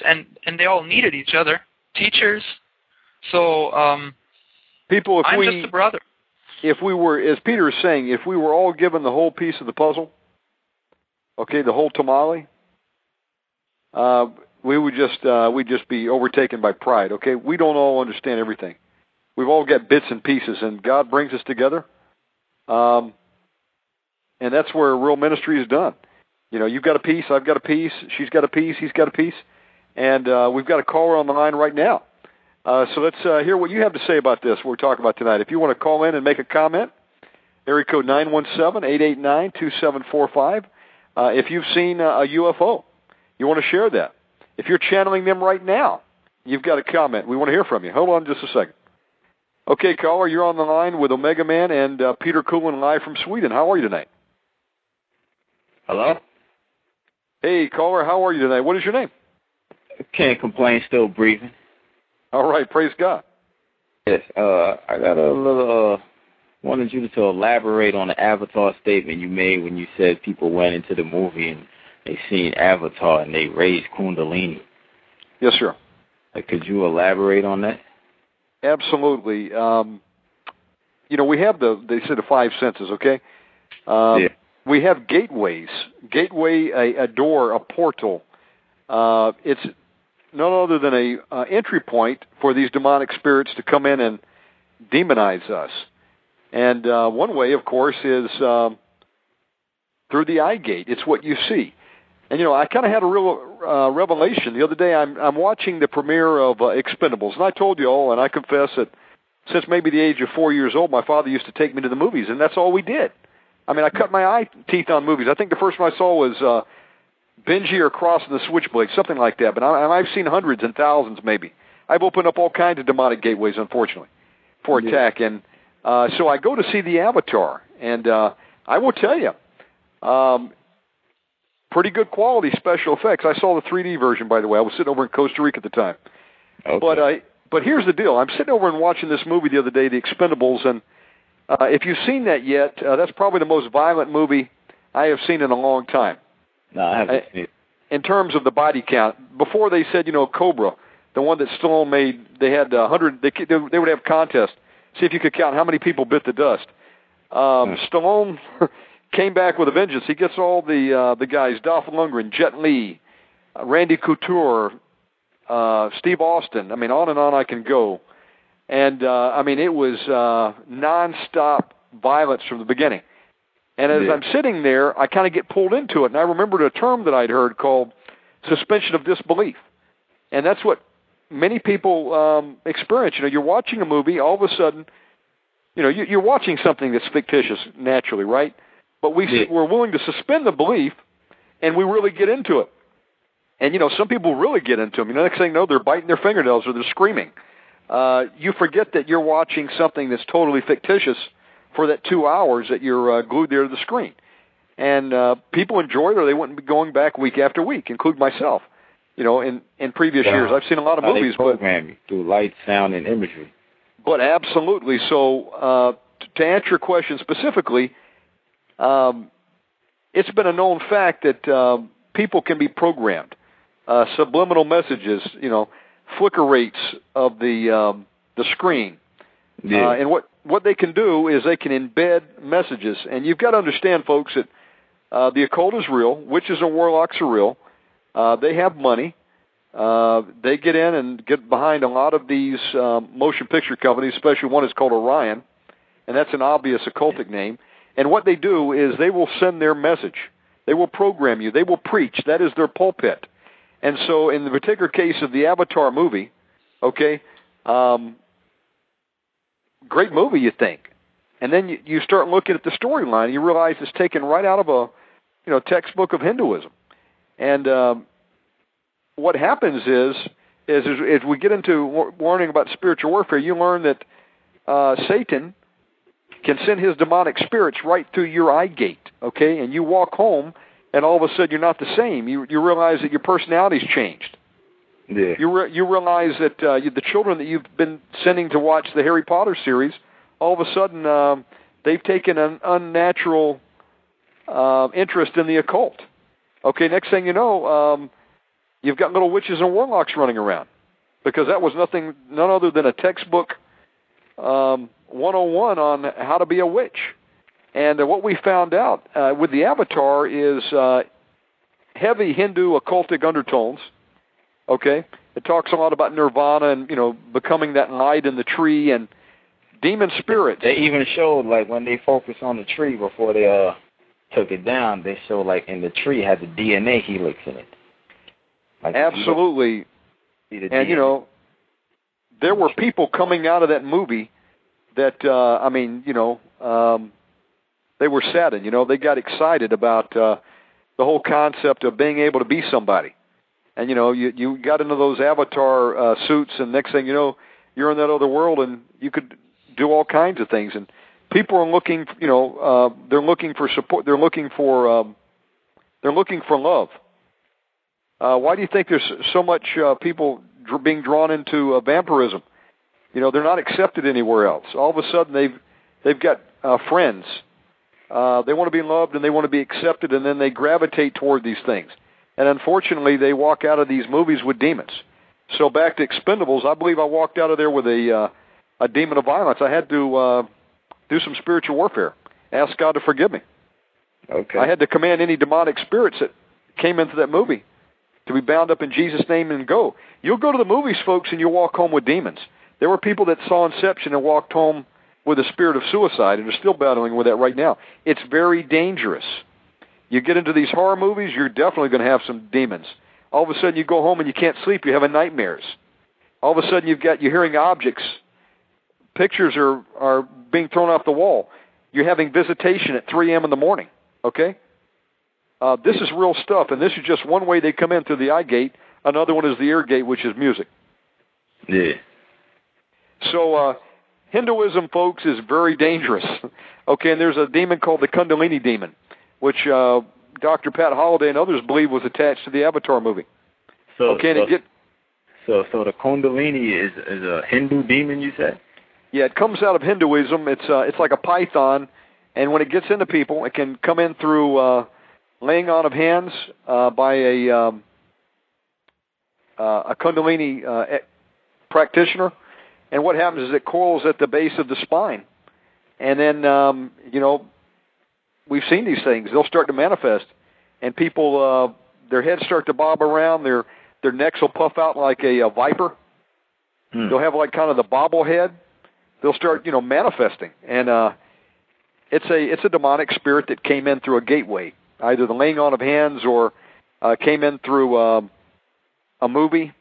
and and they all needed each other, teachers. So um, People, if I'm we just a brother. if we were, as Peter is saying, if we were all given the whole piece of the puzzle, okay, the whole tamale, uh, we would just uh, we'd just be overtaken by pride. Okay, we don't all understand everything. We've all got bits and pieces, and God brings us together. Um, and that's where real ministry is done. You know, you've got a piece, I've got a piece, she's got a piece, he's got a piece, and uh, we've got a caller on the line right now. Uh, so let's uh, hear what you have to say about this. What we're talking about tonight. If you want to call in and make a comment, area code nine one seven eight eight nine two seven four five. Uh, if you've seen uh, a UFO, you want to share that. If you're channeling them right now, you've got a comment. We want to hear from you. Hold on just a second. Okay, caller, you're on the line with Omega Man and uh, Peter Kuehlen live from Sweden. How are you tonight? Hello? Hey, caller, how are you tonight? What is your name? Can't complain, still breathing. All right, praise God. Yes, uh, I got a little, uh, wanted you to elaborate on the Avatar statement you made when you said people went into the movie and they seen Avatar and they raised Kundalini. Yes, sir. Like, could you elaborate on that? Absolutely. Um, you know, we have the, they said the five senses, okay? Um, yeah. We have gateways. Gateway, a, a door, a portal. Uh, it's none other than a uh, entry point for these demonic spirits to come in and demonize us. And uh, one way, of course, is um, through the eye gate. It's what you see. And you know, I kind of had a real uh, revelation the other day. I'm I'm watching the premiere of uh, Expendables, and I told you all, and I confess that since maybe the age of four years old, my father used to take me to the movies, and that's all we did. I mean, I cut my eye teeth on movies. I think the first one I saw was uh, Benji or Crossing the Switchblade, something like that. But I, I've seen hundreds and thousands, maybe. I've opened up all kinds of demonic gateways, unfortunately, for attack. And uh, so I go to see the Avatar, and uh, I will tell you, um, pretty good quality special effects. I saw the 3D version, by the way. I was sitting over in Costa Rica at the time. Okay. But I, but here's the deal. I'm sitting over and watching this movie the other day, The Expendables, and uh, if you've seen that yet, uh, that's probably the most violent movie I have seen in a long time. No, I haven't seen it. In terms of the body count, before they said, you know, Cobra, the one that Stallone made, they had a hundred. They they they would have contests, see if you could count how many people bit the dust. Um, Hmm. Stallone came back with a vengeance. He gets all the uh, the guys: Dolph Lundgren, Jet Li, uh, Randy Couture, uh, Steve Austin. I mean, on and on I can go. And uh, I mean, it was uh, nonstop violence from the beginning. And as Yeah. I'm sitting there, I kind of get pulled into it, and I remembered a term that I'd heard called suspension of disbelief, and that's what many people um, experience. You know, you're watching a movie, all of a sudden, you know, you, you're watching something that's fictitious naturally, right? But we Yeah. we're willing to suspend the belief, and we really get into it. And you know, some people really get into them. You know, next thing you know, they're biting their fingernails or they're screaming. Uh, you forget that you're watching something that's totally fictitious for that two hours that you're uh, glued there to the screen. And uh, people enjoy it, or they wouldn't be going back week after week, including myself. You know, in in previous Wow. years, I've seen a lot of How movies, but through light, sound, and imagery. but absolutely. So uh, to answer your question specifically, um, it's been a known fact that um, people can be programmed. Uh, subliminal messages, you know, flicker rates of the um, the screen, Yeah. uh, and what what they can do is they can embed messages. And you've got to understand, folks, that uh, the occult is real. Witches and warlocks are real. Uh, they have money. Uh, they get in and get behind a lot of these um, motion picture companies, especially one is called Orion, and that's an obvious occultic name. And what they do is they will send their message. They will program you. They will preach. That is their pulpit. And so, in the particular case of the Avatar movie, okay, um, great movie, you think, and then you, you start looking at the storyline, you realize it's taken right out of a, you know, textbook of Hinduism. And um, what happens is, is as, we get into learning about spiritual warfare, you learn that uh, Satan can send his demonic spirits right through your eye gate, okay? And you walk home, and all of a sudden you're not the same. You you realize that your personality's changed. Yeah. You re- you realize that uh, you, the children that you've been sending to watch the Harry Potter series, all of a sudden um, they've taken an unnatural uh, interest in the occult. Okay, next thing you know, um, you've got little witches and warlocks running around because that was nothing, none other than a textbook um, 101 on how to be a witch. And uh, what we found out uh, with the Avatar is uh, heavy Hindu occultic undertones. Okay, it talks a lot about nirvana and you know becoming that light in the tree and demon spirits. They even showed like when they focused on the tree before they uh took it down. They showed like in the tree had the DNA helix in it. Like Absolutely. and DNA. you know, there were people coming out of that movie that uh I mean, you know, um they were saddened, you know, they got excited about uh the whole concept of being able to be somebody. And you know, you you got into those avatar uh suits and next thing you know, you're in that other world and you could do all kinds of things and people are looking, you know, uh they're looking for support, they're looking for um they're looking for love. Uh why do you think there's so much uh people dr- being drawn into uh, vampirism? You know, they're not accepted anywhere else. All of a sudden they've they've got uh friends uh, they want to be loved and they want to be accepted, and then they gravitate toward these things. And unfortunately, they walk out of these movies with demons. So back to Expendables, I believe I walked out of there with a uh, a demon of violence. I had to uh, do some spiritual warfare, ask God to forgive me. Okay. I had to command any demonic spirits that came into that movie to be bound up in Jesus' name and go. You'll go to the movies, folks, and you'll walk home with demons. There were people that saw Inception and walked home with a spirit of suicide and are still battling with that right now. It's very dangerous. You get into these horror movies, you're definitely going to have some demons. All of a sudden, you go home and you can't sleep. You're having nightmares. All of a sudden, you've got you're hearing objects. Pictures are are being thrown off the wall. You're having visitation at 3 a.m. in the morning. Okay, uh, this is real stuff, and this is just one way they come in through the eye gate. Another one is the ear gate, which is music. Yeah. So uh, Hinduism, folks, is very dangerous. okay, and there's a demon called the Kundalini demon, which uh, Dr. Pat Holliday and others believe was attached to the Avatar movie. So, okay, and so, it get so so the Kundalini is is a Hindu demon, you said? yeah, it comes out of Hinduism. It's uh, it's like a python, and when it gets into people, it can come in through uh, laying on of hands uh, by a um, uh, a Kundalini uh, practitioner and what happens is it coils at the base of the spine, and then um, you know we've seen these things. They'll start to manifest, and people uh, their heads start to bob around. Their their necks will puff out like a, a viper. Hmm. They'll have like kind of the bobble head. They'll start you know manifesting, and uh, it's a it's a demonic spirit that came in through a gateway, either the laying on of hands or uh, came in through uh, a movie.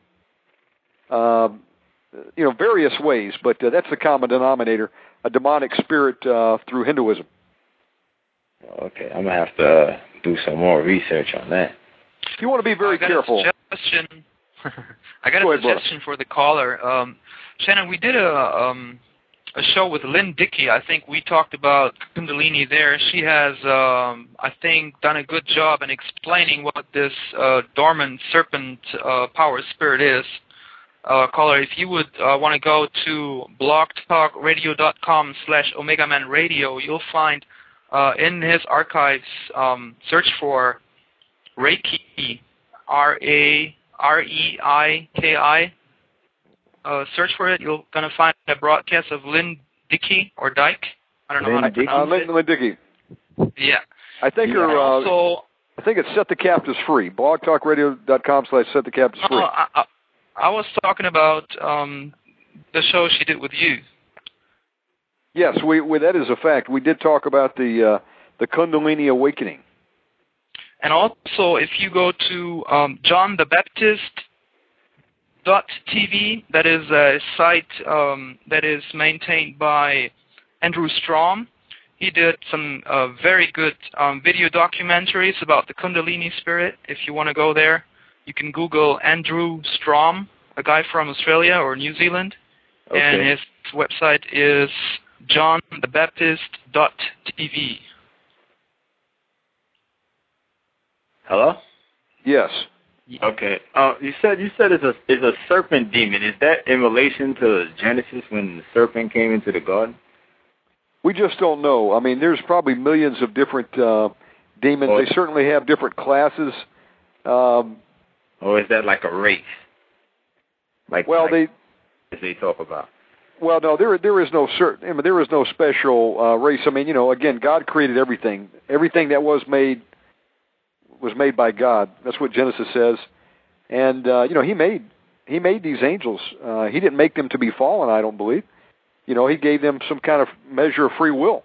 Uh, you know, various ways, but uh, that's the common denominator: a demonic spirit uh, through Hinduism. Okay, I'm gonna have to uh, do some more research on that. You want to be very I got careful. A suggestion. I got Go a ahead, brother. for the caller. Um, Shannon, we did a um, a show with Lynn Dickey. I think we talked about Kundalini there. She has, um, I think, done a good job in explaining what this uh, dormant serpent uh, power spirit is. Uh, caller, if you would uh, want to go to blogtalkradio.com slash Omega Man Radio, you'll find uh, in his archives, um, search for Reiki, R A R E I K I. Uh, search for it. You're gonna find a broadcast of Lynn Dickey or Dyke. I don't know how to Lynn Dickey? Uh, pronounce Lynn, Lynn Dickey. Yeah. I think Yeah. her. And Uh, also, I think it's set the captives free. Blogtalkradio.com slash set the captives free. I, I, I was talking about um, the show she did with you. Yes, we, we that is a fact. We did talk about the uh, the Kundalini awakening. And also, if you go to um, John the Baptist dot TV, that is a site um, that is maintained by Andrew Strom. He did some uh, very good um, video documentaries about the Kundalini spirit. If you want to go there, you can Google Andrew Strom, a guy from Australia or New Zealand, and his website is johnthebaptist.tv. Hello? Yes. Okay. Uh, you said you said it's a it's a serpent demon. Is that in relation to Genesis when the serpent came into the garden? We just don't know. I mean, there's probably millions of different uh, demons. Oh. They certainly have different classes. Um, Or is that like a race? Like well, like they as they talk about. Well, no, there there is no certain. I mean, there is no special uh, race. I mean, you know, again, God created everything. Everything that was made was made by God. That's what Genesis says. And uh, you know, He made He made these angels. Uh, he didn't make them to be fallen. I don't believe. You know, He gave them some kind of measure of free will,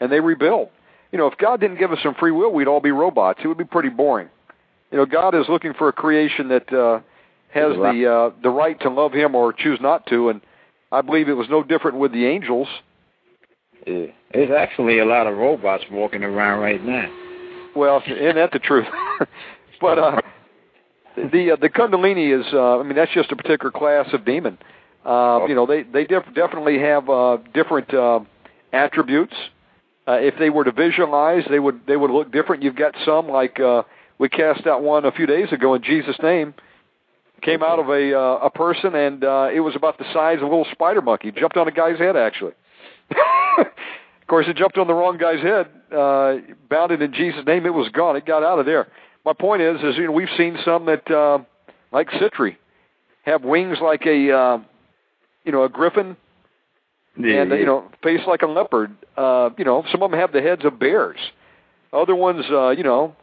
and they rebelled. You know, if God didn't give us some free will, we'd all be robots. It would be pretty boring. You know, God is looking for a creation that uh, has the uh, the right to love Him or choose not to, and I believe it was no different with the angels. Yeah. There's actually a lot of robots walking around right now. Well, isn't that the truth? but uh, the uh, the Kundalini is, uh, I mean, that's just a particular class of demon. Uh, you know, they they def- definitely have uh, different uh, attributes. Uh, if they were to visualize, they would they would look different. You've got some like uh, we cast out one a few days ago in Jesus' name. Came out of a uh, a person, and uh, it was about the size of a little spider monkey. Jumped on a guy's head, actually. of course, it jumped on the wrong guy's head. Uh, bounded in Jesus' name, it was gone. It got out of there. My point is, is you know we've seen some that, uh, like Sitri, have wings like a, uh, you know, a griffin, Yeah, and uh, you know, face like a leopard. Uh, you know, some of them have the heads of bears. Other ones, uh, you know,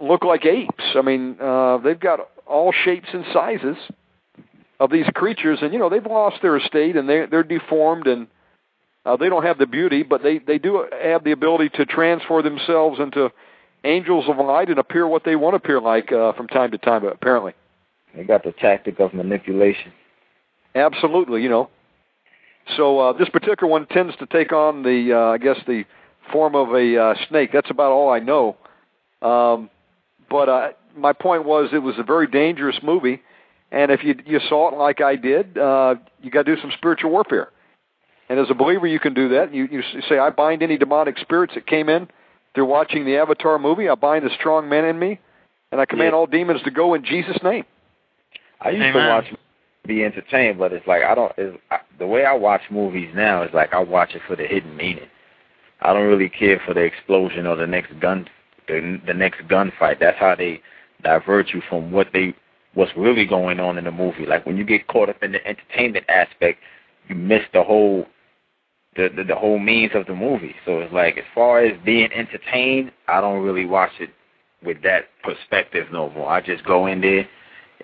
look like apes. I mean, uh, they've got all shapes and sizes of these creatures, and you know, they've lost their estate and they they're deformed and uh, they don't have the beauty, but they they do have the ability to transfer themselves into angels of light and appear what they want to appear like uh, from time to time. Apparently, They got the tactic of manipulation. absolutely, you know. So uh, this particular one tends to take on the, uh, I guess, the form of a uh, snake. That's about all I know. Um, but uh, my point was, it was a very dangerous movie, and if you you saw it like I did, uh, you got to do some spiritual warfare. And as a believer, you can do that. You you say, I bind any demonic spirits that came in through watching the Avatar movie. I bind the strong man in me, and I command Yeah. all demons to go in Jesus' name. I used to watch be entertained, but it's like I don't. It's, I, the way I watch movies now is like I watch it for the hidden meaning. I don't really care for the explosion or the next gun, the the next gunfight. That's how they divert you from what they what's really going on in the movie. Like when you get caught up in the entertainment aspect, you miss the whole the, the the whole means of the movie. So it's like as far as being entertained, I don't really watch it with that perspective no more. I just go in there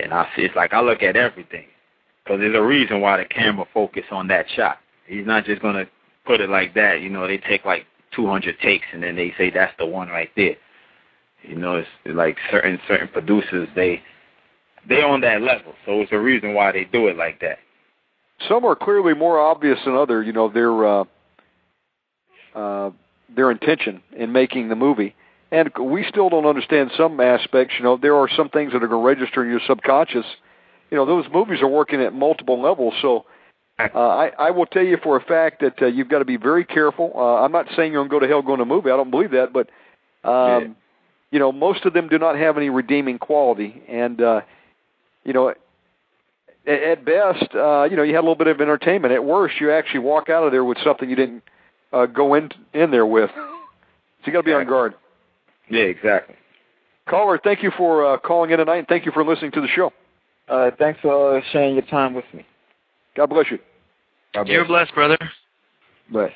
and I see it's like I look at everything because there's a reason why the camera focus on that shot. He's not just gonna put it like that. You know, they take like 200 takes and then they say that's the one right there. You know, it's like certain certain producers they they on that level, so it's a reason why they do it like that. Some are clearly more obvious than other. You know their uh, uh, their intention in making the movie, and we still don't understand some aspects. You know, there are some things that are going to register in your subconscious. You know, those movies are working at multiple levels. So, uh, I, I will tell you for a fact that uh, you've got to be very careful. Uh, I'm not saying you're going to go to hell going to a movie. I don't believe that, but um. You know, most of them do not have any redeeming quality, and uh, you know, at, at best, uh, you know, you had a little bit of entertainment. At worst, you actually walk out of there with something you didn't uh, go in in there with. So you got to be on guard. Yeah, exactly. Caller, thank you for uh, calling in tonight, and thank you for listening to the show. Uh, thanks for uh, sharing your time with me. God bless you. God You're bless. blessed, brother. Bless.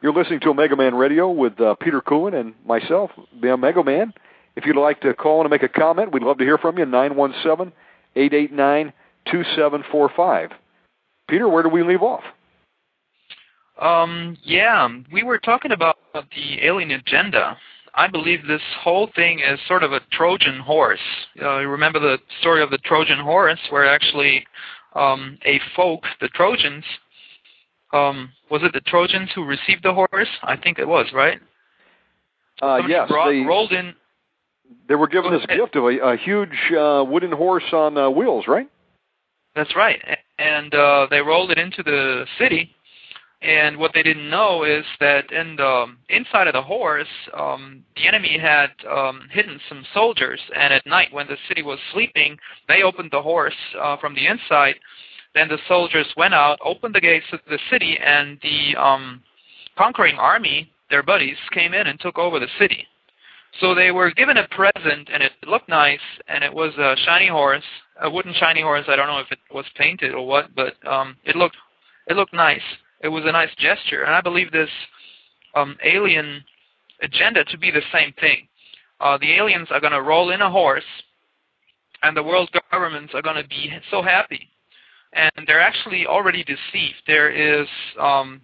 You're listening to Omega Man Radio with uh, Peter Kuehlen and myself, the Omega Man. If you'd like to call in and make a comment, we'd love to hear from you. Nine one seven eight eight nine two seven four five. Peter, where do we leave off? Um, yeah, we were talking about the alien agenda. I believe this whole thing is sort of a Trojan horse. Uh, you remember the story of the Trojan horse, where actually um, a folk, the Trojans, um, was it the Trojans who received the horse? I think it was, right? Uh, Somebody yes, brought, they, rolled in. they were given this gift of a, a huge uh, wooden horse on uh, wheels, right? That's right. And uh, they rolled it into the city. And what they didn't know is that in the inside of the horse, um, the enemy had um, hidden some soldiers. And at night, when the city was sleeping, they opened the horse uh, from the inside. Then the soldiers went out, opened the gates of the city, and the um, conquering army, their buddies, came in and took over the city. So they were given a present, and it looked nice, and it was a shiny horse, a wooden shiny horse. I don't know if it was painted or what, but um, it looked it looked nice. It was a nice gesture, and I believe this um, alien agenda to be the same thing. Uh, the aliens are going to roll in a horse, and the world governments are going to be so happy. And they're actually already deceived. There is um,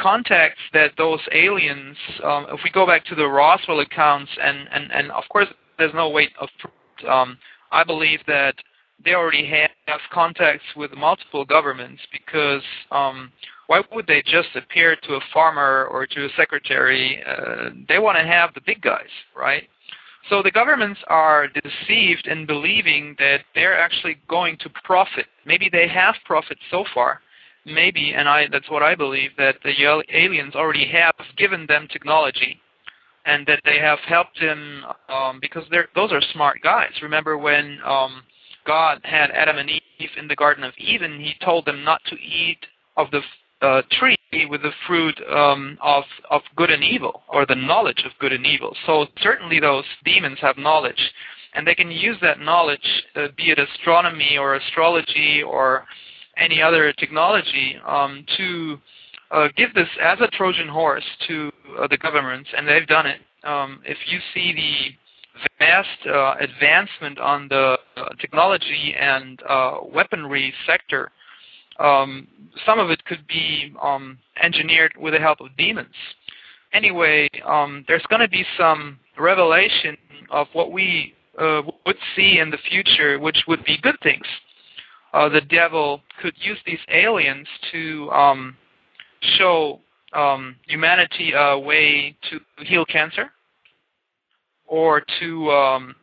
contacts that those aliens, um, if we go back to the Roswell accounts, and, and, and of course there's no weight of proof, um, I believe that they already have contacts with multiple governments because um, why would they just appear to a farmer or to a secretary? Uh, they want to have the big guys, right? So the governments are deceived in believing that they're actually going to profit. Maybe they have profit so far. Maybe, and I that's what I believe, that the aliens already have given them technology and that they have helped them um, because they're, those are smart guys. Remember when um, God had Adam and Eve in the Garden of Eden, he told them not to eat of the uh, tree with the fruit um, of of good and evil, or the knowledge of good and evil. So certainly those demons have knowledge, and they can use that knowledge, uh, be it astronomy or astrology or any other technology, um, to uh, give this as a Trojan horse to uh, the governments, and they've done it. Um, if you see the vast uh, advancement on the uh, technology and uh, weaponry sector um, some of it could be um, engineered with the help of demons. Anyway, um, there's going to be some revelation of what we uh, would see in the future, which would be good things. Uh, the devil could use these aliens to um, show um, humanity a way to heal cancer or to um,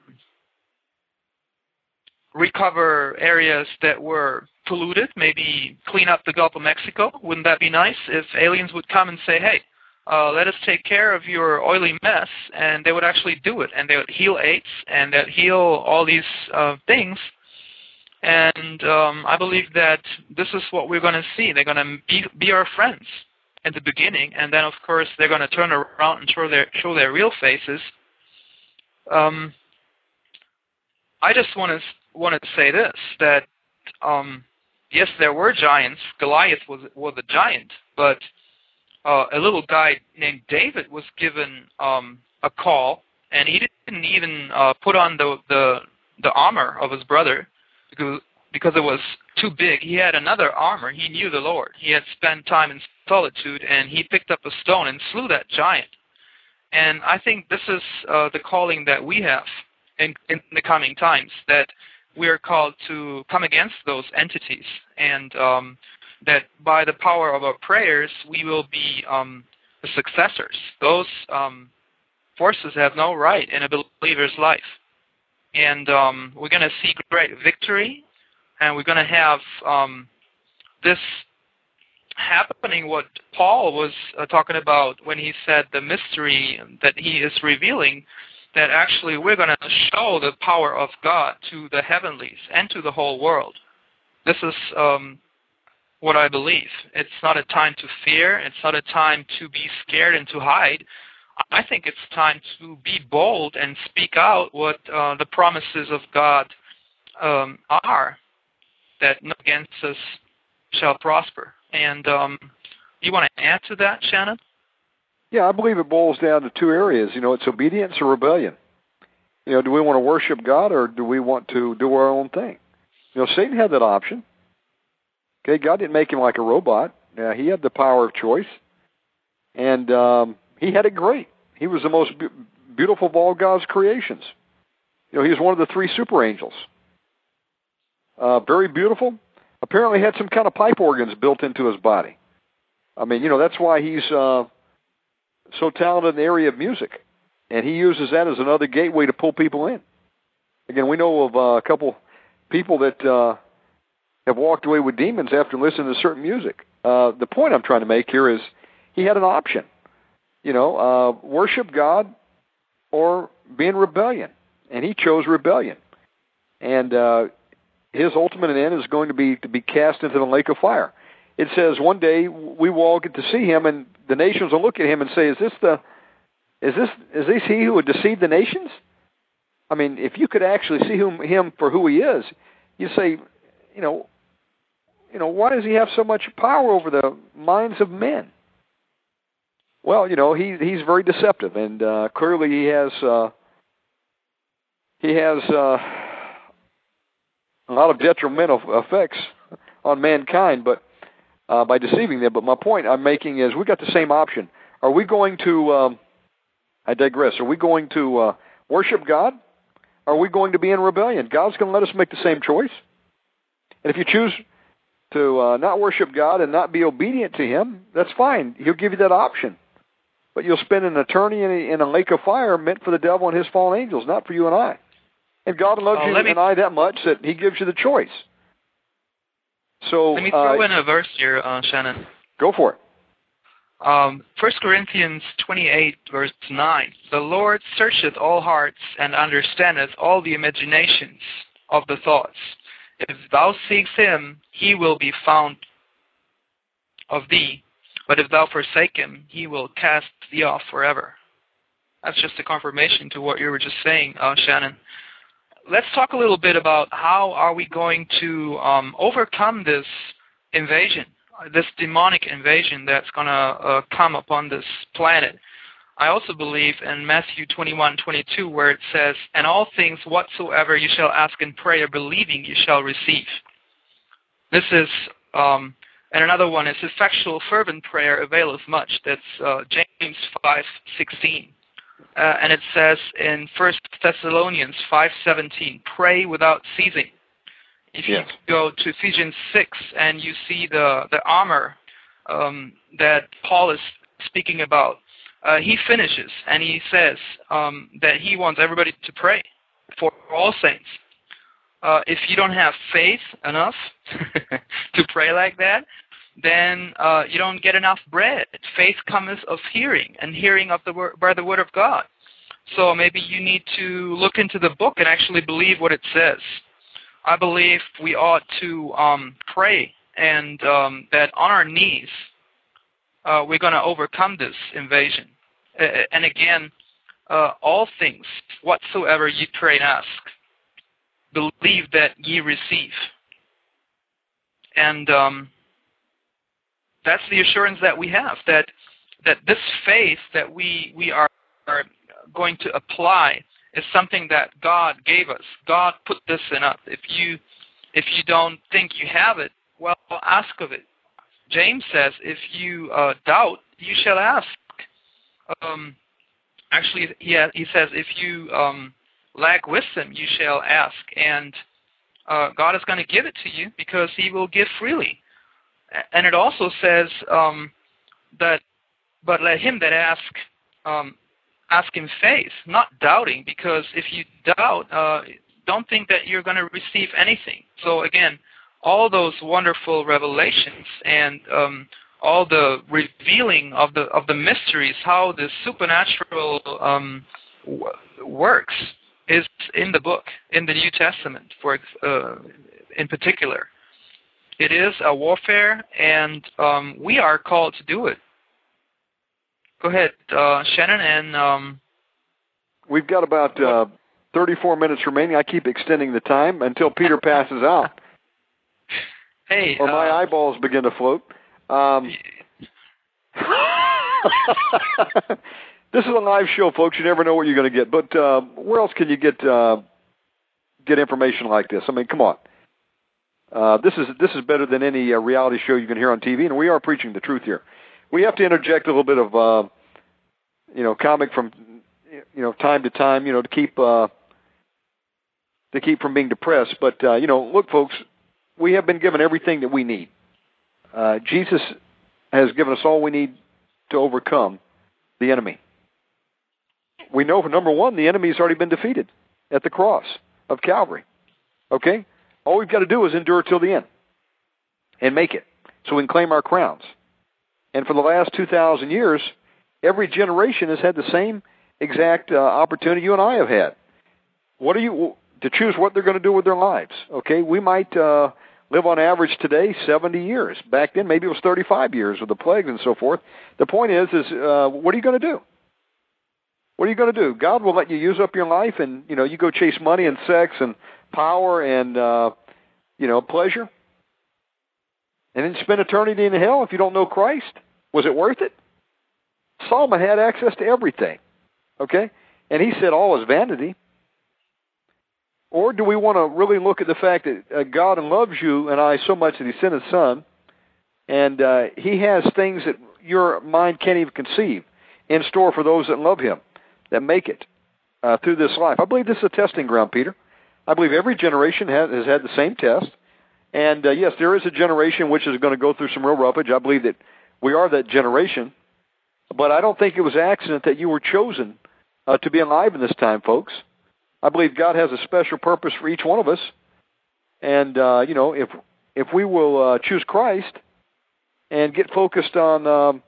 recover areas that were polluted, maybe clean up the Gulf of Mexico. Wouldn't that be nice if aliens would come and say, hey, uh, let us take care of your oily mess, and they would actually do it, and they would heal AIDS, and they'd heal all these uh, things. And um, I believe that this is what we're going to see. They're going to be, be our friends in the beginning, and then of course they're going to turn around and show their show their real faces. Um, I just want to want to say this that um, yes, there were giants. Goliath was was a giant, but uh, a little guy named David was given um, a call, and he didn't even uh, put on the the the armor of his brother because because it was too big. He had another armor. He knew the Lord. He had spent time in solitude, and he picked up a stone and slew that giant. And I think this is uh, the calling that we have in, in the coming times. That we are called to come against those entities, and um, that by the power of our prayers, we will be um, the successors. Those um, forces have no right in a believer's life. And um, we're going to see great victory, and we're going to have um, this happening what Paul was uh, talking about when he said the mystery that he is revealing that actually we're going to show the power of God to the heavenlies and to the whole world. This is um, what I believe. It's not a time to fear. It's not a time to be scared and to hide. I think it's time to be bold and speak out what uh, the promises of God um, are, that no against us shall prosper. And um, you want to add to that, Shannon? Yeah, I believe it boils down to two areas. You know, it's obedience or rebellion. You know, do we want to worship God or do we want to do our own thing? You know, Satan had that option. Okay, God didn't make him like a robot. Yeah, he had the power of choice, and um, he had it great. He was the most beautiful of all God's creations. You know, he was one of the three super angels. Uh, very beautiful. Apparently, had some kind of pipe organs built into his body. I mean, you know, that's why he's uh, so talented in the area of music, and he uses that as another gateway to pull people in. Again, we know of uh, a couple people that uh, have walked away with demons after listening to certain music. Uh, the point I'm trying to make here is he had an option. You know, uh, worship God or be in rebellion, and he chose rebellion. And uh, his ultimate end is going to be to be cast into the lake of fire it says one day we will all get to see him, and the nations will look at him and say, "Is this the, is this is this he who would deceive the nations?" I mean, if you could actually see him, him for who he is, you say, you know, you know, why does he have so much power over the minds of men? Well, you know, he he's very deceptive, and uh, clearly he has uh, he has uh, a lot of detrimental effects on mankind, but uh, by deceiving them. But my point I'm making is we got the same option. Are we going to? Um, I digress. Are we going to uh, worship God? Are we going to be in rebellion? God's going to let us make the same choice. And if you choose to uh, not worship God and not be obedient to Him, that's fine. He'll give you that option. But you'll spend an eternity in a, in a lake of fire meant for the devil and his fallen angels, not for you and I. And God loves Oh, you me- and I that much that He gives you the choice. So Let me throw uh, in a verse here, uh, Shannon. go for it. Um, 1 Corinthians 28, verse 9. The Lord searcheth all hearts and understandeth all the imaginations of the thoughts. If thou seekst him, he will be found of thee. But if thou forsake him, he will cast thee off forever. That's just a confirmation to what you were just saying, uh, Shannon. Let's talk a little bit about how are we going to um, overcome this invasion this demonic invasion that's going to uh, come upon this planet. I also believe in Matthew 21:22 where it says, "And all things whatsoever you shall ask in prayer, believing you shall receive." This is, um, and another one is effectual fervent prayer availeth much. That's uh, James 5:16, uh, and it says in First Thessalonians 5:17, "Pray without ceasing." If you go to Ephesians 6 and you see the, the armor um, that Paul is speaking about, uh, he finishes and he says um, that he wants everybody to pray for all saints. Uh, if you don't have faith enough to pray like that, then uh, you don't get enough bread. Faith comes of hearing, and hearing of the word, by the word of God. So maybe you need to look into the book and actually believe what it says. I believe we ought to um, pray and um, that on our knees uh, we're going to overcome this invasion. Uh, and again, uh, all things whatsoever ye pray and ask, believe that ye receive. And um, that's the assurance that we have that that this faith that we we are, are going to apply is something that God gave us. God put this in us. If you if you don't think you have it, well, ask of it. James says, if you uh, doubt, you shall ask. Um, actually, he, he says, if you um, lack wisdom, you shall ask, and uh, God is going to give it to you because He will give freely. And it also says um, that, but let him that ask um, ask in faith, not doubting, because if you doubt, uh, don't think that you're going to receive anything. So again, all those wonderful revelations and um, all the revealing of the of the mysteries, how the supernatural um, w- works, is in the book, in the New Testament, for uh, in particular. It is a warfare, and um, we are called to do it. Go ahead, uh, Shannon, and um, We've got about uh, 34 minutes remaining. I keep extending the time until Peter passes out hey, or my uh, eyeballs begin to float. Um, this is a live show, folks. You never know what you're going to get. But uh, where else can you get uh, get information like this? I mean, come on. Uh, this is this is better than any uh, reality show you can hear on TV, and we are preaching the truth here. We have to interject a little bit of uh, you know comic from you know time to time, you know, to keep uh, to keep from being depressed. But uh, you know, look, folks, we have been given everything that we need. Uh, Jesus has given us all we need to overcome the enemy. We know, for number one, the enemy has already been defeated at the cross of Calvary. Okay? All we've got to do is endure till the end and make it so we can claim our crowns. And for the last 2,000 years, every generation has had the same exact uh, opportunity you and I have had. What are you to choose what they're going to do with their lives? Okay, we might uh, live on average today 70 years. Back then, maybe it was 35 years with the plagues and so forth. The point is, is uh, what are you going to do? What are you going to do? God will let you use up your life, and you know you go chase money and sex and power and uh, you know pleasure, and then spend eternity in hell if you don't know Christ. Was it worth it? Solomon had access to everything, okay, and he said all is vanity. Or do we want to really look at the fact that uh, God loves you and I so much that He sent His Son, and uh, He has things that your mind can't even conceive in store for those that love Him, that make it uh, through this life? I believe this is a testing ground, Peter. I believe every generation has, had the same test. And uh, yes, there is a generation which is going to go through some real roughage. I believe that we are that generation. But I don't think it was accident that you were chosen uh, to be alive in this time, folks. I believe God has a special purpose for each one of us, and uh, you know, if if we will uh, choose Christ and get focused on um,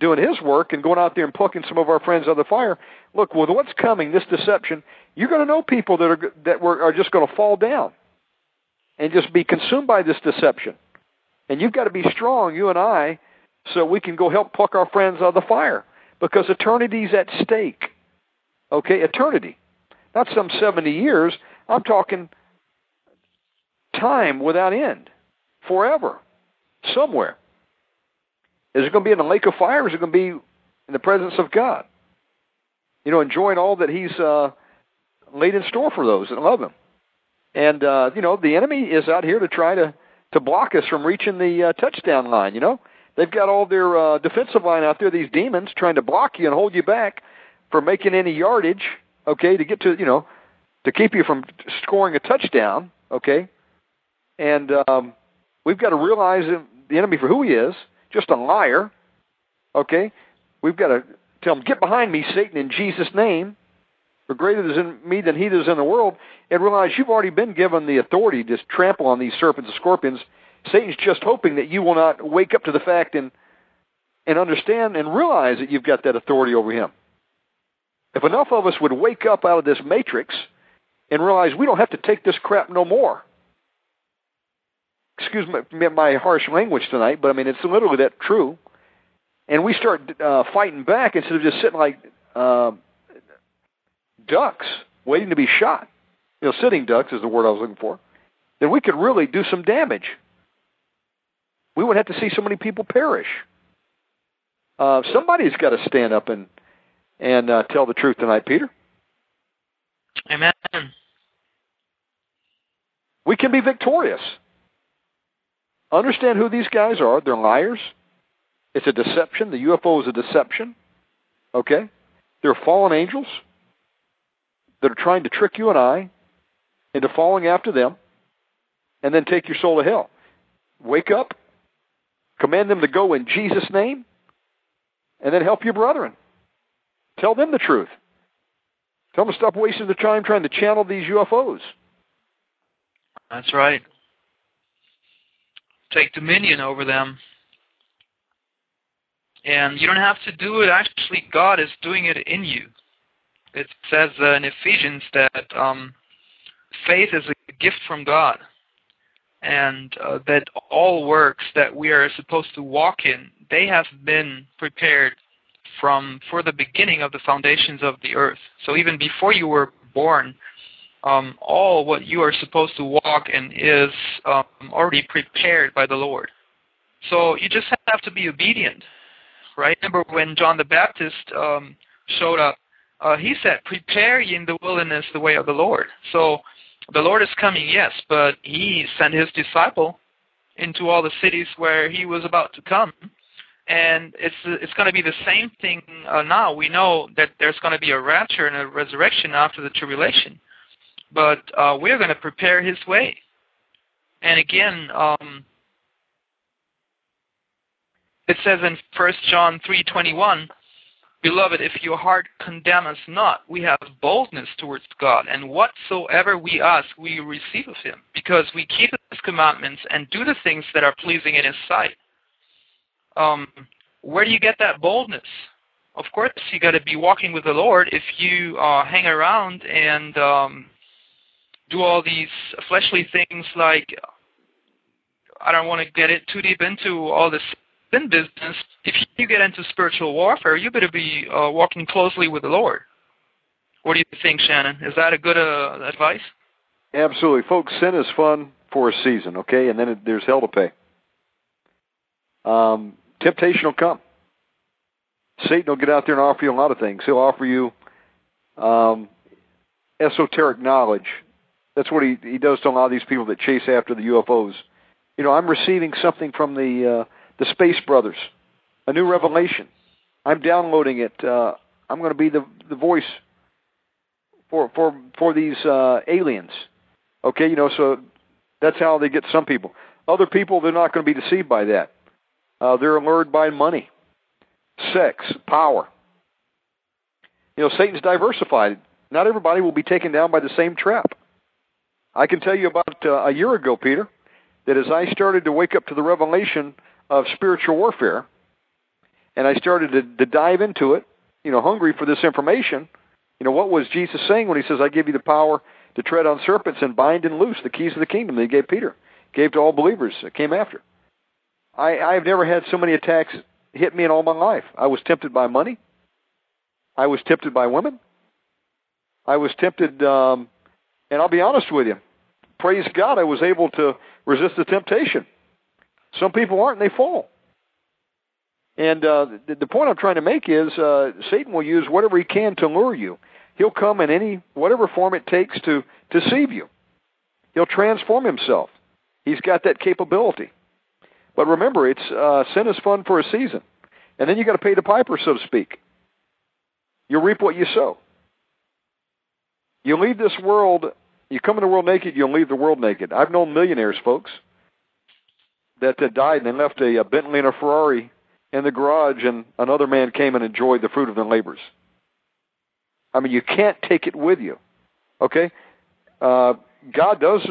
doing His work and going out there and plucking some of our friends out of the fire, look with what's coming, this deception, you're going to know people that are that were, are just going to fall down and just be consumed by this deception. And you've got to be strong, you and I, so we can go help pluck our friends out of the fire because eternity's at stake. Okay, eternity. Not some 70 years. I'm talking time without end, forever, somewhere. Is it going to be in the lake of fire? Is it going to be in the presence of God? You know, enjoying all that He's uh, laid in store for those that love Him. And uh, you know, the enemy is out here to try to to block us from reaching the uh, touchdown line. You know, they've got all their uh, defensive line out there. These demons trying to block you and hold you back from making any yardage okay, to get to you know to keep you from scoring a touchdown, okay, and um, we've got to realize the enemy for who he is, just a liar, okay. We've got to tell him, get behind me, Satan, in Jesus' name. For greater is in me than he that is in the world, and realize you've already been given the authority to trample on these serpents and scorpions. Satan's just hoping that you will not wake up to the fact and and understand and realize that you've got that authority over him. If enough of us would wake up out of this matrix and realize we don't have to take this crap no more. Excuse my, my harsh language tonight, but I mean, it's literally that true. And we start uh, fighting back instead of just sitting like uh, ducks waiting to be shot. You know, sitting ducks is the word I was looking for. Then we could really do some damage. We would have to see so many people perish. Uh, somebody's got to stand up and and uh, tell the truth tonight, Peter. Amen. We can be victorious. Understand who these guys are. They're liars. It's a deception. The UFO is a deception. Okay? They're fallen angels that are trying to trick you and I into falling after them and then take your soul to hell. Wake up, command them to go in Jesus' name, and then help your brethren. Tell them the truth. Tell them to stop wasting their time trying to channel these UFOs. That's right. Take dominion over them. And you don't have to do it. Actually, God is doing it in you. It says uh, in Ephesians that um, faith is a gift from God, and uh, that all works that we are supposed to walk in, they have been prepared from for the beginning of the foundations of the earth. So even before you were born, um, all what you are supposed to walk in is um, already prepared by the Lord. So you just have to be obedient, right? Remember when John the Baptist um, showed up, uh, he said, "Prepare ye in the wilderness the way of the Lord." So the Lord is coming, yes, but He sent His disciple into all the cities where He was about to come and it's it's going to be the same thing uh, now. We know that there's going to be a rapture and a resurrection after the tribulation, but uh, we're going to prepare His way. And again, um, it says in First John three twenty one, Beloved, if your heart condemn us not, we have boldness towards God, and whatsoever we ask, we receive of Him, because we keep His commandments and do the things that are pleasing in His sight um, where do you get that boldness? Of course, you got to be walking with the Lord. If you uh, hang around and um, do all these fleshly things, like I don't want to get it too deep into all this in business, if you get into spiritual warfare, you better be uh, walking closely with the Lord. What do you think, Shannon? Is that a good uh, advice? Absolutely, folks. Sin is fun for a season, okay, and then it, there's hell to pay. Um, temptation will come. Satan will get out there and offer you a lot of things. He'll offer you um, esoteric knowledge. That's what he he does to a lot of these people that chase after the UFOs. You know, I'm receiving something from the uh, the Space Brothers, a new revelation. I'm downloading it. Uh, I'm going to be the the voice for for for these uh, aliens. Okay, you know, so that's how they get some people. Other people, they're not going to be deceived by that. Uh, they're allured by money, sex, power. You know, Satan's diversified. Not everybody will be taken down by the same trap. I can tell you about uh, a year ago, Peter, that as I started to wake up to the revelation of spiritual warfare, and I started to, to dive into it, you know, hungry for this information, you know, what was Jesus saying when he says, I give you the power to tread on serpents and bind and loose the keys of the kingdom that he gave Peter, gave to all believers that came after. I, I've never had so many attacks hit me in all my life. I was tempted by money. I was tempted by women. I was tempted, um, and I'll be honest with you. Praise God, I was able to resist the temptation. Some people aren't, and they fall. And uh, the, the point I'm trying to make is uh, Satan will use whatever he can to lure you. He'll come in any whatever form it takes to deceive you. He'll transform himself. He's got that capability. But remember, it's uh, sin is fun for a season, and then you got to pay the piper, so to speak. You reap what you sow. You leave this world. You come in the world naked. You'll leave the world naked. I've known millionaires, folks, that uh, died and they left a, a Bentley and a Ferrari in the garage, and another man came and enjoyed the fruit of their labors. I mean, you can't take it with you. Okay? Uh, God does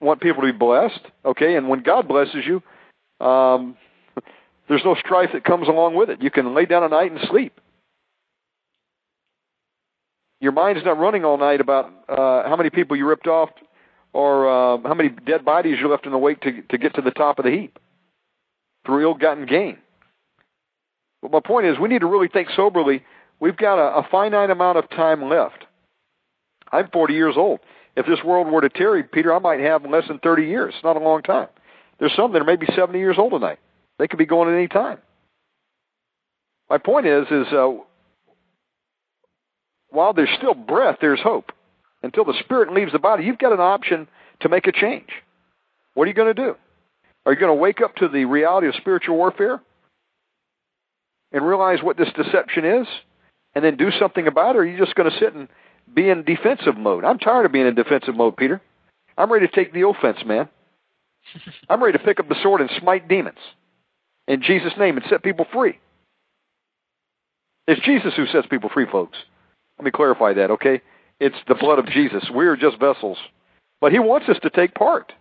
want people to be blessed. Okay? And when God blesses you, um, there's no strife that comes along with it. You can lay down at night and sleep. Your mind's not running all night about uh, how many people you ripped off or uh, how many dead bodies you left in the wake to, to get to the top of the heap through ill-gotten gain. But my point is, we need to really think soberly We've got a, a finite amount of time left. I'm 40 years old. If this world were to tarry, Peter, I might have less than 30 years. It's not a long time. There's some that are maybe 70 years old tonight. They could be going at any time. My point is, is uh, while there's still breath, there's hope. Until the spirit leaves the body, you've got an option to make a change. What are you going to do? Are you going to wake up to the reality of spiritual warfare and realize what this deception is? and then do something about it, or are you just going to sit and be in defensive mode? I'm tired of being in defensive mode, Peter. I'm ready to take the offense, man. I'm ready to pick up the sword and smite demons in Jesus' name and set people free. It's Jesus who sets people free, folks. Let me clarify that, okay? It's the blood of Jesus. We are just vessels. But he wants us to take part.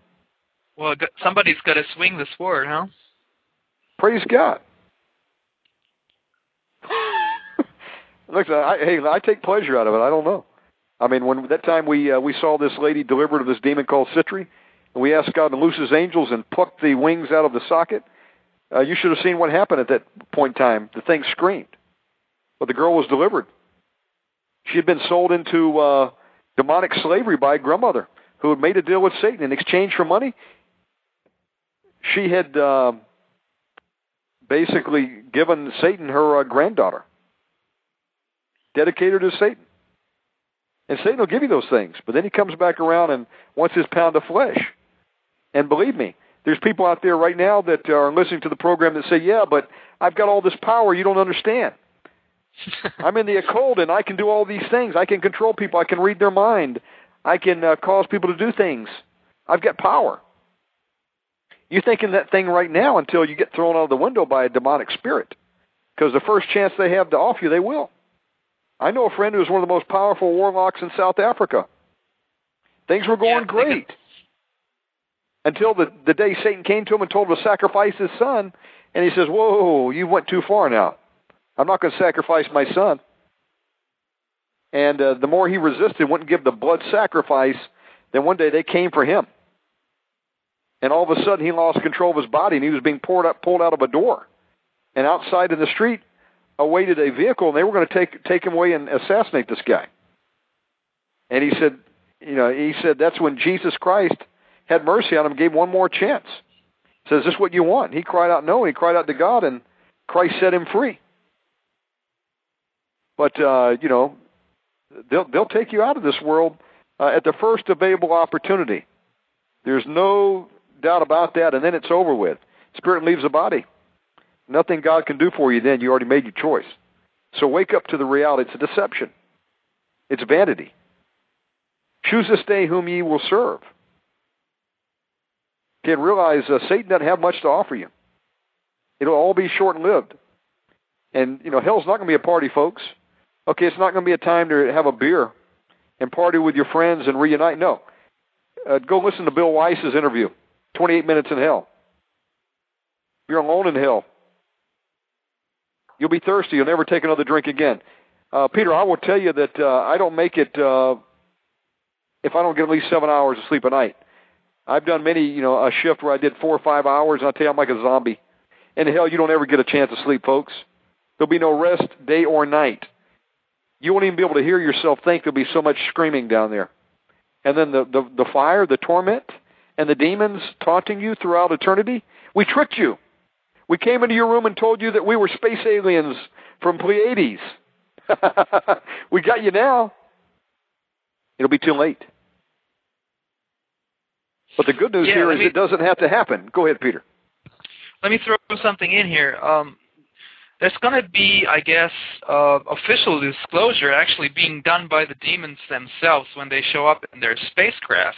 Well, somebody's got to swing the sword, huh? Praise God. Look, I, hey, I take pleasure out of it. I don't know. I mean, when that time we uh, we saw this lady delivered of this demon called Sitri, and we asked God to loose His angels and pluck the wings out of the socket. Uh, you should have seen what happened at that point in time. The thing screamed, but the girl was delivered. She had been sold into uh, demonic slavery by a grandmother who had made a deal with Satan in exchange for money. She had uh, basically given Satan her uh, granddaughter dedicated to Satan. And Satan will give you those things, but then he comes back around and wants his pound of flesh. And believe me, there's people out there right now that are listening to the program that say, "Yeah, but I've got all this power you don't understand. I'm in the occult and I can do all these things. I can control people. I can read their mind. I can uh, cause people to do things. I've got power." You're thinking that thing right now until you get thrown out of the window by a demonic spirit. Because the first chance they have to off you, they will. I know a friend who's one of the most powerful warlocks in South Africa. Things were going yeah, great. Until the, the day Satan came to him and told him to sacrifice his son, and he says, Whoa, you went too far now. I'm not going to sacrifice my son. And uh, the more he resisted, wouldn't give the blood sacrifice, then one day they came for him. And all of a sudden he lost control of his body and he was being poured up, pulled out of a door. and outside in the street awaited a vehicle, and they were going to take take him away and assassinate this guy. And he said, you know, he said that's when Jesus Christ had mercy on him, gave one more chance. Says, "Is this what you want?" He cried out, "No." He cried out to God, and Christ set him free. But uh, you know, they'll they'll take you out of this world uh, at the first available opportunity. There's no doubt about that, and then it's over with. Spirit leaves the body. Nothing God can do for you then. You already made your choice. So wake up to the reality. It's a deception. It's vanity. Choose this day whom ye will serve. Again, realize uh, Satan doesn't have much to offer you. It'll all be short-lived. And, you know, hell's not going to be a party, folks. Okay, it's not going to be a time to have a beer and party with your friends and reunite. No. Uh, go listen to Bill Wiese's interview, 28 Minutes in Hell. You're alone in hell. You'll be thirsty. You'll never take another drink again. Uh, Peter, I will tell you that uh, I don't make it uh, if I don't get at least seven hours of sleep a night. I've done many, you know, a shift where I did four or five hours, and I'll tell you, I'm like a zombie. In hell, you don't ever get a chance to sleep, folks. There'll be no rest day or night. You won't even be able to hear yourself think. There'll be so much screaming down there. And then the, the, the fire, the torment, and the demons taunting you throughout eternity. We tricked you. We came into your room and told you that we were space aliens from Pleiades. we got you now. It'll be too late. But the good news Yeah, here is me- it doesn't have to happen. Go ahead, Peter. Let me throw something in here. Um, there's going to be, I guess, uh, official disclosure actually being done by the demons themselves when they show up in their spacecrafts.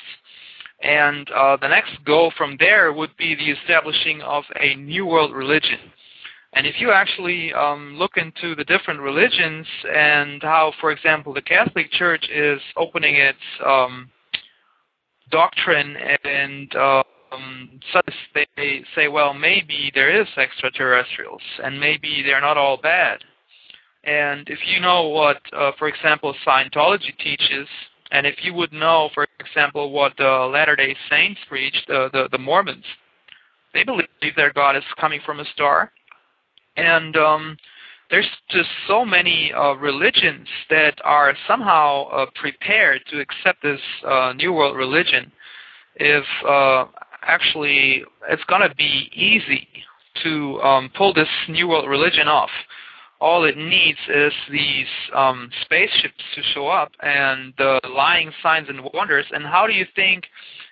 And uh, the next goal from there would be the establishing of a new world religion. And if you actually um, look into the different religions and how, for example, the Catholic Church is opening its um, doctrine and uh, um, they say, well, maybe there is extraterrestrials, and maybe they're not all bad. And if you know what, uh, for example, Scientology teaches, and if you would know, for example, what the Latter-day Saints preach, the, the, the Mormons, they believe their God is coming from a star. And um, there's just so many uh, religions that are somehow uh, prepared to accept this uh, New World religion. If uh, actually it's going to be easy to um, pull this New World religion off. All it needs is these um, spaceships to show up and the lying signs and wonders. And how do you think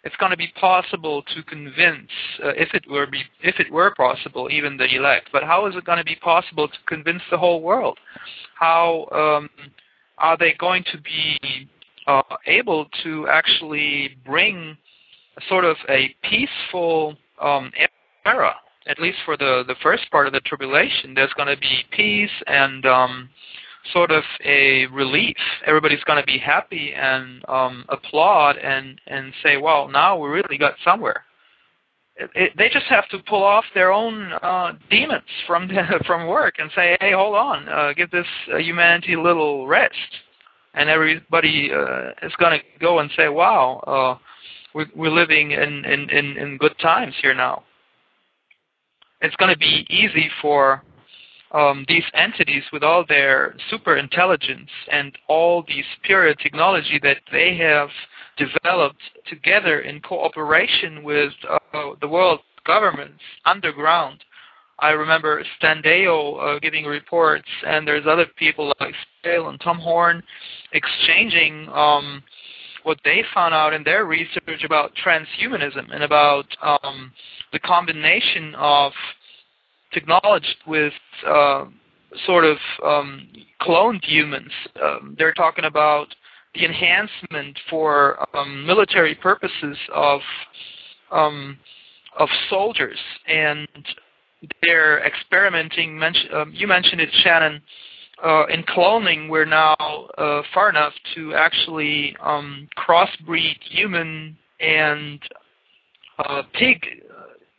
it's going to be possible to convince, uh, if it were be, if it were possible, even the elect? But how is it going to be possible to convince the whole world? How um, are they going to be uh, able to actually bring sort of a peaceful um, era, at least for the, the first part of the tribulation. There's going to be peace and um, sort of a relief. Everybody's going to be happy and um, applaud and, and say, well, now we really got somewhere. It, it, they just have to pull off their own uh, demons from the, from work and say, hey, hold on, uh, give this uh, humanity a little rest. And everybody uh, is going to go and say, wow, uh, we're, we're living in, in, in, in good times here now. It's going to be easy for um, these entities with all their super intelligence and all the superior technology that they have developed together in cooperation with uh, the world governments underground. I remember Stan Deyo uh, giving reports, and there's other people like Stale and Tom Horn exchanging um, what they found out in their research about transhumanism and about um, the combination of technology with uh, sort of um, cloned humans. Um, they're talking about the enhancement for um, military purposes of um, of soldiers, and they're experimenting. Mention, um, you mentioned it, Shannon. Uh, in cloning, we're now uh, far enough to actually um, crossbreed human and uh, pig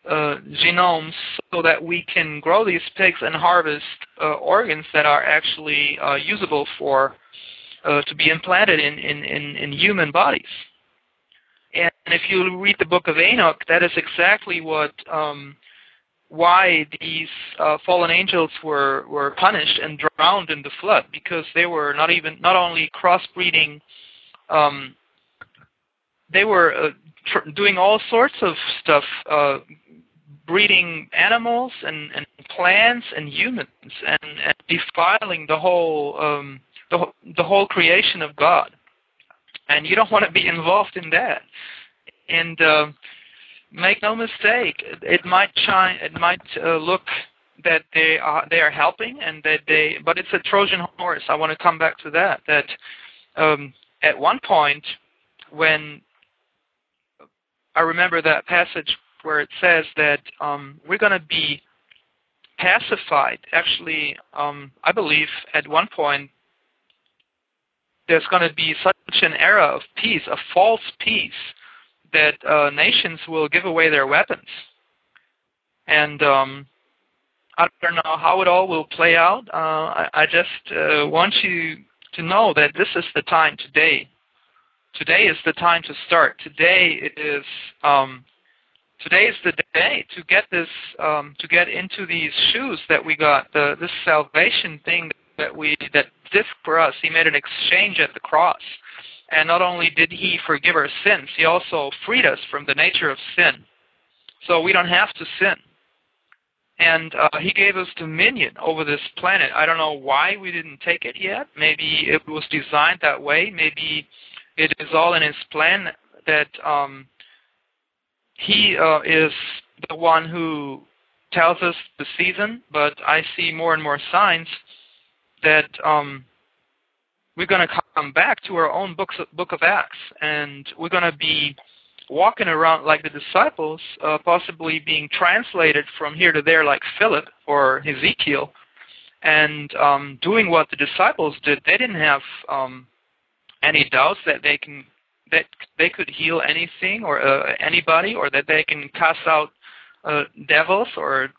uh, genomes so that we can grow these pigs and harvest uh, organs that are actually uh, usable for to be implanted in, in, in, in human bodies. And if you read the book of Enoch, that is exactly what um, why these uh, fallen angels were were punished and drowned in the flood because they were not even not only crossbreeding um, they were uh, tr- doing all sorts of stuff uh, breeding animals and, and plants and humans and, and defiling the whole um, the, the whole creation of God. And you don't want to be involved in that. And uh, make no mistake, it might shine, it might uh, look that they are they are helping and that they, but it's a Trojan horse. I want to come back to that. That um, at one point, when I remember that passage where it says that um, we're going to be pacified. Actually, um, I believe at one point there's going to be such an era of peace, a false peace, that uh, nations will give away their weapons. And um, I don't know how it all will play out. Uh, I, I just uh, want you to know that this is the time today. Today is the time to start. Today is. Um, today is the day to get this, um, to get into these shoes that we got. The this salvation thing that we that did for us. He made an exchange at the cross and not only did he forgive our sins, he also freed us from the nature of sin. So we don't have to sin. And uh, he gave us dominion over this planet. I don't know why we didn't take it yet. Maybe it was designed that way. Maybe it is all in his plan that um, he uh, is the one who tells us the season. But I see more and more signs that um, we're going to come back to our own books, book of Acts, and we're going to be walking around like the disciples, uh, possibly being translated from here to there like Philip or Ezekiel, and um, doing what the disciples did. They didn't have um, any doubts that they can that they could heal anything or uh, anybody, or that they can cast out uh, devils or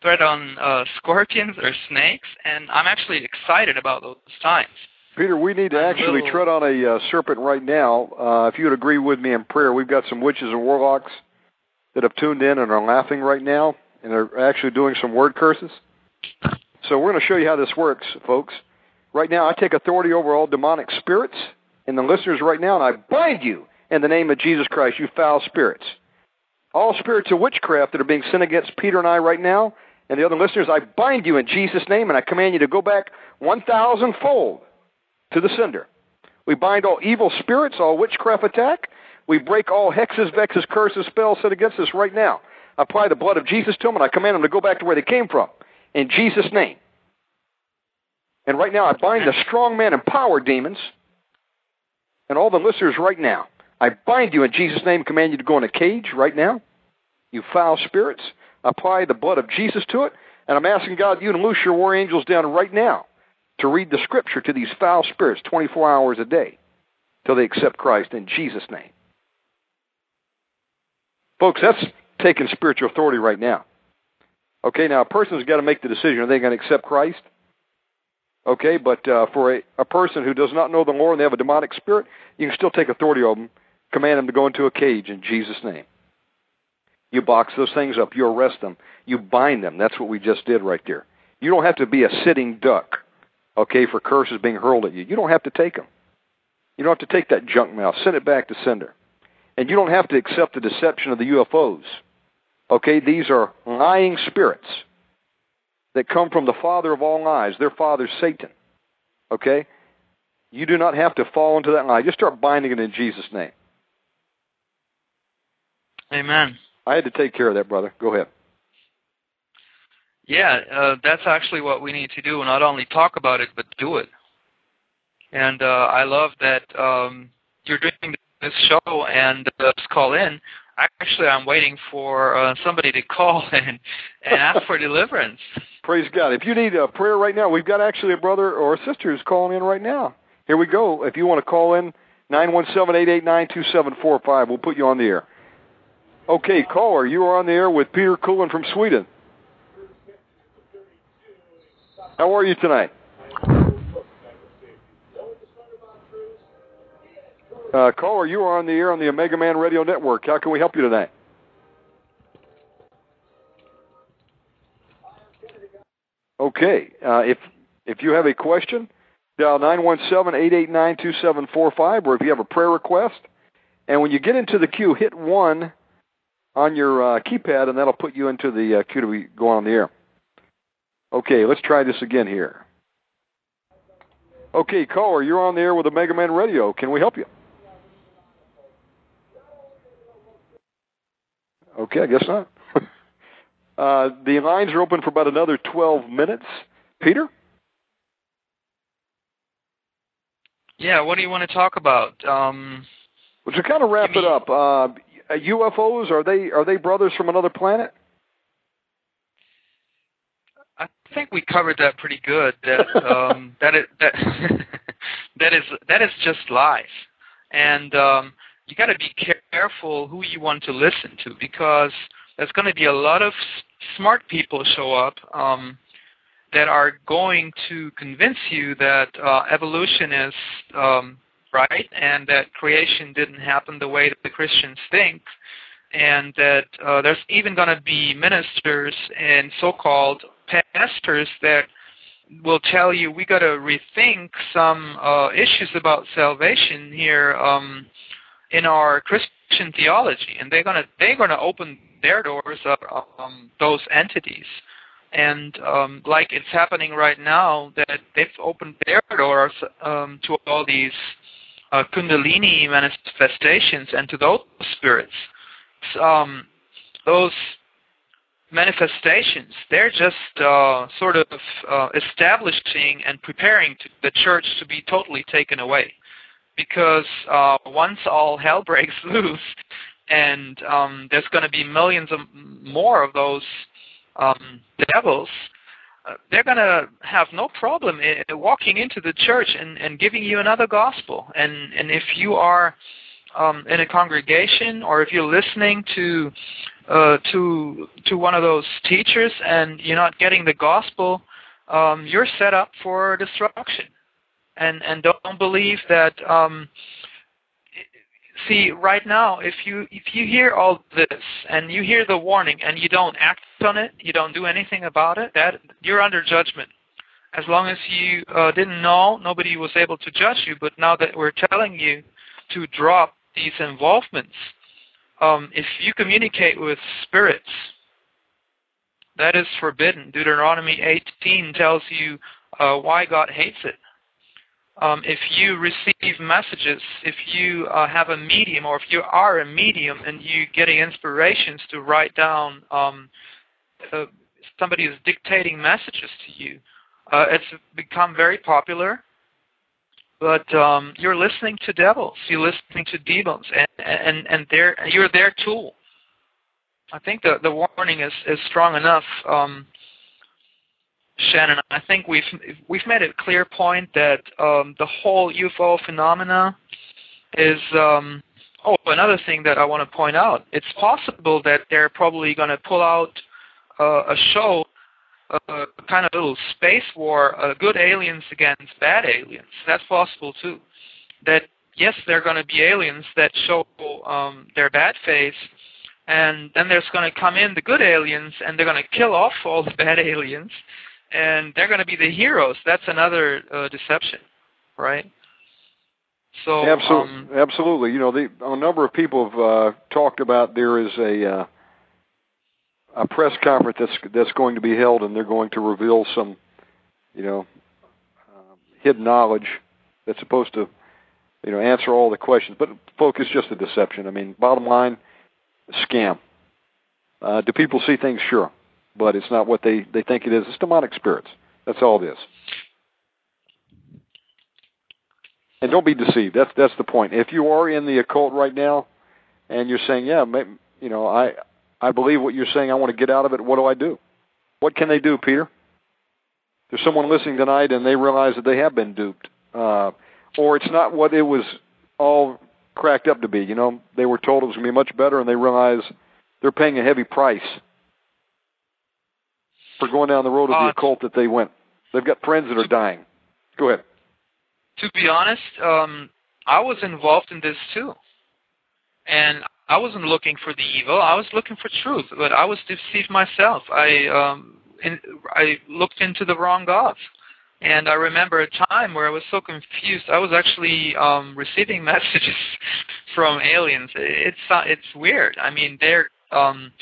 tread on uh, scorpions or snakes. And I'm actually excited about those times. Peter, we need to actually tread on a uh, serpent right now. Uh, if you would agree with me in prayer, we've got some witches and warlocks that have tuned in and are laughing right now, and they're actually doing some word curses. So we're going to show you how this works, folks. Right now, I take authority over all demonic spirits and the listeners right now, and I bind you in the name of Jesus Christ, you foul spirits. All spirits of witchcraft that are being sent against Peter and I right now, and the other listeners, I bind you in Jesus' name, and I command you to go back 1,000 fold to the sender. We bind all evil spirits, all witchcraft attack. We break all hexes, vexes, curses, spells set against us right now. I apply the blood of Jesus to them, and I command them to go back to where they came from. In Jesus' name. And right now, I bind the strong man and power demons and all the listeners right now. I bind you in Jesus' name, command you to go in a cage right now. You foul spirits. Apply the blood of Jesus to it. And I'm asking God you to loose your war angels down right now to read the scripture to these foul spirits 24 hours a day till they accept Christ in Jesus' name. Folks, that's taking spiritual authority right now. Okay, now a person's got to make the decision are they going to accept Christ? Okay, but uh, for a, a person who does not know the Lord and they have a demonic spirit, you can still take authority over them, command them to go into a cage in Jesus' name. You box those things up, you arrest them, you bind them. That's what we just did right there. You don't have to be a sitting duck okay, for curses being hurled at you. You don't have to take them. You don't have to take that junk mail. Send it back to sender. And you don't have to accept the deception of the UFOs. Okay, these are lying spirits that come from the father of all lies. Their father's Satan. Okay? You do not have to fall into that lie. Just start binding it in Jesus' name. Amen. I had to take care of that, brother. Go ahead. Yeah, uh, that's actually what we need to do. Not only talk about it, but do it. And uh, I love that um, you're doing this show and uh, call in. Actually, I'm waiting for uh, somebody to call and, and ask for deliverance. Praise God. If you need a prayer right now, we've got actually a brother or a sister who's calling in right now. Here we go. If you want to call in, nine one seven eight eight nine two seven four five. We'll put you on the air. Okay, caller, you are on the air with Peter Kuehlen from Sweden. How are you tonight? Uh, caller, you are on the air on the Omega Man Radio Network. How can we help you tonight? Okay. Uh, if if you have a question, dial nine one seven eight eight nine two seven four five, or if you have a prayer request, and when you get into the queue, hit one on your uh, keypad, and that'll put you into the uh, queue to be go on the air. Okay, let's try this again here. Okay, caller, you're on the air with Omega Man Radio. Can we help you? Okay, I guess not. uh, the lines are open for about another 12 minutes. Peter? Yeah, what do you want to talk about? Um, well, to kind of wrap it up, uh, UFOs are they are they brothers from another planet? I think we covered that pretty good. That um, that is that that is that is just life, and um, you got to be careful who you want to listen to because there's going to be a lot of smart people show up um, that are going to convince you that uh, evolution is um, right and that creation didn't happen the way that the Christians think and that uh, there's even going to be ministers and so-called pastors that will tell you we got to rethink some uh, issues about salvation here um, in our Christian theology, and they're gonna they're gonna open their doors up um, those entities, and um, like it's happening right now that they've opened their doors um, to all these uh, Kundalini manifestations and to those spirits. Um, those manifestations, they're just uh, sort of uh, establishing and preparing the church to be totally taken away. Because uh, once all hell breaks loose, and um, there's going to be millions of more of those um, devils, uh, they're going to have no problem in, walking into the church and, and giving you another gospel. And and if you are um, in a congregation or if you're listening to uh, to to one of those teachers and you're not getting the gospel, um, you're set up for destruction. And and don't believe that. Um, see, right now, if you if you hear all this and you hear the warning and you don't act on it, you don't do anything about it, that you're under judgment. As long as you uh, didn't know, nobody was able to judge you. But now that we're telling you to drop these involvements, um, if you communicate with spirits, that is forbidden. Deuteronomy 18 tells you uh, why God hates it. Um, if you receive messages, if you uh, have a medium, or if you are a medium and you getting inspirations to write down, um, uh, somebody is dictating messages to you, uh, it's become very popular but um, you're listening to devils, you're listening to demons, and and and they're you're their tool. I think the the warning is is strong enough, um, Shannon. I think we've we've made a clear point that um, the whole UFO phenomena is. Um, oh, another thing that I want to point out: it's possible that they're probably going to pull out uh, a show a kind of little space war, uh, good aliens against bad aliens. That's possible too. That yes, there are going to be aliens that show um, their bad face, and then there's going to come in the good aliens, and they're going to kill off all the bad aliens, and they're going to be the heroes. That's another uh, deception, right? So absolutely, um, absolutely. You know, the, a number of people have uh, talked about there is a uh, a press conference that's that's going to be held, and they're going to reveal some, you know, uh, hidden knowledge that's supposed to, you know, answer all the questions. But it's just a deception. I mean, bottom line, scam. Uh, do people see things? Sure, but it's not what they they think it is. It's demonic spirits. That's all it is. And don't be deceived. That's that's the point. If you are in the occult right now, and you're saying, yeah, you know, I I believe what you're saying. I want to get out of it. What do I do? What can they do, Peter? There's someone listening tonight and they realize that they have been duped, uh, or it's not what it was all cracked up to be. You know, they were told it was going to be much better, and they realize they're paying a heavy price for going down the road of the uh, occult that they went. They've got friends that are dying. Go ahead. To be honest, um, I was involved in this too, and I wasn't looking for the evil. I was looking for truth, but I was deceived myself. I um, in, I looked into the wrong gods. And I remember a time where I was so confused. I was actually um, receiving messages from aliens. It's uh, it's weird. I mean, they're um,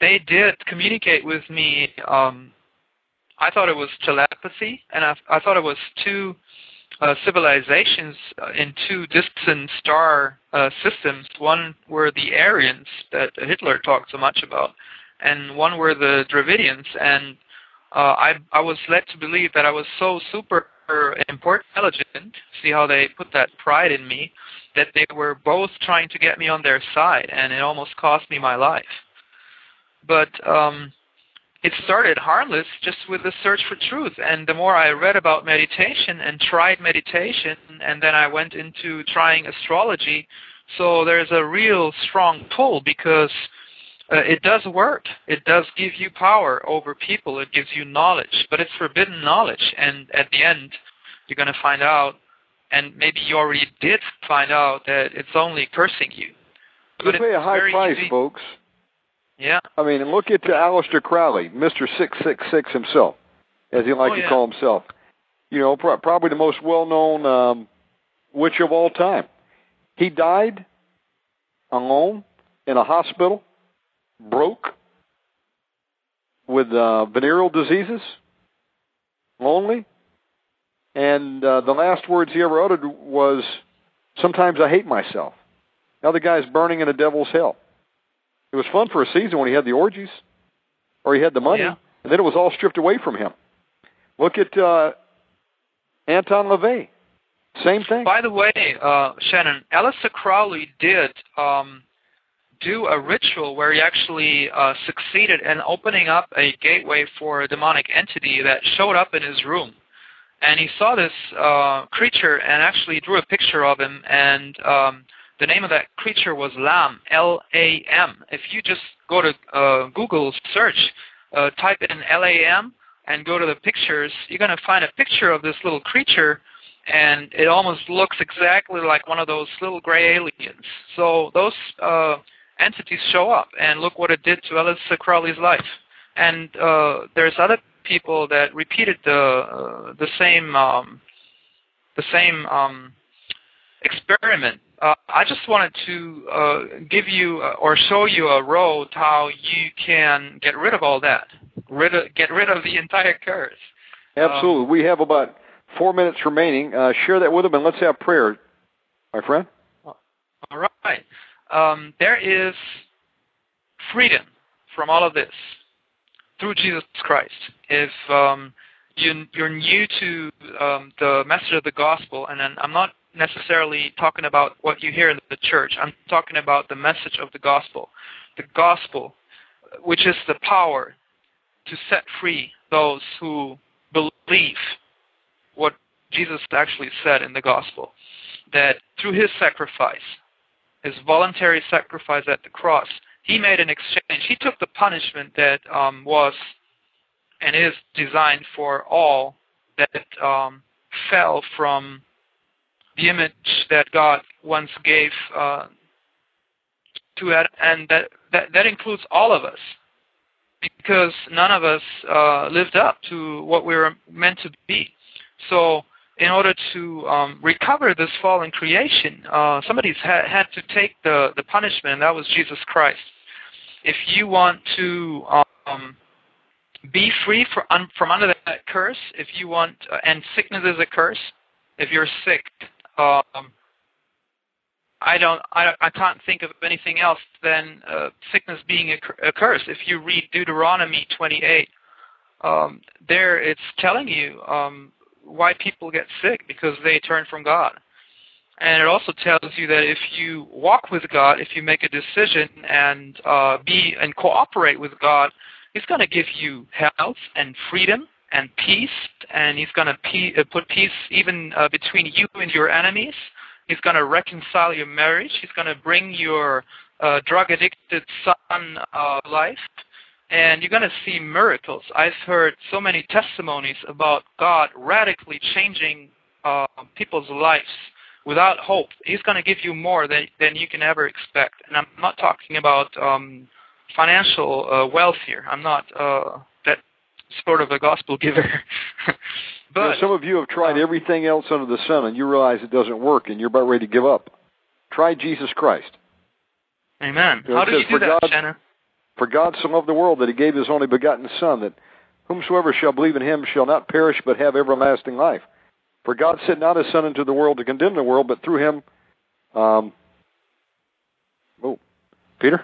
they did communicate with me. Um, I thought it was telepathy, and I, I thought it was two uh, civilizations uh, in two distant star uh, systems. One were the Aryans that Hitler talked so much about, and one were the Dravidians. And uh, I I was led to believe that I was so super important, intelligent. See how they put that pride in me, that they were both trying to get me on their side, and it almost cost me my life. But um, it started harmless just with the search for truth. And the more I read about meditation and tried meditation, and then I went into trying astrology, so there's a real strong pull because uh, it does work. It does give you power over people. It gives you knowledge, but it's forbidden knowledge. And at the end, you're going to find out, and maybe you already did find out that it's only cursing you. You pay a high price, easy. folks. Yeah. I mean, and look at uh, Aleister Crowley, Six Six himself, as he liked Oh, to call himself. You know, pro- probably the most well-known um, witch of all time. He died alone in a hospital, broke, with uh, venereal diseases, lonely, and uh, the last words he ever uttered was, "Sometimes I hate myself." Now the guy's burning in a devil's hell. It was fun for a season when he had the orgies, or he had the money, Yeah. and then it was all stripped away from him. Look at uh, Anton LaVey. Same thing. By the way, uh, Shannon, Aleister Crowley did um, do a ritual where he actually uh, succeeded in opening up a gateway for a demonic entity that showed up in his room. And he saw this uh, creature and actually drew a picture of him. And um, the name of that creature was Lam, L-A-M. If you just go to uh, Google search, uh, type in L-A-M, and go to the pictures, you're going to find a picture of this little creature and it almost looks exactly like one of those little gray aliens. So those uh, entities show up, and look what it did to Aleister Crowley's life. And uh, there's other people that repeated the uh, the same um, the same um, experiment. Uh, I just wanted to uh, give you uh, or show you a road how you can get rid of all that, rid of, get rid of the entire curse. Absolutely. we have about four minutes remaining. Uh, share that with them, and let's have prayer, my friend. All right. Um, there is freedom from all of this through Jesus Christ. If um, you, you're new to um, the message of the gospel, and I'm not necessarily talking about what you hear in the church, I'm talking about the message of the gospel. The gospel, which is the power to set free those who believe what Jesus actually said in the gospel that through his sacrifice, his voluntary sacrifice at the cross, he made an exchange. He took the punishment that um, was and is designed for all that um, fell from the image that God once gave uh, to Adam, and that, that that includes all of us, because none of us uh, lived up to what we were meant to be. So, in order to um, recover this fallen creation, uh, ha- had to take the the punishment, and that was Jesus Christ. If you want to um, be free from, from under that curse, if you want, uh, and sickness is a curse. If you're sick, um, I don't, I, I can't think of anything else than uh, sickness being a, a curse. If you read Deuteronomy 28, um, there it's telling you um, why people get sick because they turn from God. And it also tells you that if you walk with God, if you make a decision and uh, be and cooperate with God, He's going to give you health and freedom and peace, and He's going to pe- uh, put peace even uh, between you and your enemies. He's going to reconcile your marriage. He's going to bring your uh, drug-addicted son uh, life, and you're going to see miracles. I've heard so many testimonies about God radically changing uh, people's lives without hope. He's going to give you more than, than you can ever expect. And I'm not talking about um, financial uh, wealth here. I'm not uh, sort of a gospel giver. but you know, some of you have tried everything else under the sun, and you realize it doesn't work, and you're about ready to give up. Try Jesus Christ. Amen. You know, How do says, you do that, God, Shannon? For God so loved the world that he gave his only begotten Son, that whomsoever shall believe in him shall not perish but have everlasting life. For God sent not his Son into the world to condemn the world, but through him, um, oh, Peter,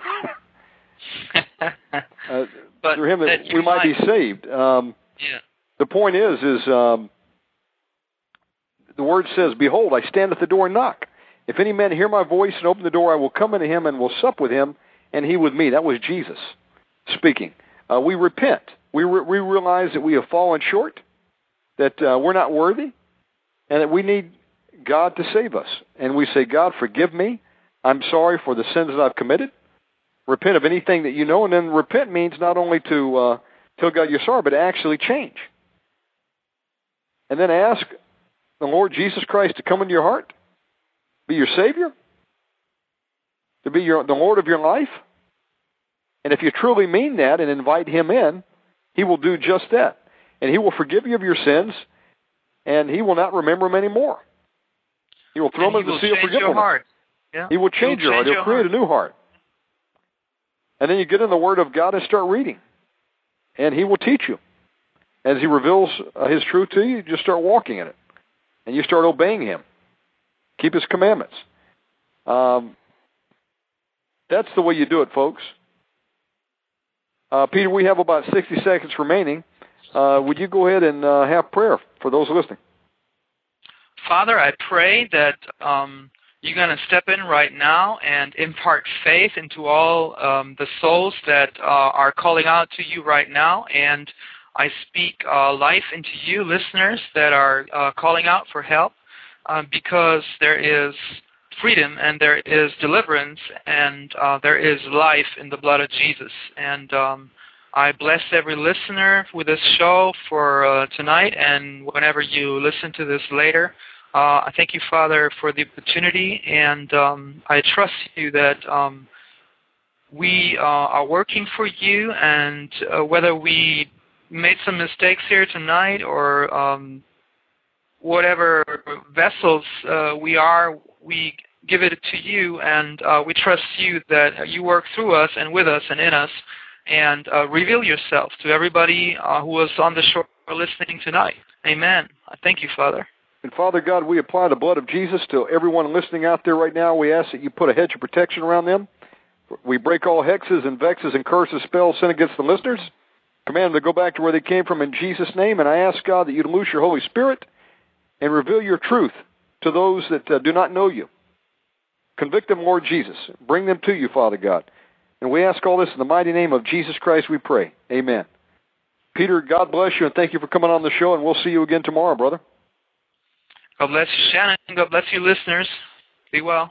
uh, but through him that we might be saved. Um, Yeah. the point is, is um, the word says, "Behold, I stand at the door and knock. If any man hear my voice and open the door, I will come into him and will sup with him, and he with me." That was Jesus speaking. Uh, we repent. We re- we realize that we have fallen short, that uh, we're not worthy, and that we need God to save us. And we say, "God, forgive me. I'm sorry for the sins that I've committed." Repent of anything that you know, and then repent means not only to uh, tell God you're sorry, but actually change. And then ask the Lord Jesus Christ to come into your heart, be your Savior, to be your, the Lord of your life. And if you truly mean that and invite Him in, He will do just that. And He will forgive you of your sins, and He will not remember them anymore. He will throw and them he into the sea of change your heart. Yeah. He will change He your will heart. change He'll create heart. a new heart. And then you get in the Word of God and start reading. And He will teach you. As He reveals uh, His truth to you, you just start walking in it. And you start obeying Him. Keep His commandments. Um, that's the way you do it, folks. Uh, Peter, we have about 60 seconds remaining. Uh, would you go ahead and uh, have prayer for those listening? Father, I pray that um, you're going to step in right now and impart faith into all um, the souls that uh, are calling out to you right now. And I speak uh, life into you, listeners, that are uh, calling out for help uh, because there is freedom and there is deliverance and uh, there is life in the blood of Jesus. And um, I bless every listener with this show for uh, tonight and whenever you listen to this later. Uh, I thank you, Father, for the opportunity, and um, I trust you that um, we uh, are working for you, and uh, whether we made some mistakes here tonight or um, whatever vessels uh, we are, we give it to you, and uh, we trust you that you work through us and with us and in us, and uh, reveal yourself to everybody who was on the shore listening tonight. Amen. I thank you, Father. And Father God, we apply the blood of Jesus to everyone listening out there right now. We ask that you put a hedge of protection around them. We break all hexes and vexes and curses, spells sent against the listeners. Command them to go back to where they came from in Jesus' name. And I ask God that you'd loose your Holy Spirit and reveal your truth to those that uh, do not know you. Convict them, Lord Jesus. Bring them to you, Father God. And we ask all this in the mighty name of Jesus Christ, we pray. Amen. Peter, God bless you and thank you for coming on the show, and we'll see you again tomorrow, brother. God bless you, Shannon. God bless you, listeners. Be well.